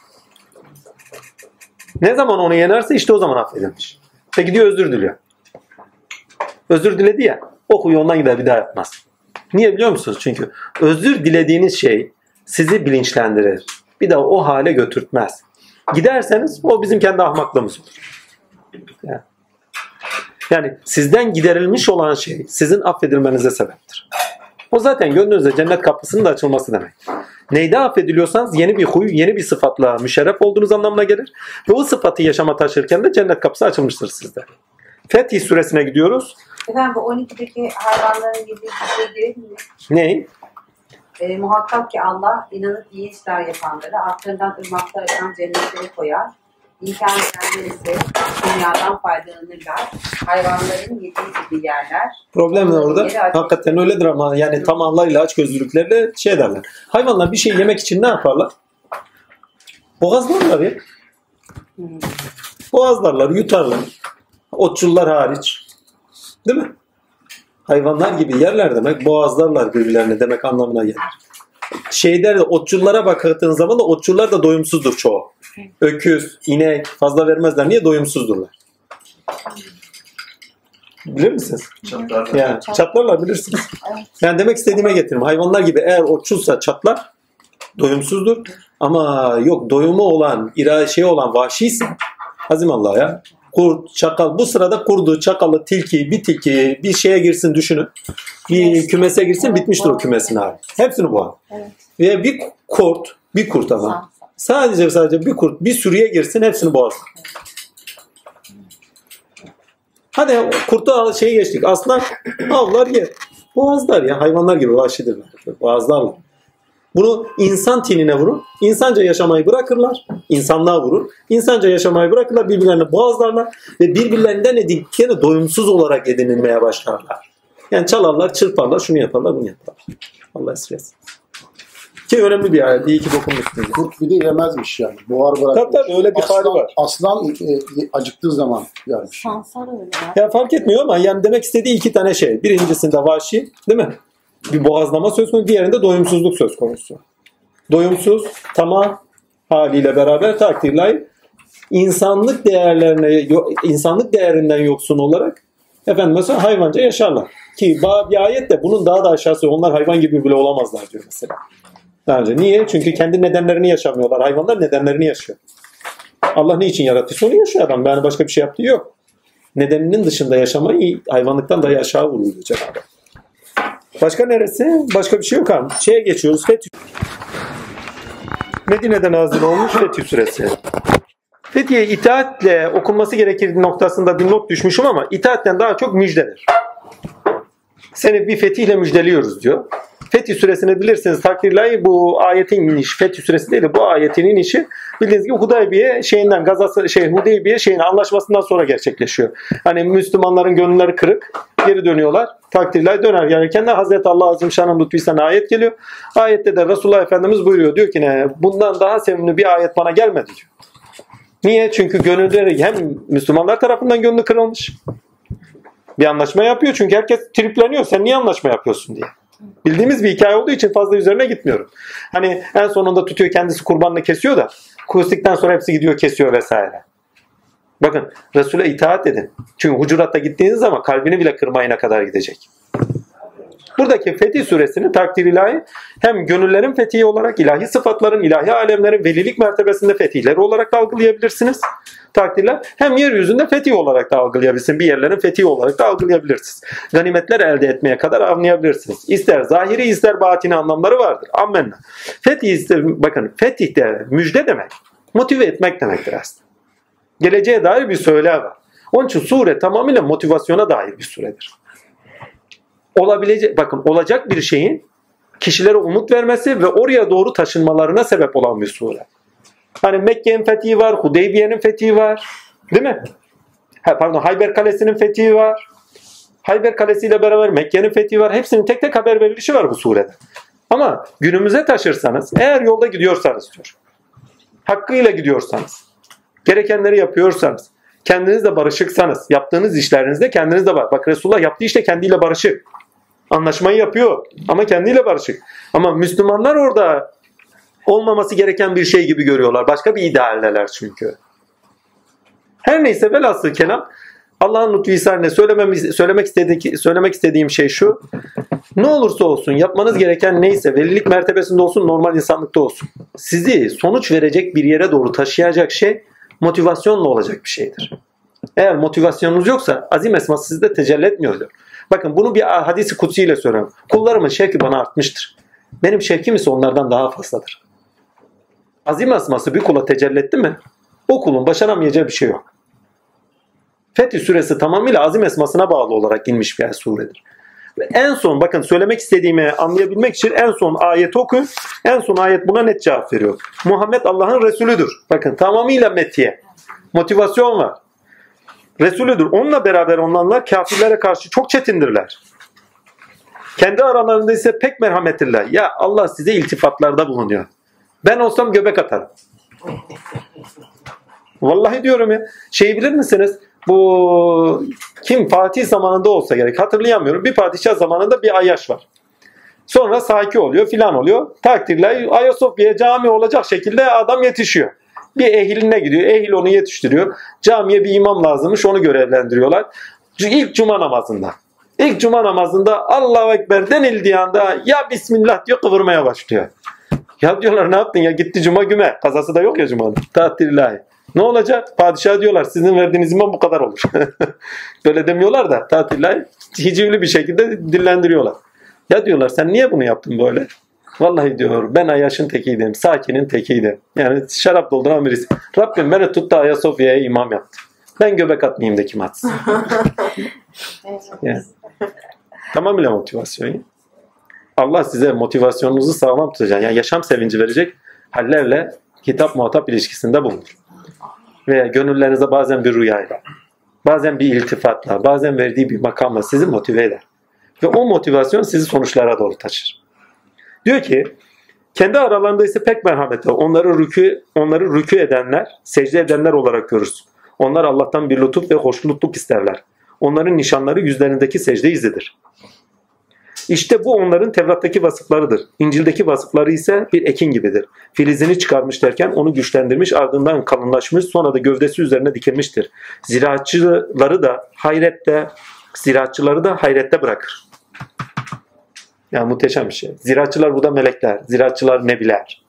Ne zaman onu yenerse işte o zaman affedilmiş. Ve gidiyor özür diliyor. Özür diledi ya. O ondan gider bir daha yapmaz. Niye biliyor musunuz? Çünkü özür dilediğiniz şey sizi bilinçlendirir. Bir daha o hale götürtmez. Giderseniz o bizim kendi ahmaklığımız olur. Yani, yani sizden giderilmiş olan şey sizin affedilmenize sebeptir. O zaten gönlünüzde cennet kapısının da açılması demek. Neyde affediliyorsanız yeni bir huy, yeni bir sıfatla müşerref olduğunuz anlamına gelir. Ve o sıfatı yaşama taşırken de cennet kapısı açılmıştır sizde. Fetih suresine gidiyoruz. Efendim bu 12'deki hayvanların yediği bir şey değil mi? Ney? E, muhakkak ki Allah inanıp iyi işler yapanları altlarından ırmaklar akan cennetlere koyar. Edenler ise dünyadan faydalanırlar. Hayvanların yediği gibi yerler. Problem ne orada? Hakikaten öyledir ama yani tam Allah'ıyla aç gözlülüklerle şey derler. Hayvanlar bir şey yemek için ne yaparlar? Boğazlarlar ya. Boğazlarlar, yutarlar. Otçullar hariç. Değil mi? Hayvanlar gibi yerler demek boğazlarlar birbirlerine demek anlamına gelir. Şeyler de otçullara bakıldığın zaman da otçullar da doyumsuzdur çoğu. Öküz, inek fazla vermezler. Niye doyumsuzdurlar? Bilir misiniz? Yani çatlarlar bilirsiniz. Yani demek istediğime getiririm. Hayvanlar gibi eğer otçulsa çatlar, doyumsuzdur. Ama yok doyumu olan, ira şey olan vahşiyse hazimallah ya. Kurt, çakal. Bu sırada kurdu, çakalı, tilki, bir tilki bir şeye girsin düşünün. Bir kümese girsin bitmiştir o kümesin hali. Hepsini boğar. Evet. Ve bir kurt, bir kurt ama. Sadece sadece bir kurt bir sürüye girsin hepsini boğar. Hadi kurtu şeyi geçtik. Aslan avlar yer. Boğazlar ya hayvanlar gibi vahşidirler. Boğazlarlar. Bunu insan tinine vurun. İnsanca yaşamayı bırakırlar. İnsanlığa vurur. İnsanca yaşamayı bırakırlar. Birbirlerini boğazlarlar. Ve birbirlerinden edindiklerini doyumsuz olarak edinilmeye başlarlar. Yani çalarlar, çırparlar, şunu yaparlar, bunu yaparlar. Allah esirgesin. Ki önemli bir ayet. İyi ki dokunmuşsunuz. Kurt bir de yemezmiş yani. Buhar bırakmış. Tabii tabii öyle bir hali var. aslan e, acıktığı zaman yermiş. Sansar öyle ya. Ya fark etmiyor ama yani demek istediği iki tane şey. Birincisinde vahşi değil mi? Bir boğazlama söz konusu. Diğerinde doyumsuzluk söz konusu. Doyumsuz, tamah haliyle beraber takdirlay insanlık değerlerine insanlık değerinden yoksun olarak efendim mesela hayvanca yaşarlar. Ki ba- bir ayet de bunun daha da aşağısı onlar hayvan gibi bile olamazlar diyor mesela. Daha önce. Niye? Çünkü kendi nedenlerini yaşamıyorlar. Hayvanlar nedenlerini yaşıyor. Allah ne için yarattıysa onu yaşıyor adam. Yani başka bir şey yaptığı yok nedeninin dışında yaşamayı hayvanlıktan daha aşağı vuruyor Cenab-ı Hak. Başka neresi? Başka bir şey yok abi. Şeye geçiyoruz. Fetih. Medine'de nazil olmuş Fetih suresi. Fethiye itaatle okunması gerekir noktasında bir not düşmüşüm ama itaatten daha çok müjdedir. Seni bir fetihle müjdeliyoruz diyor. Fetih suresini bilirsiniz takdirlahi bu ayetin iniş, Fetih suresi değil de bu ayetin inişi bildiğiniz gibi Hudaybiye şeyinden gazası şey Hudaybiye şeyin anlaşmasından sonra gerçekleşiyor. Hani Müslümanların gönülleri kırık geri dönüyorlar. Takdirlahi döner gelirken de Hazreti Allah Azim Şan'ın lütfüysen ayet geliyor. Ayette de Resulullah Efendimiz buyuruyor. Diyor ki ne bundan daha sevimli bir ayet bana gelmedi diyor. Niye? Çünkü gönülleri hem Müslümanlar tarafından gönlü kırılmış. Bir anlaşma yapıyor çünkü herkes tripleniyor. Sen niye anlaşma yapıyorsun diye. Bildiğimiz bir hikaye olduğu için fazla üzerine gitmiyorum. Hani en sonunda tutuyor kendisi kurbanını kesiyor da kustikten sonra hepsi gidiyor kesiyor vesaire. Bakın Resul'e itaat edin. Çünkü hucuratta gittiğiniz zaman kalbini bile kırmayına kadar gidecek. Buradaki Fetih suresini takdir ilahi hem gönüllerin fethi olarak ilahi sıfatların, ilahi alemlerin velilik mertebesinde fetihleri olarak da algılayabilirsiniz. Takdirler hem yeryüzünde fetih olarak da algılayabilirsiniz. Bir yerlerin fethi olarak da algılayabilirsiniz. Ganimetler elde etmeye kadar anlayabilirsiniz. İster zahiri ister batini anlamları vardır. Ammenna. Fetih ister, bakın fetih de müjde demek. Motive etmek demektir aslında. Geleceğe dair bir söyle var. Onun için sure tamamıyla motivasyona dair bir suredir olabilecek bakın olacak bir şeyin kişilere umut vermesi ve oraya doğru taşınmalarına sebep olan bir sure. Hani Mekke'nin fethi var, Hudeybiye'nin fethi var. Değil mi? Ha, pardon Hayber Kalesi'nin fethi var. Hayber Kalesi ile beraber Mekke'nin fethi var. Hepsinin tek tek haber verilişi var bu surede. Ama günümüze taşırsanız, eğer yolda gidiyorsanız diyor. Hakkıyla gidiyorsanız, gerekenleri yapıyorsanız, kendinizle barışıksanız, yaptığınız işlerinizde kendinizle var. Bak Resulullah yaptığı işte kendiyle barışık. Anlaşmayı yapıyor ama kendiyle barışık. Ama Müslümanlar orada olmaması gereken bir şey gibi görüyorlar. Başka bir idealleler çünkü. Her neyse velhasıl kelam Allah'ın lütfu ihsanıyla söylemek, istediğim, söylemek istediğim şey şu. Ne olursa olsun yapmanız gereken neyse velilik mertebesinde olsun normal insanlıkta olsun. Sizi sonuç verecek bir yere doğru taşıyacak şey motivasyonla olacak bir şeydir. Eğer motivasyonunuz yoksa azim esması sizde tecelli etmiyor diyor. Bakın bunu bir hadisi kutsi söylüyorum. Kullarımın şevki bana artmıştır. Benim şevkim ise onlardan daha fazladır. Azim esması bir kula tecelli etti mi o kulun başaramayacağı bir şey yok. Fetih suresi tamamıyla azim esmasına bağlı olarak inmiş bir suredir. En son bakın söylemek istediğimi anlayabilmek için en son ayet okuyun. En son ayet buna net cevap veriyor. Muhammed Allah'ın Resulüdür. Bakın tamamıyla metiye. Motivasyon var. Resulüdür. Onunla beraber olanlar kafirlere karşı çok çetindirler. Kendi aralarında ise pek merhametliler. Ya Allah size iltifatlarda bulunuyor. Ben olsam göbek atarım. Vallahi diyorum ya. Şeyi bilir misiniz? Bu kim Fatih zamanında olsa gerek hatırlayamıyorum. Bir padişah zamanında bir Ayyaş var. Sonra Saki oluyor filan oluyor. Takdirle Ayasofya'ya cami olacak şekilde adam yetişiyor. Bir ehiline gidiyor. Ehil onu yetiştiriyor. Camiye bir imam lazımmış onu görevlendiriyorlar. İlk cuma namazında. İlk cuma namazında Allahu Ekber denildiği anda ya Bismillah diyor kıvırmaya başlıyor. Ya diyorlar ne yaptın ya gitti cuma güme. Kazası da yok ya cumanın. Tatilillahi. Ne olacak? Padişah diyorlar sizin verdiğiniz imam bu kadar olur. *laughs* Böyle demiyorlar da tatiller hicivli bir şekilde dillendiriyorlar. Ya diyorlar sen niye bunu yaptın böyle? Vallahi diyor ben Ayaş'ın tekiydim. Sakinin tekiydim. Yani şarap dolduran birisi. Rabbim beni tuttu Ayasofya'ya imam yaptı. Ben göbek atmayayım da kim atsın. *laughs* yani. Tamamıyla motivasyon. Allah size motivasyonunuzu sağlam tutacak. Yani yaşam sevinci verecek hallerle kitap muhatap ilişkisinde bulunur veya gönüllerinize bazen bir rüyayla, bazen bir iltifatla, bazen verdiği bir makamla sizi motive eder. Ve o motivasyon sizi sonuçlara doğru taşır. Diyor ki, kendi aralarında ise pek merhametli. Onları rükü, onları rükü edenler, secde edenler olarak görürsün. Onlar Allah'tan bir lütuf ve hoşnutluk isterler. Onların nişanları yüzlerindeki secde izidir. İşte bu onların Tevrat'taki vasıflarıdır. İncil'deki vasıfları ise bir ekin gibidir. Filizini çıkarmış derken onu güçlendirmiş ardından kalınlaşmış sonra da gövdesi üzerine dikilmiştir. Ziraatçıları da hayrette, ziraatçıları da hayrette bırakır. Yani muhteşem bir şey. Ziraatçılar burada melekler, ziraatçılar nebiler.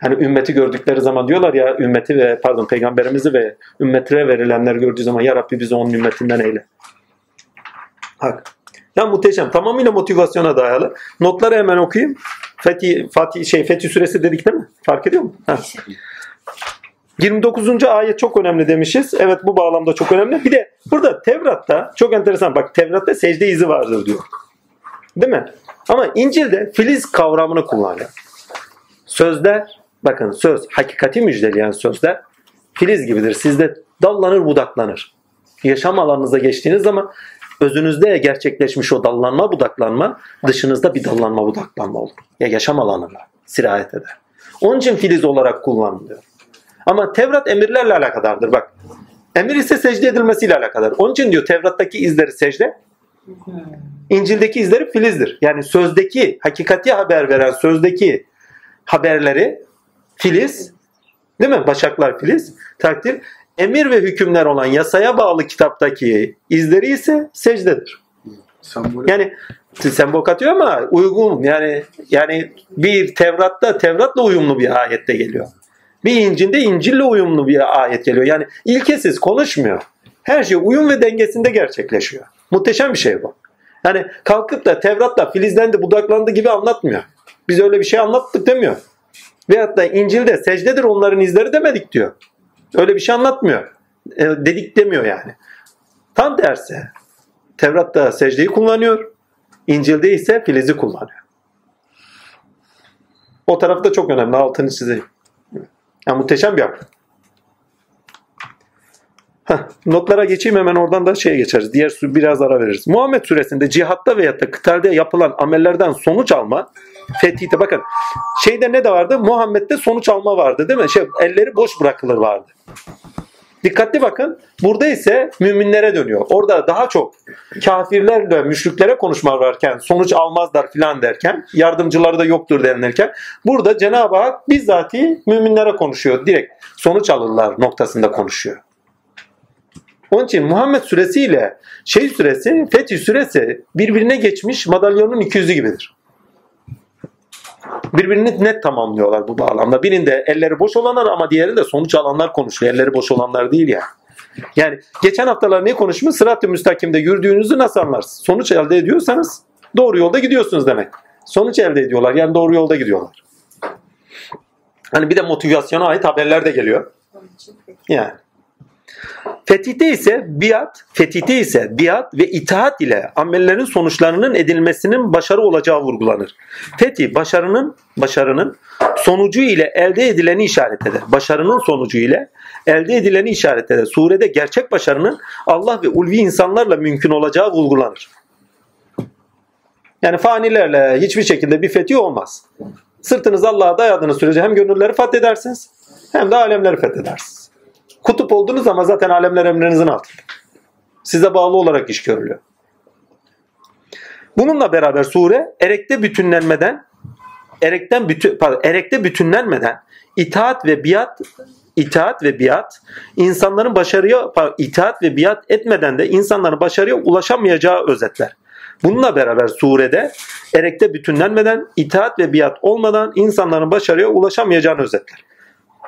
Hani ümmeti gördükleri zaman diyorlar ya ümmeti ve pardon peygamberimizi ve ümmetine verilenler gördüğü zaman ya Rabbi bizi onun ümmetinden eyle. Hak. Ya muhteşem. Tamamıyla motivasyona dayalı. Notları hemen okuyayım. Fethi, Fatih, şey, Fethi suresi dedik değil mi? Fark ediyor mu? Ha. 29. ayet çok önemli demişiz. Evet bu bağlamda çok önemli. Bir de burada Tevrat'ta çok enteresan bak Tevrat'ta secde izi vardır diyor. Değil mi? Ama İncil'de filiz kavramını kullanıyor. Sözler bakın söz hakikati müjdeleyen sözler filiz gibidir. Sizde dallanır budaklanır. Yaşam alanınıza geçtiğiniz zaman özünüzde gerçekleşmiş o dallanma budaklanma dışınızda bir dallanma budaklanma olur. Ya yaşam alanına sirayet eder. Onun için filiz olarak kullanılıyor. Ama Tevrat emirlerle alakadardır bak. Emir ise secde edilmesiyle alakadar. Onun için diyor Tevrat'taki izleri secde, İncil'deki izleri filizdir. Yani sözdeki, hakikati haber veren sözdeki haberleri filiz, değil mi? Başaklar filiz, takdir emir ve hükümler olan yasaya bağlı kitaptaki izleri ise secdedir. Sembol. Yani sembol katıyor ama uygun yani yani bir Tevrat'ta Tevrat'la uyumlu bir ayette geliyor. Bir İncil'de İncil'le uyumlu bir ayet geliyor. Yani ilkesiz konuşmuyor. Her şey uyum ve dengesinde gerçekleşiyor. Muhteşem bir şey bu. Yani kalkıp da Tevrat'la filizlendi, budaklandı gibi anlatmıyor. Biz öyle bir şey anlattık demiyor. Veyahut da İncil'de secdedir onların izleri demedik diyor. Öyle bir şey anlatmıyor. E, dedik demiyor yani. Tam tersi. Tevrat'ta secdeyi kullanıyor. İncil'de ise filizi kullanıyor. O tarafı da çok önemli. Altını çizeyim. Yani muhteşem bir akıl. Heh, notlara geçeyim hemen oradan da şeye geçeriz. Diğer su biraz ara veririz. Muhammed suresinde cihatta veyahut da kıtalde yapılan amellerden sonuç alma fetihte bakın şeyde ne de vardı? Muhammed'de sonuç alma vardı değil mi? Şey, elleri boş bırakılır vardı. Dikkatli bakın. Burada ise müminlere dönüyor. Orada daha çok kafirlerle müşriklere konuşma varken sonuç almazlar filan derken yardımcıları da yoktur denilirken burada Cenab-ı Hak bizzati müminlere konuşuyor. Direkt sonuç alırlar noktasında konuşuyor. Onun için Muhammed suresi ile şey suresi, Fetih suresi birbirine geçmiş madalyonun iki yüzü gibidir. Birbirini net tamamlıyorlar bu bağlamda. Birinde elleri boş olanlar ama diğerinde sonuç alanlar konuşuyor. Elleri boş olanlar değil yani. Yani geçen haftalar ne konuşmuş? Sırat-ı müstakimde yürüdüğünüzü nasıl anlarsınız? Sonuç elde ediyorsanız doğru yolda gidiyorsunuz demek. Sonuç elde ediyorlar. Yani doğru yolda gidiyorlar. Hani bir de motivasyona ait haberler de geliyor. Yani. Fetihte ise biat, fetihte ise biat ve itaat ile amellerin sonuçlarının edilmesinin başarı olacağı vurgulanır. Fetih başarının başarının sonucu ile elde edileni işaret eder. Başarının sonucu ile elde edileni işaret eder. Surede gerçek başarının Allah ve ulvi insanlarla mümkün olacağı vurgulanır. Yani fanilerle hiçbir şekilde bir fetih olmaz. Sırtınız Allah'a dayadığınız sürece hem gönülleri fethedersiniz hem de alemleri fethedersiniz. Kutup olduğunuz zaman zaten alemler emrinizin altında. Size bağlı olarak iş görülüyor. Bununla beraber sure erekte bütünlenmeden erekten bütün pardon, erekte bütünlenmeden itaat ve biat itaat ve biat insanların başarıya itaat ve biat etmeden de insanların başarıya ulaşamayacağı özetler. Bununla beraber surede erekte bütünlenmeden itaat ve biat olmadan insanların başarıya ulaşamayacağını özetler.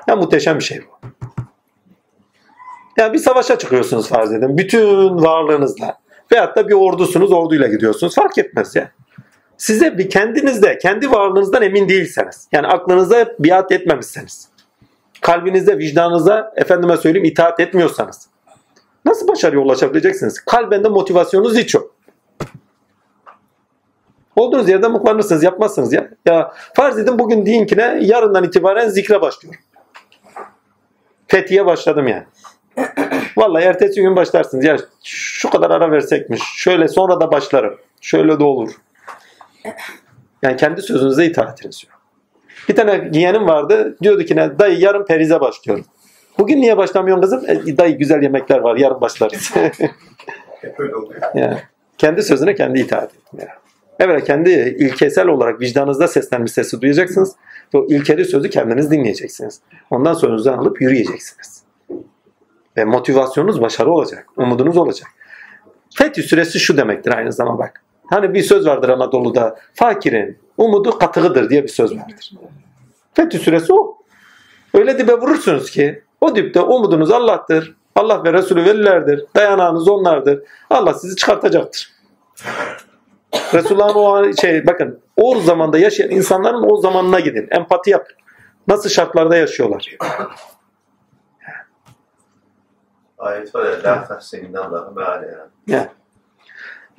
Ya muhteşem bir şey bu. Ya bir savaşa çıkıyorsunuz farz edin. Bütün varlığınızla. Veyahut da bir ordusunuz orduyla gidiyorsunuz. Fark etmez ya. Size bir kendinizde, kendi varlığınızdan emin değilseniz. Yani aklınıza biat etmemişseniz. Kalbinizde, vicdanınıza efendime söyleyeyim itaat etmiyorsanız. Nasıl başarıya ulaşabileceksiniz? Kalbende motivasyonunuz hiç yok. Olduğunuz yerde mutlanırsınız, yapmazsınız ya. Ya farz edin bugün deyin ki ne? Yarından itibaren zikre başlıyorum. Fethiye başladım yani. Vallahi ertesi gün başlarsınız. Ya şu kadar ara versekmiş. Şöyle sonra da başlarım. Şöyle de olur. Yani kendi sözünüze itaat ediniz. Bir tane yeğenim vardı. Diyordu ki ne? Dayı yarın perize başlıyorum. Bugün niye başlamıyorsun kızım? E, dayı güzel yemekler var. Yarın başlarız. *laughs* Yani, kendi sözüne kendi itaat edin. Yani. Evet kendi ilkesel olarak vicdanınızda seslenmiş sesi duyacaksınız. Ve o ilkeli sözü kendiniz dinleyeceksiniz. Ondan sonra sözünüzü alıp yürüyeceksiniz. Motivasyonunuz başarı olacak. Umudunuz olacak. Fetih süresi şu demektir aynı zamanda bak. Hani bir söz vardır Anadolu'da. Fakirin umudu katığıdır diye bir söz vardır. Fetih süresi o. Öyle dibe vurursunuz ki o dipte umudunuz Allah'tır. Allah ve Resulü velilerdir. Dayanağınız onlardır. Allah sizi çıkartacaktır. Resulullah'ın o an- şey bakın o zamanda yaşayan insanların o zamanına gidin. Empati yapın. Nasıl şartlarda yaşıyorlar? Ayet var ya. La tahseninden Allah'ı meale yani.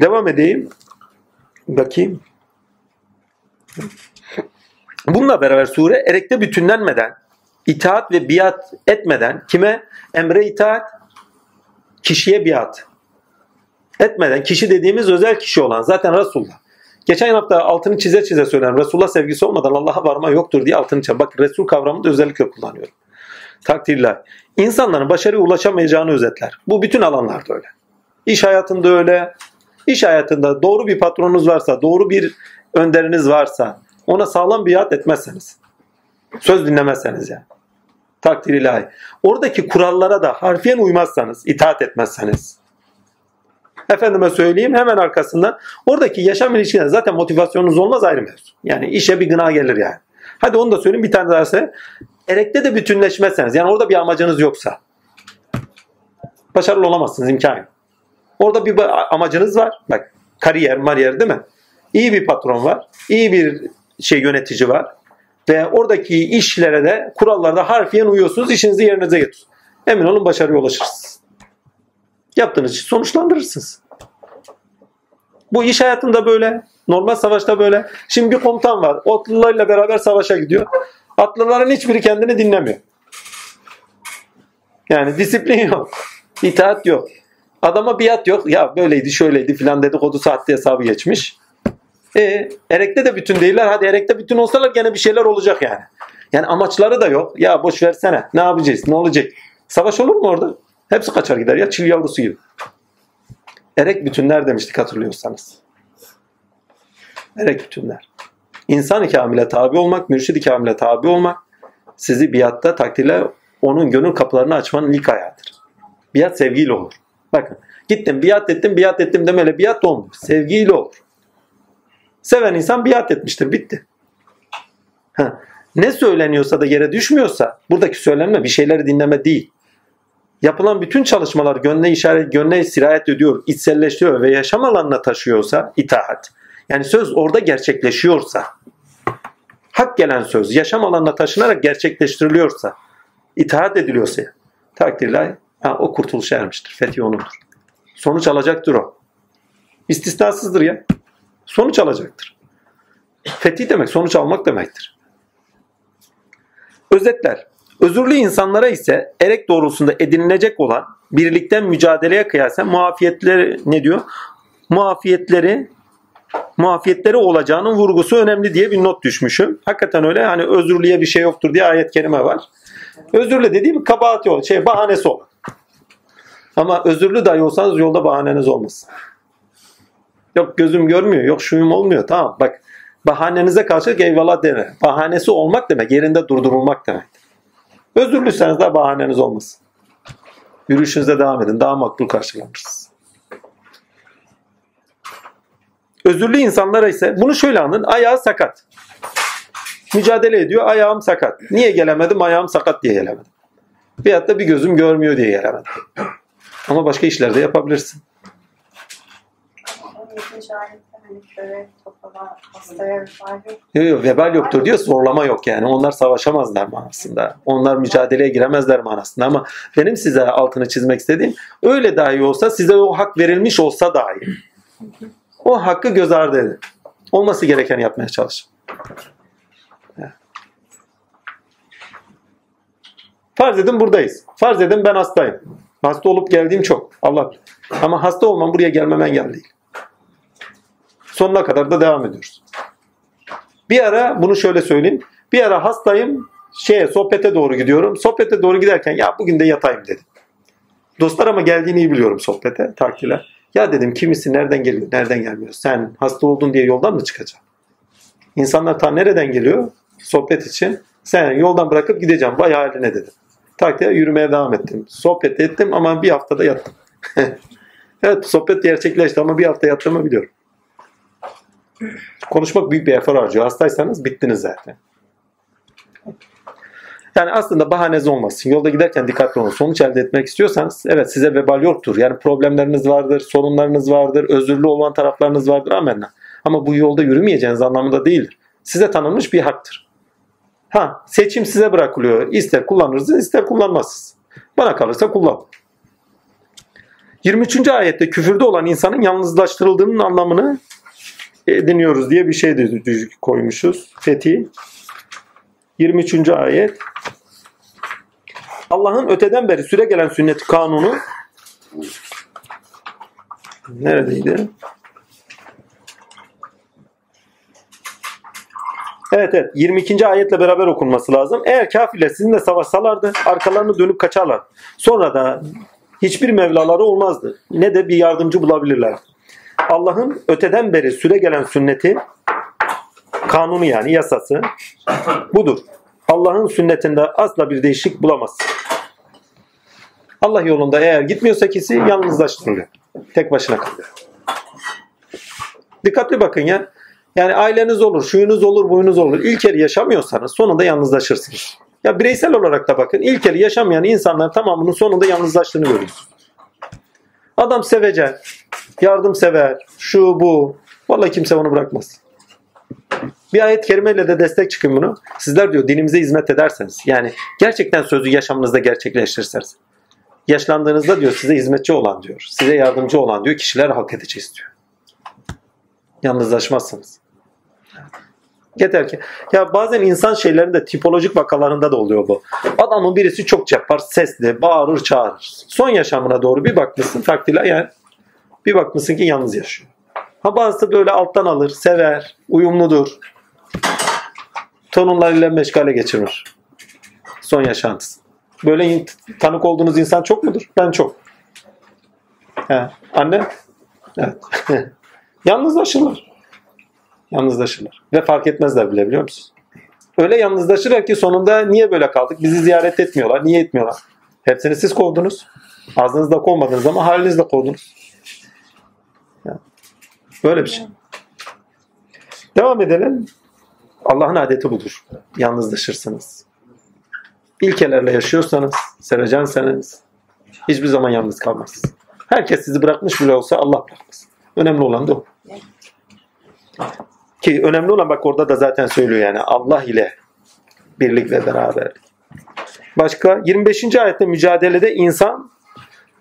Devam edeyim. Bakayım. Bununla beraber sure erekte bütünlenmeden, itaat ve biat etmeden kime? Emre itaat, kişiye biat. Etmeden, kişi dediğimiz özel kişi olan zaten Resulullah. Geçen hafta altını çize çize söylerim. Resulullah sevgisi olmadan Allah'a varma yoktur diye altını çize. Bak Resul kavramını da özellikle kullanıyorum. Takdirler. İnsanların başarıya ulaşamayacağını özetler. Bu bütün alanlarda öyle. İş hayatında öyle. İş hayatında doğru bir patronunuz varsa, doğru bir önderiniz varsa ona sağlam biat etmezseniz, söz dinlemezseniz yani. Takdir ilahi. Oradaki kurallara da harfiyen uymazsanız, itaat etmezseniz. Efendime söyleyeyim hemen arkasından oradaki yaşam ilişkileri zaten motivasyonunuz olmaz ayrı mevzu. Yani işe bir gına gelir yani. Hadi onu da söyleyeyim bir tane daha ise erekte de bütünleşmezseniz yani orada bir amacınız yoksa başarılı olamazsınız imkan yok. Orada bir amacınız var. Bak kariyer, mariyer değil mi? İyi bir patron var. iyi bir şey yönetici var. Ve oradaki işlere de kurallarda harfiyen uyuyorsunuz. işinizi yerinize getiriyorsunuz. Emin olun başarıya ulaşırsınız. Yaptığınız için sonuçlandırırsınız. Bu iş hayatında böyle. Normal savaşta böyle. Şimdi bir komutan var. Atlılarla beraber savaşa gidiyor. Atlıların hiçbiri kendini dinlemiyor. Yani disiplin yok. İtaat yok. Adama biat yok. Ya böyleydi şöyleydi filan dedikodu saatte hesabı geçmiş. E, erekte de bütün değiller. Hadi erekte bütün olsalar gene bir şeyler olacak yani. Yani amaçları da yok. Ya boş versene. Ne yapacağız? Ne olacak? Savaş olur mu orada? Hepsi kaçar gider ya çil yavrusu gibi. Erek bütünler demiştik hatırlıyorsanız. Erek bütünler. İnsan-ı kamile tabi olmak, mürşid-i kamile tabi olmak sizi biatta takdirle onun gönül kapılarını açmanın ilk ayağıdır. Biat sevgiyle olur. Bakın gittim biat ettim biat ettim demele biat olmuyor. Sevgiyle olur. Seven insan biat etmiştir. Bitti. Ha. Ne söyleniyorsa da yere düşmüyorsa buradaki söylenme bir şeyleri dinleme değil. Yapılan bütün çalışmalar gönle işaret, gönle sirayet ediyor, içselleştiriyor ve yaşam alanına taşıyorsa itaat. Yani söz orada gerçekleşiyorsa, hak gelen söz yaşam alanına taşınarak gerçekleştiriliyorsa, itaat ediliyorsa takdirle ha, o kurtuluşa ermiştir. Fethi onundur. Sonuç alacaktır o. İstisnasızdır ya. Sonuç alacaktır. Fethi demek sonuç almak demektir. Özetler. Özürlü insanlara ise erek doğrultusunda edinilecek olan birlikten mücadeleye kıyasen muafiyetleri ne diyor? Muafiyetleri muafiyetleri olacağının vurgusu önemli diye bir not düşmüşüm. Hakikaten öyle. Hani özürlüye bir şey yoktur diye ayet kerime var. Özürlü dediğim kabahati ol, şey bahanesi ol. Ama özürlü dahi olsanız yolda bahaneniz olmasın. Yok gözüm görmüyor, yok şuyum olmuyor. Tamam bak bahanenize karşılık eyvallah deme. Bahanesi olmak demek, yerinde durdurulmak demek. Özürlüyseniz de bahaneniz olmasın. Yürüyüşünüze devam edin. Daha makbul karşılanırsınız. Özürlü insanlara ise bunu şöyle anın. Ayağı sakat. Mücadele ediyor. Ayağım sakat. Niye gelemedim? Ayağım sakat diye gelemedim. Veyahut da bir gözüm görmüyor diye gelemedim. Ama başka işler de yapabilirsin. 17. ayette hani. Yok yok vebal yoktur diyor zorlama yok yani. Onlar savaşamazlar manasında. Onlar mücadeleye giremezler manasında ama benim size altını çizmek istediğim öyle dahi olsa size o hak verilmiş olsa dahi o hakkı göz ardı edin. Olması gerekeni yapmaya çalışın. Farz edin buradayız. Farz edin ben hastayım. Hasta olup geldiğim çok. Allah. Ama hasta olmam buraya gelmem engel değil. Sonuna kadar da devam ediyoruz. Bir ara bunu şöyle söyleyeyim. Bir ara hastayım. Şeye sohbete doğru gidiyorum. Sohbete doğru giderken ya bugün de yatayım dedim. Dostlar ama geldiğini iyi biliyorum sohbete, takdirle. Ya dedim kimisi nereden geliyor, nereden gelmiyor? Sen hasta oldun diye yoldan mı çıkacaksın? İnsanlar ta nereden geliyor? Sohbet için. Sen yoldan bırakıp gideceğim. Vay haline dedim. Takdirle yürümeye devam ettim. Sohbet ettim ama bir haftada yattım. *laughs* evet sohbet gerçekleşti ama bir hafta yattığımı biliyorum. Konuşmak büyük bir efor harcıyor. Hastaysanız bittiniz zaten. Yani aslında bahaneniz olmasın. Yolda giderken dikkatli olun. Sonuç elde etmek istiyorsanız evet size vebal yoktur. Yani problemleriniz vardır, sorunlarınız vardır, özürlü olan taraflarınız vardır amenna. Ama bu yolda yürümeyeceğiniz anlamında değildir. Size tanınmış bir haktır. Ha seçim size bırakılıyor. İster kullanırsınız ister kullanmazsınız. Bana kalırsa kullan. 23. ayette küfürde olan insanın yalnızlaştırıldığının anlamını ediniyoruz diye bir şey de koymuşuz. Fethi 23. ayet Allah'ın öteden beri süre gelen sünnet kanunu neredeydi? Evet evet 22. ayetle beraber okunması lazım. Eğer kafirler sizinle savaşsalardı arkalarını dönüp kaçarlar. Sonra da hiçbir mevlaları olmazdı. Ne de bir yardımcı bulabilirler. Allah'ın öteden beri süre gelen sünneti kanunu yani yasası budur. Allah'ın sünnetinde asla bir değişik bulamazsın. Allah yolunda eğer gitmiyorsa kişi yalnızlaştırılıyor. Tek başına kalıyor. Dikkatli bakın ya. Yani aileniz olur, şuyunuz olur, buyunuz olur. İlkeli yaşamıyorsanız sonunda yalnızlaşırsınız. Ya bireysel olarak da bakın. İlkeli yaşamayan insanlar tamamının sonunda yalnızlaştığını görüyoruz. Adam sevecen, yardımsever, şu bu. Vallahi kimse onu bırakmaz. Bir ayet kerimeyle de destek çıkın bunu. Sizler diyor dinimize hizmet ederseniz. Yani gerçekten sözü yaşamınızda gerçekleştirirseniz. Yaşlandığınızda diyor size hizmetçi olan diyor. Size yardımcı olan diyor kişiler hak edeceğiz diyor. Yalnızlaşmazsınız. Yeter ki. Ya bazen insan şeylerinde tipolojik vakalarında da oluyor bu. Adamın birisi çok çapar, sesli, bağırır, çağırır. Son yaşamına doğru bir bakmışsın takdirle yani bir bakmışsın ki yalnız yaşıyor. Ha bazısı böyle alttan alır, sever, uyumludur. Torunlarıyla meşgale geçirir. Son yaşantısı. Böyle tanık olduğunuz insan çok mudur? Ben çok. He. Anne? Evet. *laughs* Yalnızlaşırlar. Yalnızlaşırlar. Ve fark etmezler bile biliyor musunuz? Öyle yalnızlaşırlar ki sonunda niye böyle kaldık? Bizi ziyaret etmiyorlar. Niye etmiyorlar? Hepsini siz kovdunuz. Ağzınızda kovmadınız ama halinizle kovdunuz. Böyle bir şey. Devam edelim. Allah'ın adeti budur. Yalnızlaşırsınız. İlkelerle yaşıyorsanız, sevecensanız hiçbir zaman yalnız kalmazsınız. Herkes sizi bırakmış bile olsa Allah bırakmaz. Önemli olan da o. Ki önemli olan bak orada da zaten söylüyor yani Allah ile birlik ve beraberlik. Başka 25. ayette mücadelede insan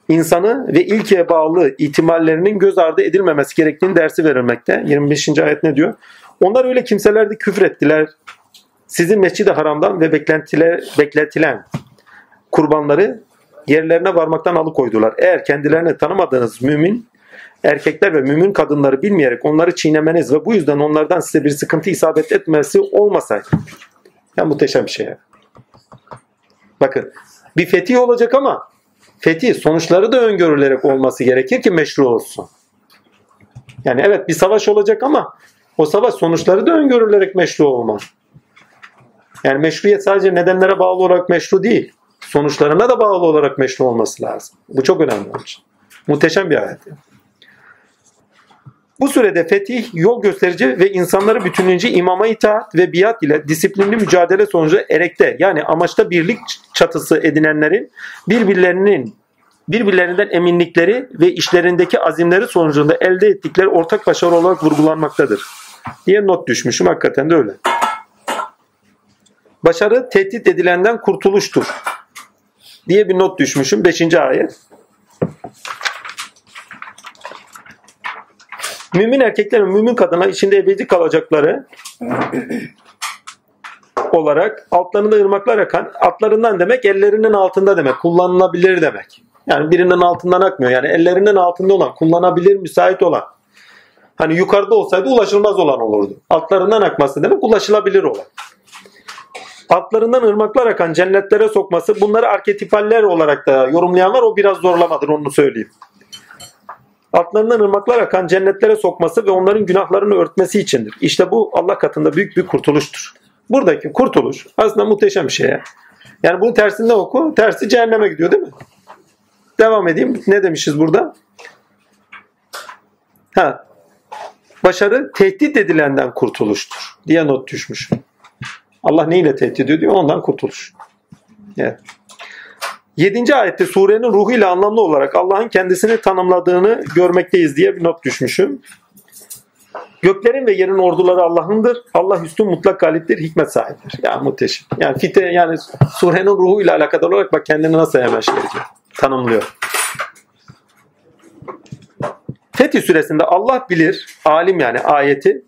insanı ve ilkeye bağlı ihtimallerinin göz ardı edilmemesi gerektiğini dersi verilmekte. 25. ayet ne diyor? Onlar öyle kimselerdi küfür ettiler. Sizin mescid-i haramdan ve beklentiler, bekletilen kurbanları yerlerine varmaktan alıkoydular. Eğer kendilerini tanımadığınız mümin erkekler ve mümin kadınları bilmeyerek onları çiğnemeniz ve bu yüzden onlardan size bir sıkıntı isabet etmesi olmasaydı. Ya muhteşem bir şey. ya. Bakın bir fetih olacak ama fetih sonuçları da öngörülerek olması gerekir ki meşru olsun. Yani evet bir savaş olacak ama o savaş sonuçları da öngörülerek meşru olmalı. Yani meşruiyet sadece nedenlere bağlı olarak meşru değil. Sonuçlarına da bağlı olarak meşru olması lazım. Bu çok önemli onun için. Muhteşem bir ayet. Bu sürede fetih, yol gösterici ve insanları bütünlüğünce imama itaat ve biat ile disiplinli mücadele sonucu erekte yani amaçta birlik çatısı edinenlerin birbirlerinin birbirlerinden eminlikleri ve işlerindeki azimleri sonucunda elde ettikleri ortak başarı olarak vurgulanmaktadır. Diye not düşmüşüm hakikaten de öyle. Başarı tehdit edilenden kurtuluştur. Diye bir not düşmüşüm. 5. ayet. Mümin erkekler ve mümin kadınlar içinde ebedi kalacakları olarak altlarında ırmaklar akan altlarından demek ellerinin altında demek kullanılabilir demek. Yani birinin altından akmıyor. Yani ellerinin altında olan kullanabilir müsait olan. Hani yukarıda olsaydı ulaşılmaz olan olurdu. Altlarından akması demek ulaşılabilir olan. Altlarından ırmaklar akan cennetlere sokması bunları arketipaller olarak da yorumlayan var. O biraz zorlamadır onu söyleyeyim. Altlarından ırmaklar akan cennetlere sokması ve onların günahlarını örtmesi içindir. İşte bu Allah katında büyük bir kurtuluştur. Buradaki kurtuluş aslında muhteşem bir şey. ya. Yani bunun tersinde oku. Tersi cehenneme gidiyor değil mi? Devam edeyim. Ne demişiz burada? Ha. Başarı tehdit edilenden kurtuluştur diye not düşmüş. Allah neyle tehdit ediyor diyor ondan kurtuluş. Evet. 7. ayette surenin ruhuyla anlamlı olarak Allah'ın kendisini tanımladığını görmekteyiz diye bir not düşmüşüm. Göklerin ve yerin orduları Allah'ındır. Allah üstün mutlak galiptir, hikmet sahibidir. Yani muhteşem. Yani fite yani surenin ruhuyla alakadar olarak bak kendini nasıl hemen şey ediyor. Tanımlıyor. Fetih suresinde Allah bilir, alim yani ayeti.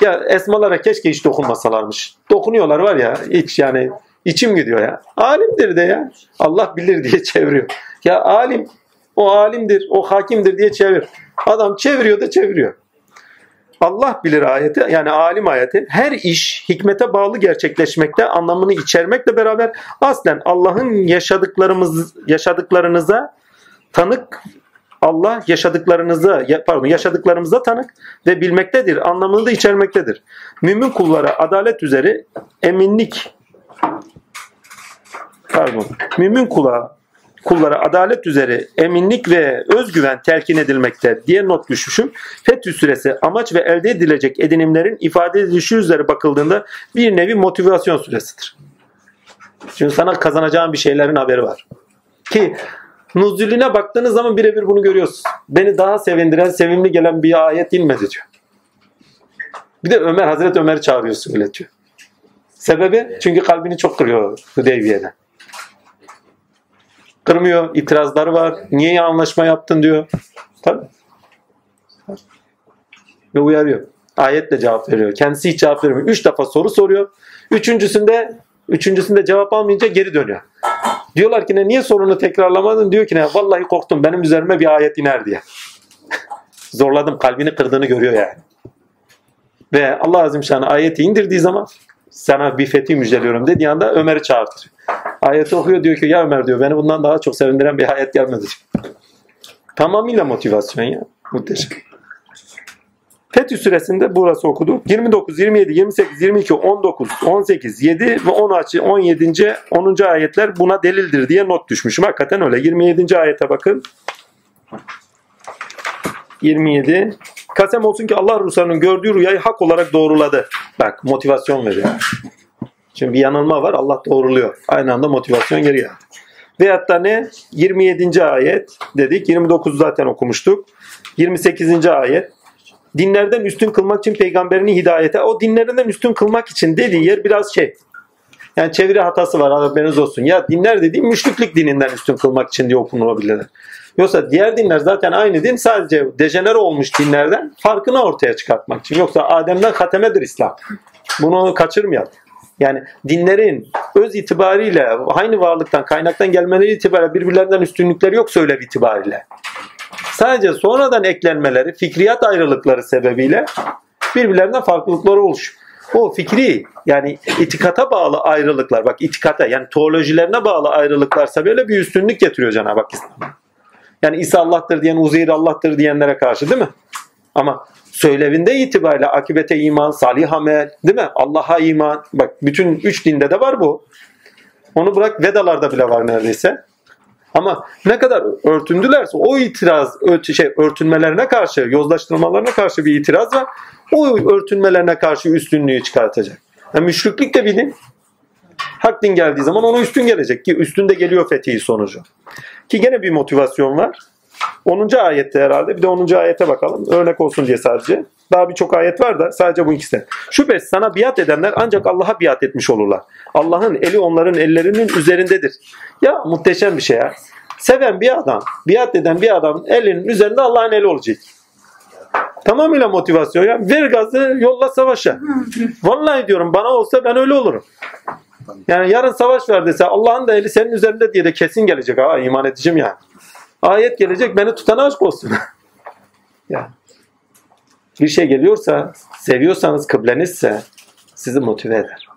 Ya esmalara keşke hiç dokunmasalarmış. Dokunuyorlar var ya hiç yani içim gidiyor ya. Alimdir de ya. Allah bilir diye çeviriyor. Ya alim, o alimdir, o hakimdir diye çevir. Adam çeviriyor da çeviriyor. Allah bilir ayeti yani alim ayeti her iş hikmete bağlı gerçekleşmekte anlamını içermekle beraber aslen Allah'ın yaşadıklarımız yaşadıklarınıza tanık Allah yaşadıklarınıza ya- pardon yaşadıklarımıza tanık ve bilmektedir anlamını da içermektedir. Mümin kullara adalet üzere eminlik pardon mümin kula kullara adalet üzere eminlik ve özgüven telkin edilmekte diye not düşmüşüm. Fetih süresi amaç ve elde edilecek edinimlerin ifade edilişi üzere bakıldığında bir nevi motivasyon süresidir. Çünkü sana kazanacağın bir şeylerin haberi var. Ki nuzulüne baktığınız zaman birebir bunu görüyorsunuz. Beni daha sevindiren, sevimli gelen bir ayet inmedi diyor. Bir de Ömer, Hazreti Ömer'i çağırıyor söyletiyor. Sebebi? Çünkü kalbini çok kırıyor Hüdeybiye'de. Kırmıyor, itirazları var. Niye anlaşma yaptın diyor. Tabii. Ve uyarıyor. Ayetle cevap veriyor. Kendisi hiç cevap vermiyor. Üç defa soru soruyor. Üçüncüsünde üçüncüsünde cevap almayınca geri dönüyor. Diyorlar ki ne niye sorunu tekrarlamadın? Diyor ki ne vallahi korktum benim üzerime bir ayet iner diye. *laughs* Zorladım kalbini kırdığını görüyor yani. Ve Allah Azim Şanı ayeti indirdiği zaman sana bir fethi müjdeliyorum dediği anda Ömer'i çağırtır. Ayeti okuyor diyor ki ya Ömer diyor beni bundan daha çok sevindiren bir ayet gelmedi. *laughs* Tamamıyla motivasyon ya. Muhteşem. Fetih süresinde burası okudu. 29, 27, 28, 22, 19, 18, 7 ve 10, 17. 10. ayetler buna delildir diye not düşmüşüm. Hakikaten öyle. 27. ayete bakın. 27. Kasem olsun ki Allah Resulü'nün gördüğü rüyayı hak olarak doğruladı. Bak motivasyon veriyor. Şimdi bir yanılma var Allah doğruluyor. Aynı anda motivasyon geliyor. Veyahut da ne? 27. ayet dedik. 29 zaten okumuştuk. 28. ayet. Dinlerden üstün kılmak için peygamberini hidayete. O dinlerinden üstün kılmak için dediği yer biraz şey. Yani çeviri hatası var haberiniz olsun. Ya dinler dediğim müşriklik dininden üstün kılmak için diye okunabilir. Yoksa diğer dinler zaten aynı din sadece dejenere olmuş dinlerden farkını ortaya çıkartmak için. Yoksa Adem'den hatemedir İslam. Bunu kaçırmayalım. Yani dinlerin öz itibariyle aynı varlıktan kaynaktan gelmeleri itibariyle birbirlerinden üstünlükleri yok söylev itibariyle. Sadece sonradan eklenmeleri, fikriyat ayrılıkları sebebiyle birbirlerinden farklılıkları oluşuyor. O fikri yani itikata bağlı ayrılıklar bak itikata yani teolojilerine bağlı ayrılıklarsa böyle bir üstünlük getiriyor Cenab-ı Hak İslam'a. Yani İsa Allah'tır diyen Uzeyr Allah'tır diyenlere karşı değil mi? Ama söylevinde itibariyle akibete iman, salih amel, değil mi? Allah'a iman. Bak bütün üç dinde de var bu. Onu bırak Vedalarda bile var neredeyse. Ama ne kadar örtündülerse o itiraz, şey, örtünmelerine karşı, yozlaştırmalarına karşı bir itiraz var. O örtünmelerine karşı üstünlüğü çıkartacak. Yani müşriklik de bilin. Hak din geldiği zaman ona üstün gelecek ki üstünde geliyor fetih sonucu. Ki gene bir motivasyon var. 10. ayette herhalde. Bir de 10. ayete bakalım. Örnek olsun diye sadece. Daha birçok ayet var da sadece bu ikisi. Şüphesiz sana biat edenler ancak Allah'a biat etmiş olurlar. Allah'ın eli onların ellerinin üzerindedir. Ya muhteşem bir şey ya. Seven bir adam, biat eden bir adam elinin üzerinde Allah'ın eli olacak. Tamamıyla motivasyon ya. Ver gazı yolla savaşa. Vallahi diyorum bana olsa ben öyle olurum. Yani yarın savaş ver dese Allah'ın da eli senin üzerinde diye de kesin gelecek. Ha iman edeceğim yani. Ayet gelecek beni tutana aşk olsun. *laughs* ya. Bir şey geliyorsa, seviyorsanız kıblenizse sizi motive eder.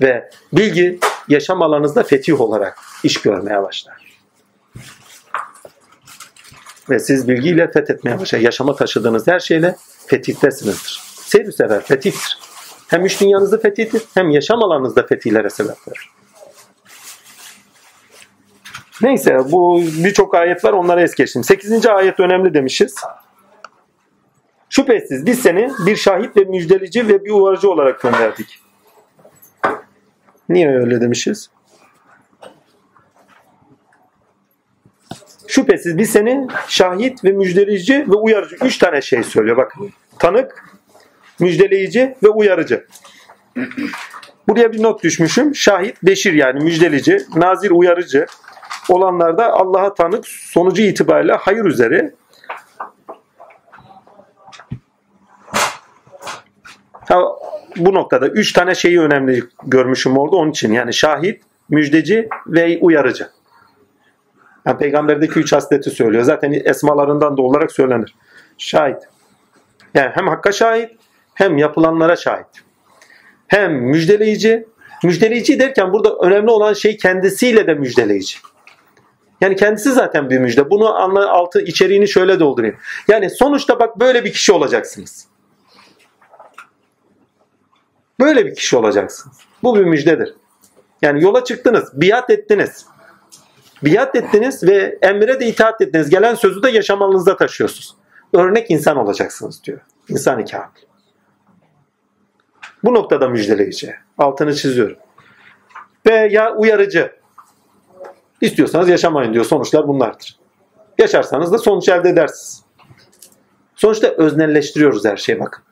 Ve bilgi yaşam alanınızda fetih olarak iş görmeye başlar. Ve siz bilgiyle fethetmeye başlar. Yaşama taşıdığınız her şeyle fetihlesinizdir. Seyir sever, fetihtir. Hem üç dünyanızda fetihtir, hem yaşam alanınızda fetihlere sebep verir. Neyse bu birçok ayet var onları es geçtim. 8. ayet önemli demişiz. Şüphesiz biz seni bir şahit ve müjdelici ve bir uyarıcı olarak gönderdik. Niye öyle demişiz? Şüphesiz biz seni şahit ve müjdeleyici ve uyarıcı. Üç tane şey söylüyor bak. Tanık, müjdeleyici ve uyarıcı. Buraya bir not düşmüşüm. Şahit, beşir yani müjdeleyici, nazir, uyarıcı olanlarda Allah'a tanık sonucu itibariyle hayır üzere Ha, bu noktada üç tane şeyi önemli görmüşüm orada onun için. Yani şahit, müjdeci ve uyarıcı. Yani peygamberdeki üç hasleti söylüyor. Zaten esmalarından da olarak söylenir. Şahit. Yani hem hakka şahit hem yapılanlara şahit. Hem müjdeleyici. Müjdeleyici derken burada önemli olan şey kendisiyle de müjdeleyici. Yani kendisi zaten bir müjde. Bunu altı içeriğini şöyle doldurayım. Yani sonuçta bak böyle bir kişi olacaksınız. Böyle bir kişi olacaksınız. Bu bir müjdedir. Yani yola çıktınız, biat ettiniz. Biat ettiniz ve emre de itaat ettiniz. Gelen sözü de yaşamanızda taşıyorsunuz. Örnek insan olacaksınız diyor. İnsan-ı kamil. Bu noktada müjdeleyici. Altını çiziyorum. Ve ya uyarıcı. İstiyorsanız yaşamayın diyor. Sonuçlar bunlardır. Yaşarsanız da sonuç elde edersiniz. Sonuçta öznelleştiriyoruz her şeyi bakın.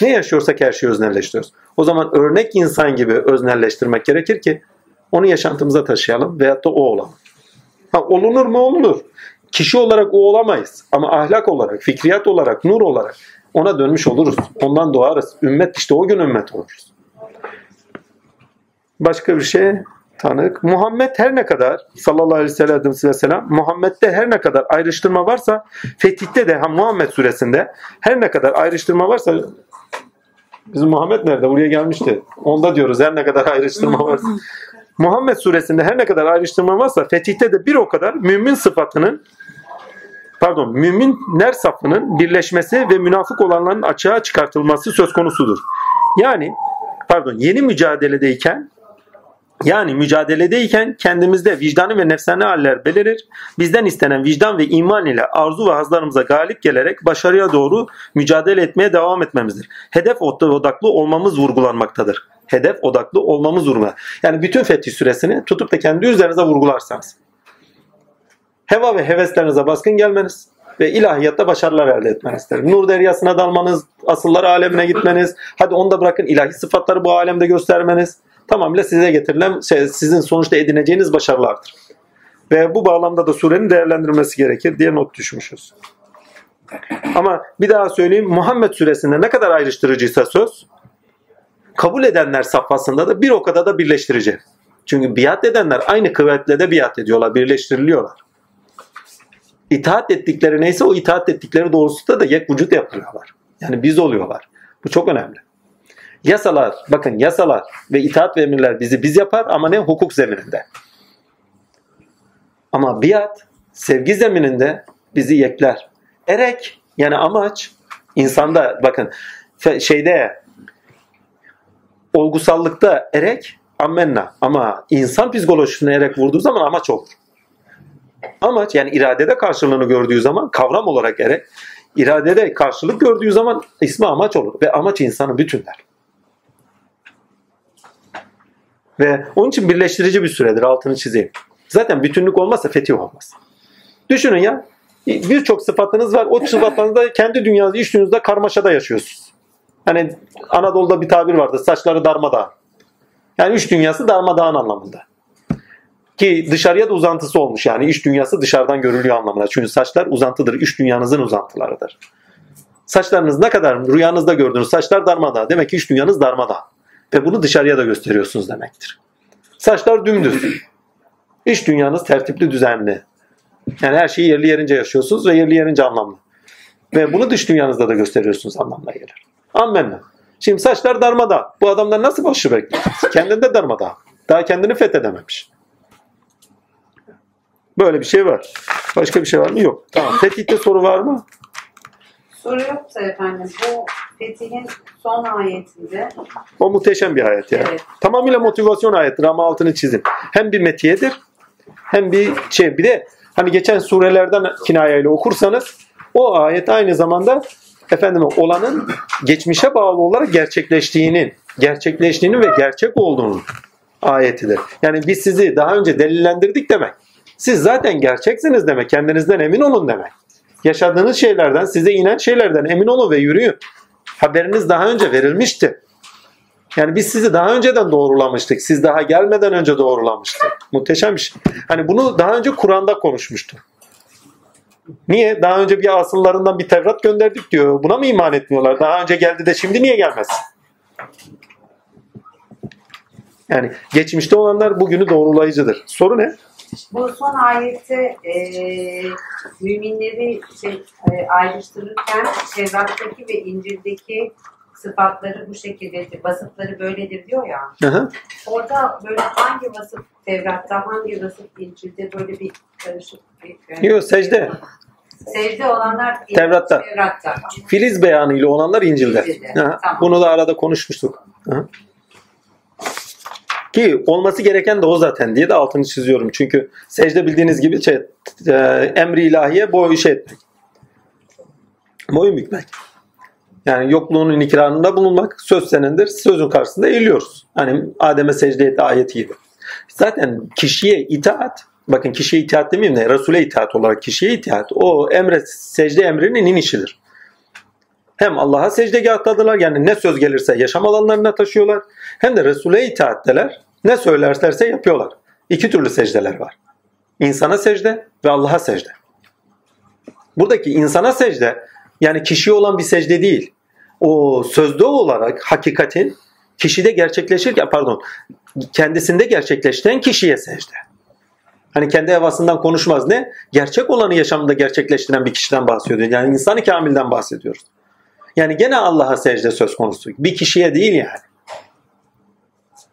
Ne yaşıyorsak her şeyi öznelleştiriyoruz. O zaman örnek insan gibi öznelleştirmek gerekir ki onu yaşantımıza taşıyalım veyahut da o olalım. Ha, olunur mu? Olunur. Kişi olarak o olamayız. Ama ahlak olarak, fikriyat olarak, nur olarak ona dönmüş oluruz. Ondan doğarız. Ümmet işte o gün ümmet oluruz. Başka bir şey tanık. Muhammed her ne kadar sallallahu aleyhi ve sellem Muhammed'de her ne kadar ayrıştırma varsa fetihte de ha Muhammed suresinde her ne kadar ayrıştırma varsa bizim Muhammed nerede? Buraya gelmişti. Onda diyoruz her ne kadar ayrıştırma varsa. Muhammed suresinde her ne kadar ayrıştırma varsa fetihte de bir o kadar mümin sıfatının pardon müminler safının birleşmesi ve münafık olanların açığa çıkartılması söz konusudur. Yani pardon yeni mücadeledeyken yani mücadeledeyken kendimizde vicdanı ve nefsani haller belirir. Bizden istenen vicdan ve iman ile arzu ve hazlarımıza galip gelerek başarıya doğru mücadele etmeye devam etmemizdir. Hedef odaklı olmamız vurgulanmaktadır. Hedef odaklı olmamız vurgulanmaktadır. Yani bütün fetih süresini tutup da kendi üzerinize vurgularsanız. Heva ve heveslerinize baskın gelmeniz ve ilahiyatta başarılar elde etmenizdir. Nur deryasına dalmanız, asıllar alemine gitmeniz, hadi onu da bırakın ilahi sıfatları bu alemde göstermeniz tamamıyla size getirilen şey, sizin sonuçta edineceğiniz başarılardır. Ve bu bağlamda da surenin değerlendirilmesi gerekir diye not düşmüşüz. Ama bir daha söyleyeyim Muhammed suresinde ne kadar ayrıştırıcıysa söz kabul edenler safhasında da bir o kadar da birleştirici. Çünkü biat edenler aynı kuvvetle de biat ediyorlar, birleştiriliyorlar. İtaat ettikleri neyse o itaat ettikleri doğrultusunda da yek vücut yapıyorlar. Yani biz oluyorlar. Bu çok önemli. Yasalar, bakın yasalar ve itaat ve emirler bizi biz yapar ama ne? Hukuk zemininde. Ama biat, sevgi zemininde bizi yekler. Erek, yani amaç, insanda bakın şeyde olgusallıkta erek ammenna ama insan psikolojisine erek vurduğu zaman amaç olur. Amaç yani iradede karşılığını gördüğü zaman kavram olarak erek, iradede karşılık gördüğü zaman ismi amaç olur ve amaç insanı bütünler. Ve onun için birleştirici bir süredir altını çizeyim. Zaten bütünlük olmazsa fetih olmaz. Düşünün ya birçok sıfatınız var. O sıfatlarınızda kendi dünyanızda, iş dünyanızda karmaşada yaşıyorsunuz. Hani Anadolu'da bir tabir vardı. Saçları darmadağın. Yani üç dünyası darmadağın anlamında. Ki dışarıya da uzantısı olmuş yani iş dünyası dışarıdan görülüyor anlamına. Çünkü saçlar uzantıdır. Üç dünyanızın uzantılarıdır. Saçlarınız ne kadar rüyanızda gördüğünüz saçlar darmadağın. Demek ki iş dünyanız darmadağın. Ve bunu dışarıya da gösteriyorsunuz demektir. Saçlar dümdüz. İş dünyanız tertipli, düzenli. Yani her şeyi yerli yerince yaşıyorsunuz ve yerli yerince anlamlı. Ve bunu dış dünyanızda da gösteriyorsunuz anlamına gelir. Ammenna. Şimdi saçlar darmada. Bu adamlar nasıl başı bekliyor? Kendinde darmada. Daha kendini fethedememiş. Böyle bir şey var. Başka bir şey var mı? Yok. Tamam. Fetih'te soru var mı? Soru yoksa efendim bu Fetih'in son ayetinde O muhteşem bir ayet ya. Evet. Tamamıyla motivasyon ayettir ama altını çizin. Hem bir metiyedir hem bir şey. Bir de hani geçen surelerden kinayayla okursanız o ayet aynı zamanda efendim olanın geçmişe bağlı olarak gerçekleştiğinin, gerçekleştiğinin ve gerçek olduğunun ayetidir. Yani biz sizi daha önce delillendirdik demek. Siz zaten gerçeksiniz demek. Kendinizden emin olun demek. Yaşadığınız şeylerden, size inen şeylerden emin olun ve yürüyün. Haberiniz daha önce verilmişti. Yani biz sizi daha önceden doğrulamıştık. Siz daha gelmeden önce doğrulamıştık. Muhteşem bir şey. Hani bunu daha önce Kur'an'da konuşmuştu. Niye? Daha önce bir asıllarından bir Tevrat gönderdik diyor. Buna mı iman etmiyorlar? Daha önce geldi de şimdi niye gelmez? Yani geçmişte olanlar bugünü doğrulayıcıdır. Soru ne? Bu son ayette e, müminleri şey, e, ayrıştırırken Tevrat'taki ve İncil'deki sıfatları bu şekildedir, vasıfları böyledir diyor ya. Hı hı. Orada böyle hangi vasıf Tevrat'ta, hangi vasıf İncil'de böyle bir karışık bir... Yani, Yok secde. Secde olanlar Tevrat'ta. Tevrat'ta. Filiz beyanıyla olanlar İncil'de. İncil'de, Hı hı. tamam. Bunu da arada konuşmuştuk. Hı hı. Ki olması gereken de o zaten diye de altını çiziyorum. Çünkü secde bildiğiniz gibi şey, e, emri ilahiye boy şey etmek. Boyun bükmek. Yani yokluğunun ikrarında bulunmak söz senindir. Sözün karşısında eğiliyoruz. Hani Adem'e secde etti ayeti gibi. Zaten kişiye itaat bakın kişiye itaat demeyeyim de Resul'e itaat olarak kişiye itaat o emre secde emrinin inişidir. Hem Allah'a secdegahtadılar yani ne söz gelirse yaşam alanlarına taşıyorlar. Hem de Resul'e itaatteler. Ne söylerlerse yapıyorlar. İki türlü secdeler var. İnsana secde ve Allah'a secde. Buradaki insana secde yani kişiye olan bir secde değil. O sözde olarak hakikatin kişide gerçekleşirken pardon kendisinde gerçekleştiren kişiye secde. Hani kendi evasından konuşmaz ne? Gerçek olanı yaşamında gerçekleştiren bir kişiden bahsediyoruz. Yani insanı kamilden bahsediyoruz. Yani gene Allah'a secde söz konusu. Bir kişiye değil yani.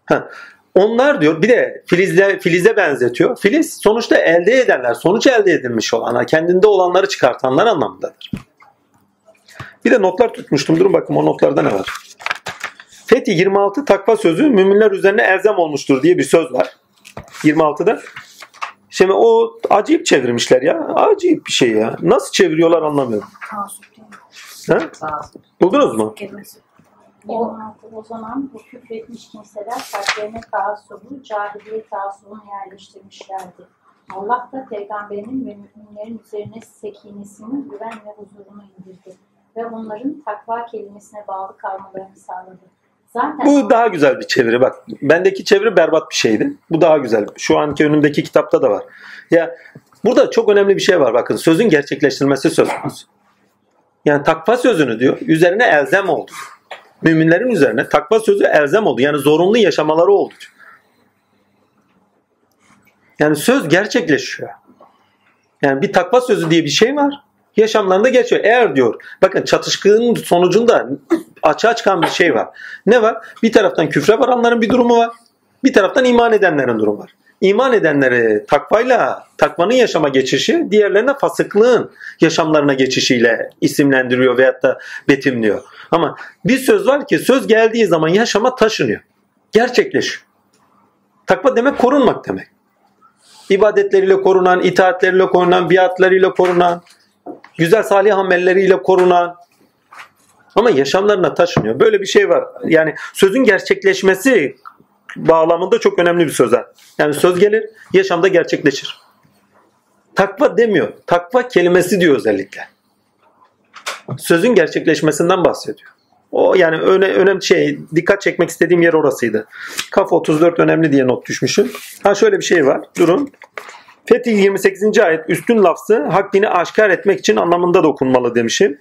Ha. Onlar diyor bir de filizle, filize benzetiyor. Filiz sonuçta elde edenler, sonuç elde edilmiş olanlar, kendinde olanları çıkartanlar anlamındadır. Bir de notlar tutmuştum. Durun bakın o notlarda ne var. Fethi 26 takva sözü müminler üzerine elzem olmuştur diye bir söz var. 26'da. Şimdi o acayip çevirmişler ya. Acayip bir şey ya. Nasıl çeviriyorlar anlamıyorum. Ha? Buldunuz mu? kelimesi. O, o zaman bu küfretmiş kimseler kalplerine taassubu, cahiliye taassubunu yerleştirmişlerdi. Allah da peygamberinin ve müminlerin üzerine sekinesini, güven ve huzurunu indirdi. Ve onların takva kelimesine bağlı kalmalarını sağladı. Zaten Bu daha güzel bir çeviri. Bak bendeki çeviri berbat bir şeydi. Bu daha güzel. Şu anki önümdeki kitapta da var. Ya burada çok önemli bir şey var. Bakın sözün gerçekleştirilmesi söz konusu. Yani takva sözünü diyor. Üzerine elzem oldu. Müminlerin üzerine takva sözü elzem oldu. Yani zorunlu yaşamaları oldu. Yani söz gerçekleşiyor. Yani bir takva sözü diye bir şey var. Yaşamlarında geçiyor. Eğer diyor bakın çatışkının sonucunda açığa çıkan bir şey var. Ne var? Bir taraftan küfre varanların bir durumu var. Bir taraftan iman edenlerin durumu var. İman edenleri takvayla takvanın yaşama geçişi diğerlerine fasıklığın yaşamlarına geçişiyle isimlendiriyor veyahut da betimliyor. Ama bir söz var ki söz geldiği zaman yaşama taşınıyor. Gerçekleşiyor. Takva demek korunmak demek. İbadetleriyle korunan, itaatleriyle korunan, biatlarıyla korunan, güzel salih amelleriyle korunan ama yaşamlarına taşınıyor. Böyle bir şey var. Yani sözün gerçekleşmesi bağlamında çok önemli bir söz. ha. Yani söz gelir, yaşamda gerçekleşir. Takva demiyor. Takva kelimesi diyor özellikle. Sözün gerçekleşmesinden bahsediyor. O yani öne, önemli şey, dikkat çekmek istediğim yer orasıydı. Kaf 34 önemli diye not düşmüşüm. Ha şöyle bir şey var. Durun. Fetih 28. ayet üstün lafzı hak dini aşikar etmek için anlamında da okunmalı demişim.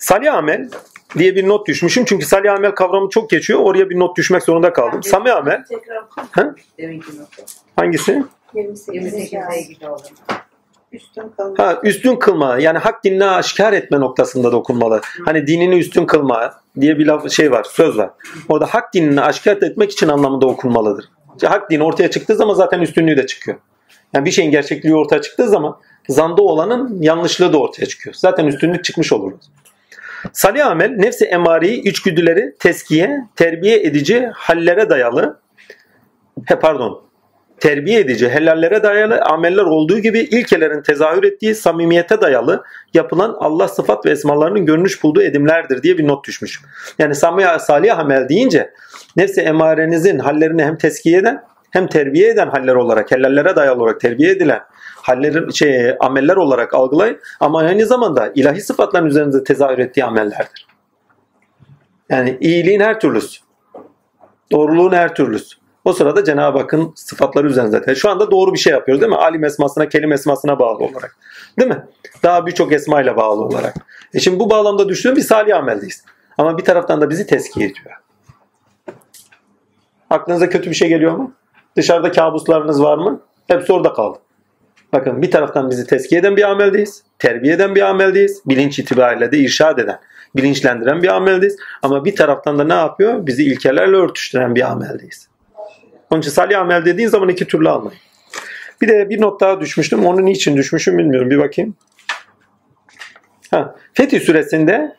Salih amel diye bir not düşmüşüm. Çünkü salih amel kavramı çok geçiyor. Oraya bir not düşmek zorunda kaldım. Sami amel notu. hangisi? 28. 28'e ilgili olur. Üstün kalın. Ha, üstün kılma. Yani hak dinine aşikar etme noktasında dokunmalı. Hani dinini üstün kılma diye bir laf, şey var, söz var. Orada hak dinini aşikar etmek için anlamında okunmalıdır. Hak dini ortaya çıktığı zaman zaten üstünlüğü de çıkıyor. Yani bir şeyin gerçekliği ortaya çıktığı zaman zanda olanın yanlışlığı da ortaya çıkıyor. Zaten üstünlük çıkmış olur. Salih amel nefsi emareyi, içgüdüleri teskiye, terbiye edici hallere dayalı he pardon terbiye edici, helallere dayalı ameller olduğu gibi ilkelerin tezahür ettiği samimiyete dayalı yapılan Allah sıfat ve esmalarının görünüş bulduğu edimlerdir diye bir not düşmüş. Yani samiye, salih amel deyince nefsi emarenizin hallerini hem teskiye eden hem terbiye eden haller olarak, helallere dayalı olarak terbiye edilen hallerin şey ameller olarak algılayın ama aynı zamanda ilahi sıfatların üzerinde tezahür ettiği amellerdir. Yani iyiliğin her türlüsü. Doğruluğun her türlüsü. O sırada Cenab-ı Hakk'ın sıfatları üzerinde zaten. Şu anda doğru bir şey yapıyoruz değil mi? Alim esmasına, kelim esmasına bağlı olarak. Değil mi? Daha birçok esmayla bağlı olarak. E şimdi bu bağlamda düştüğüm bir salih ameldeyiz. Ama bir taraftan da bizi teskiye ediyor. Aklınıza kötü bir şey geliyor mu? Dışarıda kabuslarınız var mı? Hepsi orada kaldı. Bakın bir taraftan bizi teskiye eden bir ameldeyiz. Terbiye eden bir ameldeyiz. Bilinç itibariyle de irşad eden, bilinçlendiren bir ameldeyiz. Ama bir taraftan da ne yapıyor? Bizi ilkelerle örtüştüren bir ameldeyiz. Onun için salih amel dediğin zaman iki türlü almayın. Bir de bir not daha düşmüştüm. Onu niçin düşmüşüm bilmiyorum. Bir bakayım. Ha, Fetih süresinde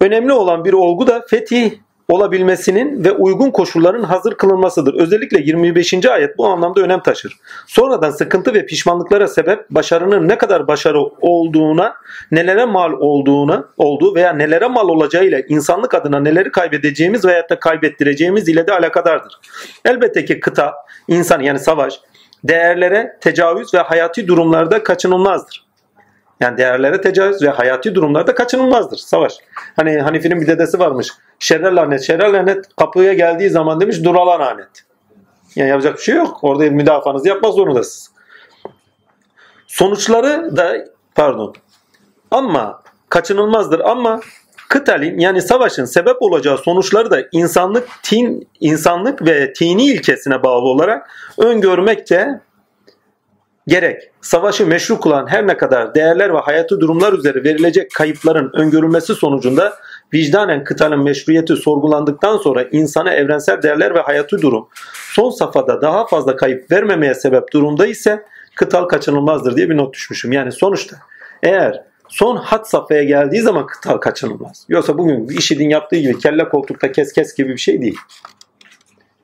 önemli olan bir olgu da fetih olabilmesinin ve uygun koşulların hazır kılınmasıdır. Özellikle 25. ayet bu anlamda önem taşır. Sonradan sıkıntı ve pişmanlıklara sebep başarının ne kadar başarı olduğuna, nelere mal olduğuna, olduğu veya nelere mal olacağıyla insanlık adına neleri kaybedeceğimiz veya da kaybettireceğimiz ile de alakadardır. Elbette ki kıta, insan yani savaş, değerlere tecavüz ve hayati durumlarda kaçınılmazdır. Yani değerlere tecavüz ve hayati durumlarda kaçınılmazdır savaş. Hani Hanifi'nin bir dedesi varmış. Şerrer lanet, şerrer lanet kapıya geldiği zaman demiş durala lanet. Yani yapacak bir şey yok. Orada müdafaanızı yapmak zorundasınız. Sonuçları da pardon ama kaçınılmazdır ama kıtalin yani savaşın sebep olacağı sonuçları da insanlık tin insanlık ve tini ilkesine bağlı olarak öngörmekte gerek. Savaşı meşru kılan her ne kadar değerler ve hayatı durumlar üzere verilecek kayıpların öngörülmesi sonucunda vicdanen kıtanın meşruiyeti sorgulandıktan sonra insana evrensel değerler ve hayatı durum son safhada daha fazla kayıp vermemeye sebep durumda ise kıtal kaçınılmazdır diye bir not düşmüşüm. Yani sonuçta eğer son hat safhaya geldiği zaman kıtal kaçınılmaz. Yoksa bugün IŞİD'in yaptığı gibi kelle koltukta kes kes gibi bir şey değil.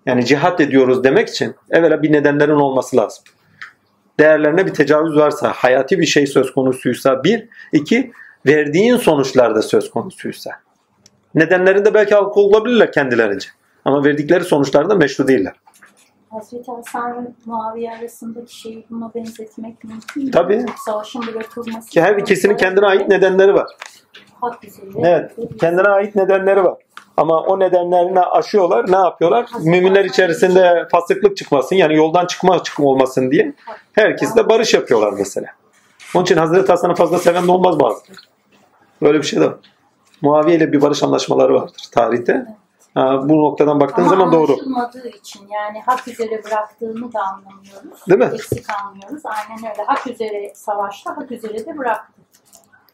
Yani cihat ediyoruz demek için evvela bir nedenlerin olması lazım değerlerine bir tecavüz varsa, hayati bir şey söz konusuysa bir, iki, verdiğin sonuçlarda söz konusuysa. Nedenlerinde belki haklı olabilirler kendilerince. Ama verdikleri sonuçlarda meşru değiller. Hazreti Hasan Muaviye arasındaki şeyi buna benzetmek mümkün mü? Tabii. Savaşın bırakılması. Ki her ikisinin kendine ait nedenleri var. Hak üzere. Evet, kendine ait nedenleri var. Ama o nedenlerini aşıyorlar. Ne yapıyorlar? Müminler içerisinde fasıklık çıkmasın yani yoldan çıkma çıkma olmasın diye herkes de barış yapıyorlar mesela. Onun için Hazreti Hasan'ı fazla seven de olmaz bazı. Böyle bir şey de var. Muaviye ile bir barış anlaşmaları vardır tarihte. Bu noktadan baktığın Ama zaman doğru. anlaşılmadığı için yani hak üzere bıraktığını da anlamıyoruz. Değil mi? Eksik anlıyoruz. Aynen öyle. Hak üzere savaşta, hak üzere de bıraktı.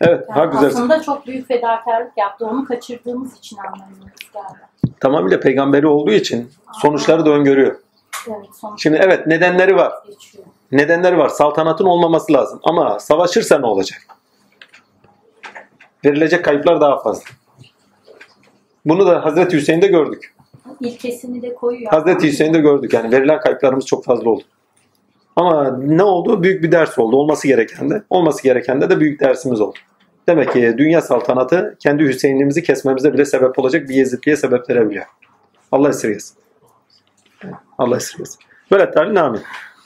Evet, Yani ha güzel. aslında çok büyük fedakarlık yaptı. Onu kaçırdığımız için anlamıyoruz galiba. Tamamıyla peygamberi olduğu için sonuçları da öngörüyor. Evet, sonuç Şimdi evet nedenleri var. geçiyor. Nedenleri var. Saltanatın olmaması lazım. Ama savaşırsa ne olacak? Verilecek kayıplar daha fazla. Bunu da Hazreti Hüseyin'de gördük. İlkesini de koyuyor. Hazreti Hüseyin'de gördük yani verilen kayıplarımız çok fazla oldu. Ama ne oldu? Büyük bir ders oldu. Olması gereken de. Olması gereken de de büyük dersimiz oldu. Demek ki dünya saltanatı kendi Hüseyin'imizi kesmemize bile sebep olacak bir Yezidliğe sebep verebiliyor. Allah esirgesin. Allah esirgesin. Böyle tarih amin.